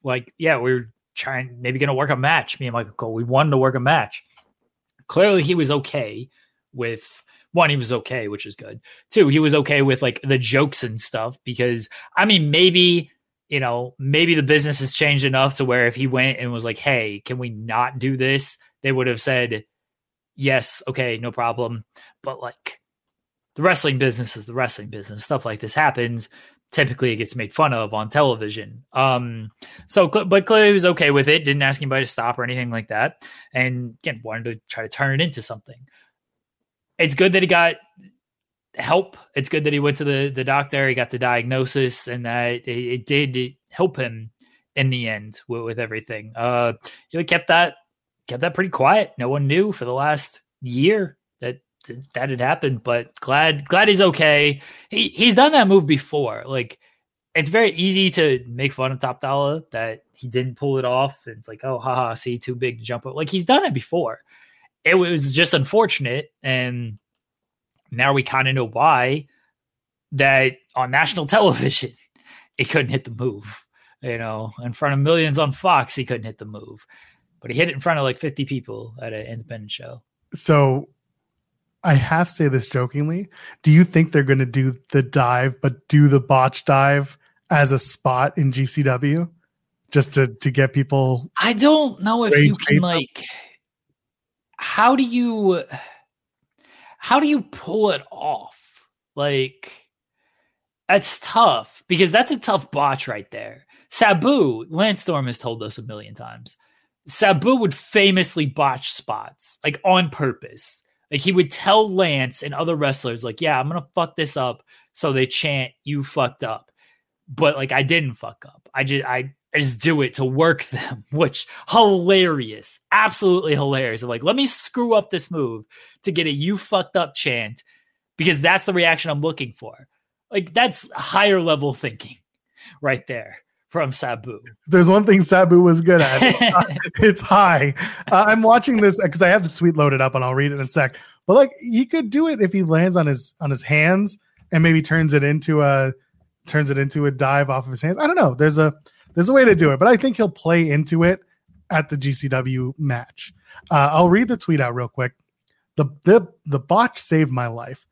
like, yeah, we are trying maybe gonna work a match. Me and Michael Cole, we wanted to work a match. Clearly, he was okay with one, he was okay, which is good. Two, he was okay with like the jokes and stuff because I mean, maybe you know, maybe the business has changed enough to where if he went and was like, "Hey, can we not do this?" they would have said, "Yes, okay, no problem." But like the wrestling business is the wrestling business. Stuff like this happens. Typically, it gets made fun of on television. Um, so, but he was okay with it. Didn't ask anybody to stop or anything like that. And again, wanted to try to turn it into something it's good that he got help. It's good that he went to the the doctor. He got the diagnosis, and that it, it did help him in the end with, with everything. Uh, he kept that kept that pretty quiet. No one knew for the last year that had happened. But glad glad he's okay. He he's done that move before. Like it's very easy to make fun of Top Dolla that he didn't pull it off. It's like, oh, haha, see, too big to jump up. Like he's done it before it was just unfortunate. And now we kind of know why that on national television, he couldn't hit the move. You know, in front of millions on Fox, he couldn't hit the move, but he hit it in front of like 50 people at an independent show. So I have to say this jokingly. Do you think they're going to do the dive, but do the botch dive as a spot in GCW? Just to, to get people. I don't know if you can like how do you how do you pull it off? Like that's tough because that's a tough botch right there. Sabu, Lance Storm has told us a million times. Sabu would famously botch spots like on purpose. Like he would tell Lance and other wrestlers, like, yeah, I'm gonna fuck this up. So they chant, you fucked up. But like I didn't fuck up. I just I just do it to work them, which hilarious, absolutely hilarious. I'm like, let me screw up this move to get a you fucked up chant because that's the reaction I'm looking for. Like that's higher level thinking right there from Sabu. There's one thing Sabu was good at. It's, it's high. Uh, I'm watching this because I have the tweet loaded up and I'll read it in a sec. But like he could do it if he lands on his on his hands and maybe turns it into a turns it into a dive off of his hands. I don't know. There's a there's a way to do it, but I think he'll play into it at the GCW match. Uh, I'll read the tweet out real quick. The the the botch saved my life.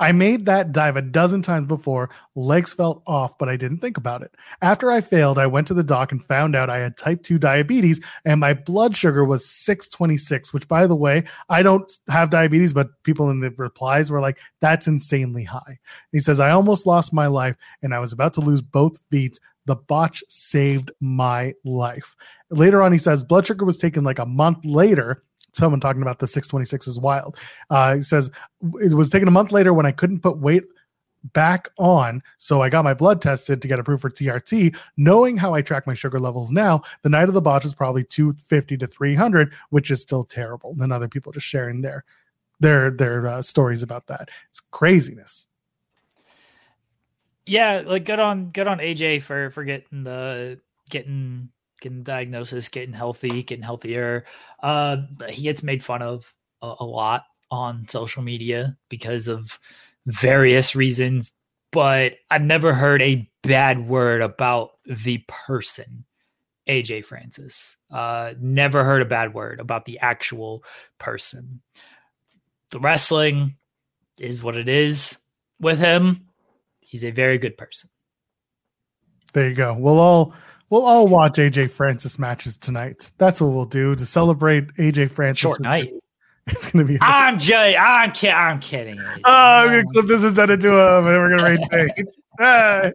I made that dive a dozen times before. Legs felt off, but I didn't think about it. After I failed, I went to the doc and found out I had type 2 diabetes and my blood sugar was 626, which, by the way, I don't have diabetes, but people in the replies were like, that's insanely high. He says, I almost lost my life and I was about to lose both feet the botch saved my life. Later on, he says blood sugar was taken like a month later. Someone talking about the 626 is wild. Uh, he says it was taken a month later when I couldn't put weight back on. So I got my blood tested to get approved for TRT. Knowing how I track my sugar levels now, the night of the botch is probably 250 to 300, which is still terrible. And then other people just sharing their their their uh, stories about that. It's craziness yeah, like good on good on AJ for for getting the getting getting diagnosis, getting healthy, getting healthier. Uh, he gets made fun of a, a lot on social media because of various reasons, but I've never heard a bad word about the person. AJ Francis. Uh, never heard a bad word about the actual person. The wrestling is what it is with him he's a very good person. There you go. We'll all we'll all watch AJ Francis matches tonight. That's what we'll do to celebrate AJ Francis. Short night. It's gonna be. I'm Jay. I'm kidding. I'm kidding. Oh, I'm gonna clip this and send it to him, and we're gonna rate things. Ah.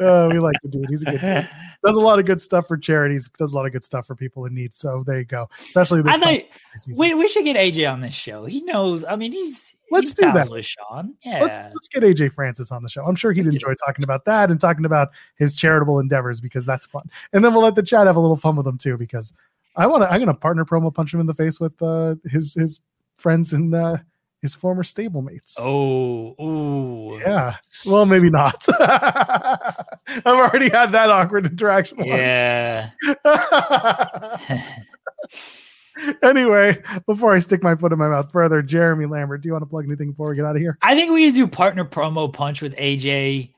Oh, we like to do it. He's a good dude. Does a lot of good stuff for charities. Does a lot of good stuff for people in need. So there you go. Especially this. I think we, we should get AJ on this show. He knows. I mean, he's Let's he's do that. with Sean. Yeah. Let's let's get AJ Francis on the show. I'm sure he'd enjoy talking about that and talking about his charitable endeavors because that's fun. And then we'll let the chat have a little fun with him too because I want to. I'm gonna partner promo punch him in the face with uh, his his friends and uh, his former stablemates. oh, ooh. Yeah. Well, maybe not. I've already had that awkward interaction once. Yeah. anyway, before I stick my foot in my mouth further, Jeremy Lambert, do you want to plug anything before we get out of here? I think we could do partner promo punch with AJ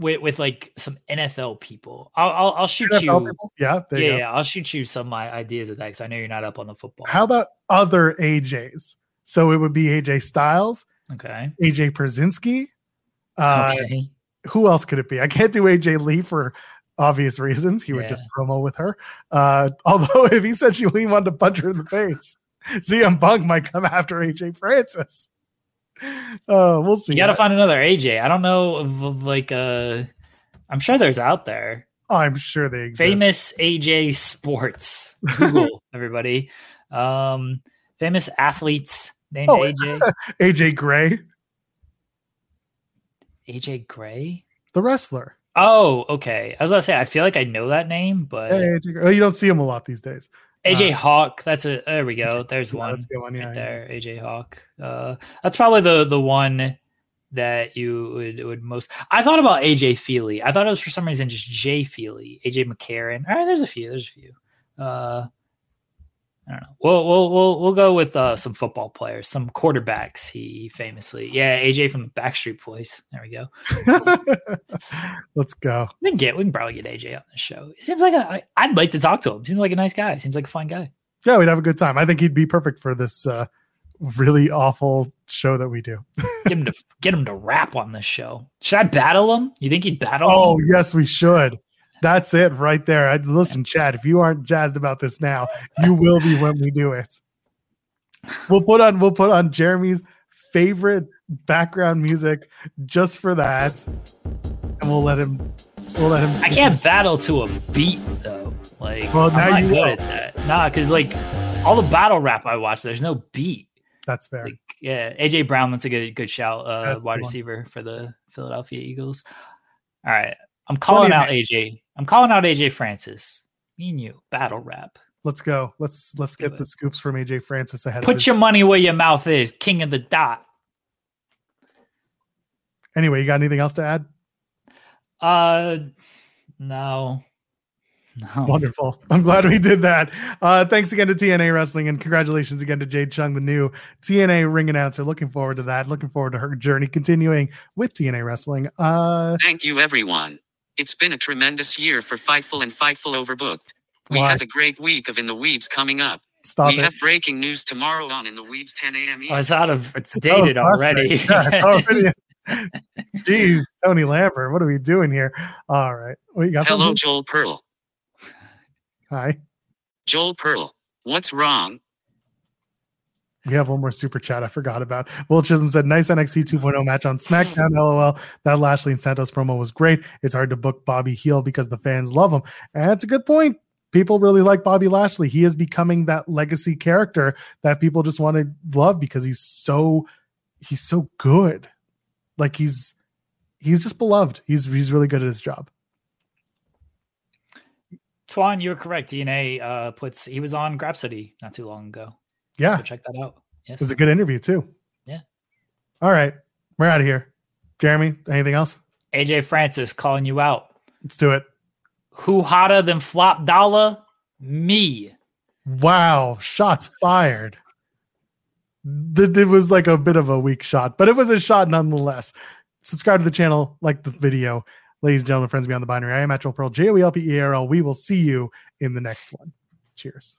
with with like some NFL people. I'll I'll, I'll shoot NFL you. people? Yeah, there yeah, you yeah, I'll shoot you some of my ideas of that because I know you're not up on the football. How about other AJs? So it would be AJ Styles, Okay. AJ Pierzynski. Uh, okay. Who else could it be? I can't do AJ Lee for obvious reasons. He would Yeah. just promo with her. Uh, although if he said she he wanted to punch her in the face, CM Punk might come after AJ Francis. Uh, we'll see. You got to find another AJ. I don't know of, like uh I'm sure there's out there. I'm sure they exist. Famous AJ sports. Google everybody. Um famous athletes named Oh, AJ. AJ Gray, AJ Gray? the wrestler. Oh, okay. I was gonna say I feel like I know that name, but Hey. Oh, you don't see him a lot these days. AJ Uh, Hawk. That's a there we go. There's one that's a good one. Yeah, right yeah. there. AJ Hawk. Uh, that's probably the the one that you would would most. I thought about AJ Feely. I thought it was for some reason just Jay Feely, AJ McCarron. All right, there's a few. There's a few. Uh, I don't know. We'll we'll we'll we'll go with uh, some football players, some quarterbacks. He famously, yeah, AJ from the Backstreet Boys. There we go. Let's go. We can get we can probably get AJ on the show. He seems like a. I'd like to talk to him. Seems like a nice guy. Seems like a fun guy. Yeah, we'd have a good time. I think he'd be perfect for this uh, really awful show that we do. Get him to get him to rap on this show. Should I battle him? You think he'd battle? Oh, him? yes, we should. That's it right there. I, listen, Chad, if you aren't jazzed about this now, you will be when we do it. We'll put on we'll put on Jeremy's favorite background music just for that. And we'll let him we'll let him I can't battle to a beat though. Like, Well, I'm now not you good will. at that. Nah, because like all the battle rap I watch, there's no beat. That's fair. Like, yeah, AJ Brown, that's a good good shout. Uh, That's wide receiver for the Philadelphia Eagles. All right, I'm calling out AJ. I'm calling out AJ Francis. Me and you battle rap. Let's go. Let's let's do get the scoops from AJ Francis ahead Put his- your money where your mouth is. King of the dot. Anyway, you got anything else to add? Uh, no, no. Wonderful. I'm glad we did that. Uh, thanks again to TNA Wrestling and congratulations again to Jade Chung, the new TNA ring announcer. Looking forward to that. Looking forward to her journey continuing with TNA Wrestling. Uh, Thank you, everyone. It's been a tremendous year for Fightful and Fightful Overbooked. We Why? have a great week of In the Weeds coming up. stop we it. have breaking news tomorrow on In the Weeds 10 a.m. Oh, it's out of. It's That dated last already. Yeah, already- Jeez, Tony Lambert, what are we doing here? All right. Well, you got Hello, something? Joel Pearl. Hi. Joel Pearl. What's wrong? We have one more super chat I forgot about. Will Chisholm said, nice NXT 2.0 match on SmackDown. LOL. That Lashley and Santos promo was great. It's hard to book Bobby Heel because the fans love him. And that's a good point. People really like Bobby Lashley. He is becoming that legacy character that people just want to love because he's so he's so good. Like he's he's just beloved. He's he's really good at his job. Twan, you're correct. DNA uh, puts. He was on Grapsody not too long ago. Yeah. Go check that out. Yes. It was a good interview too. Yeah. All right. We're out of here. Jeremy, anything else? AJ Francis calling you out. Let's do it. Who hotter than Flop Dolla? Me. Wow, shots fired. Th- It was like a bit of a weak shot, but it was a shot nonetheless. Subscribe to the channel, like the video. Ladies and gentlemen, friends beyond the binary. I am at Joel Pearl, J O E L P E A R L. We will see you in the next one. Cheers.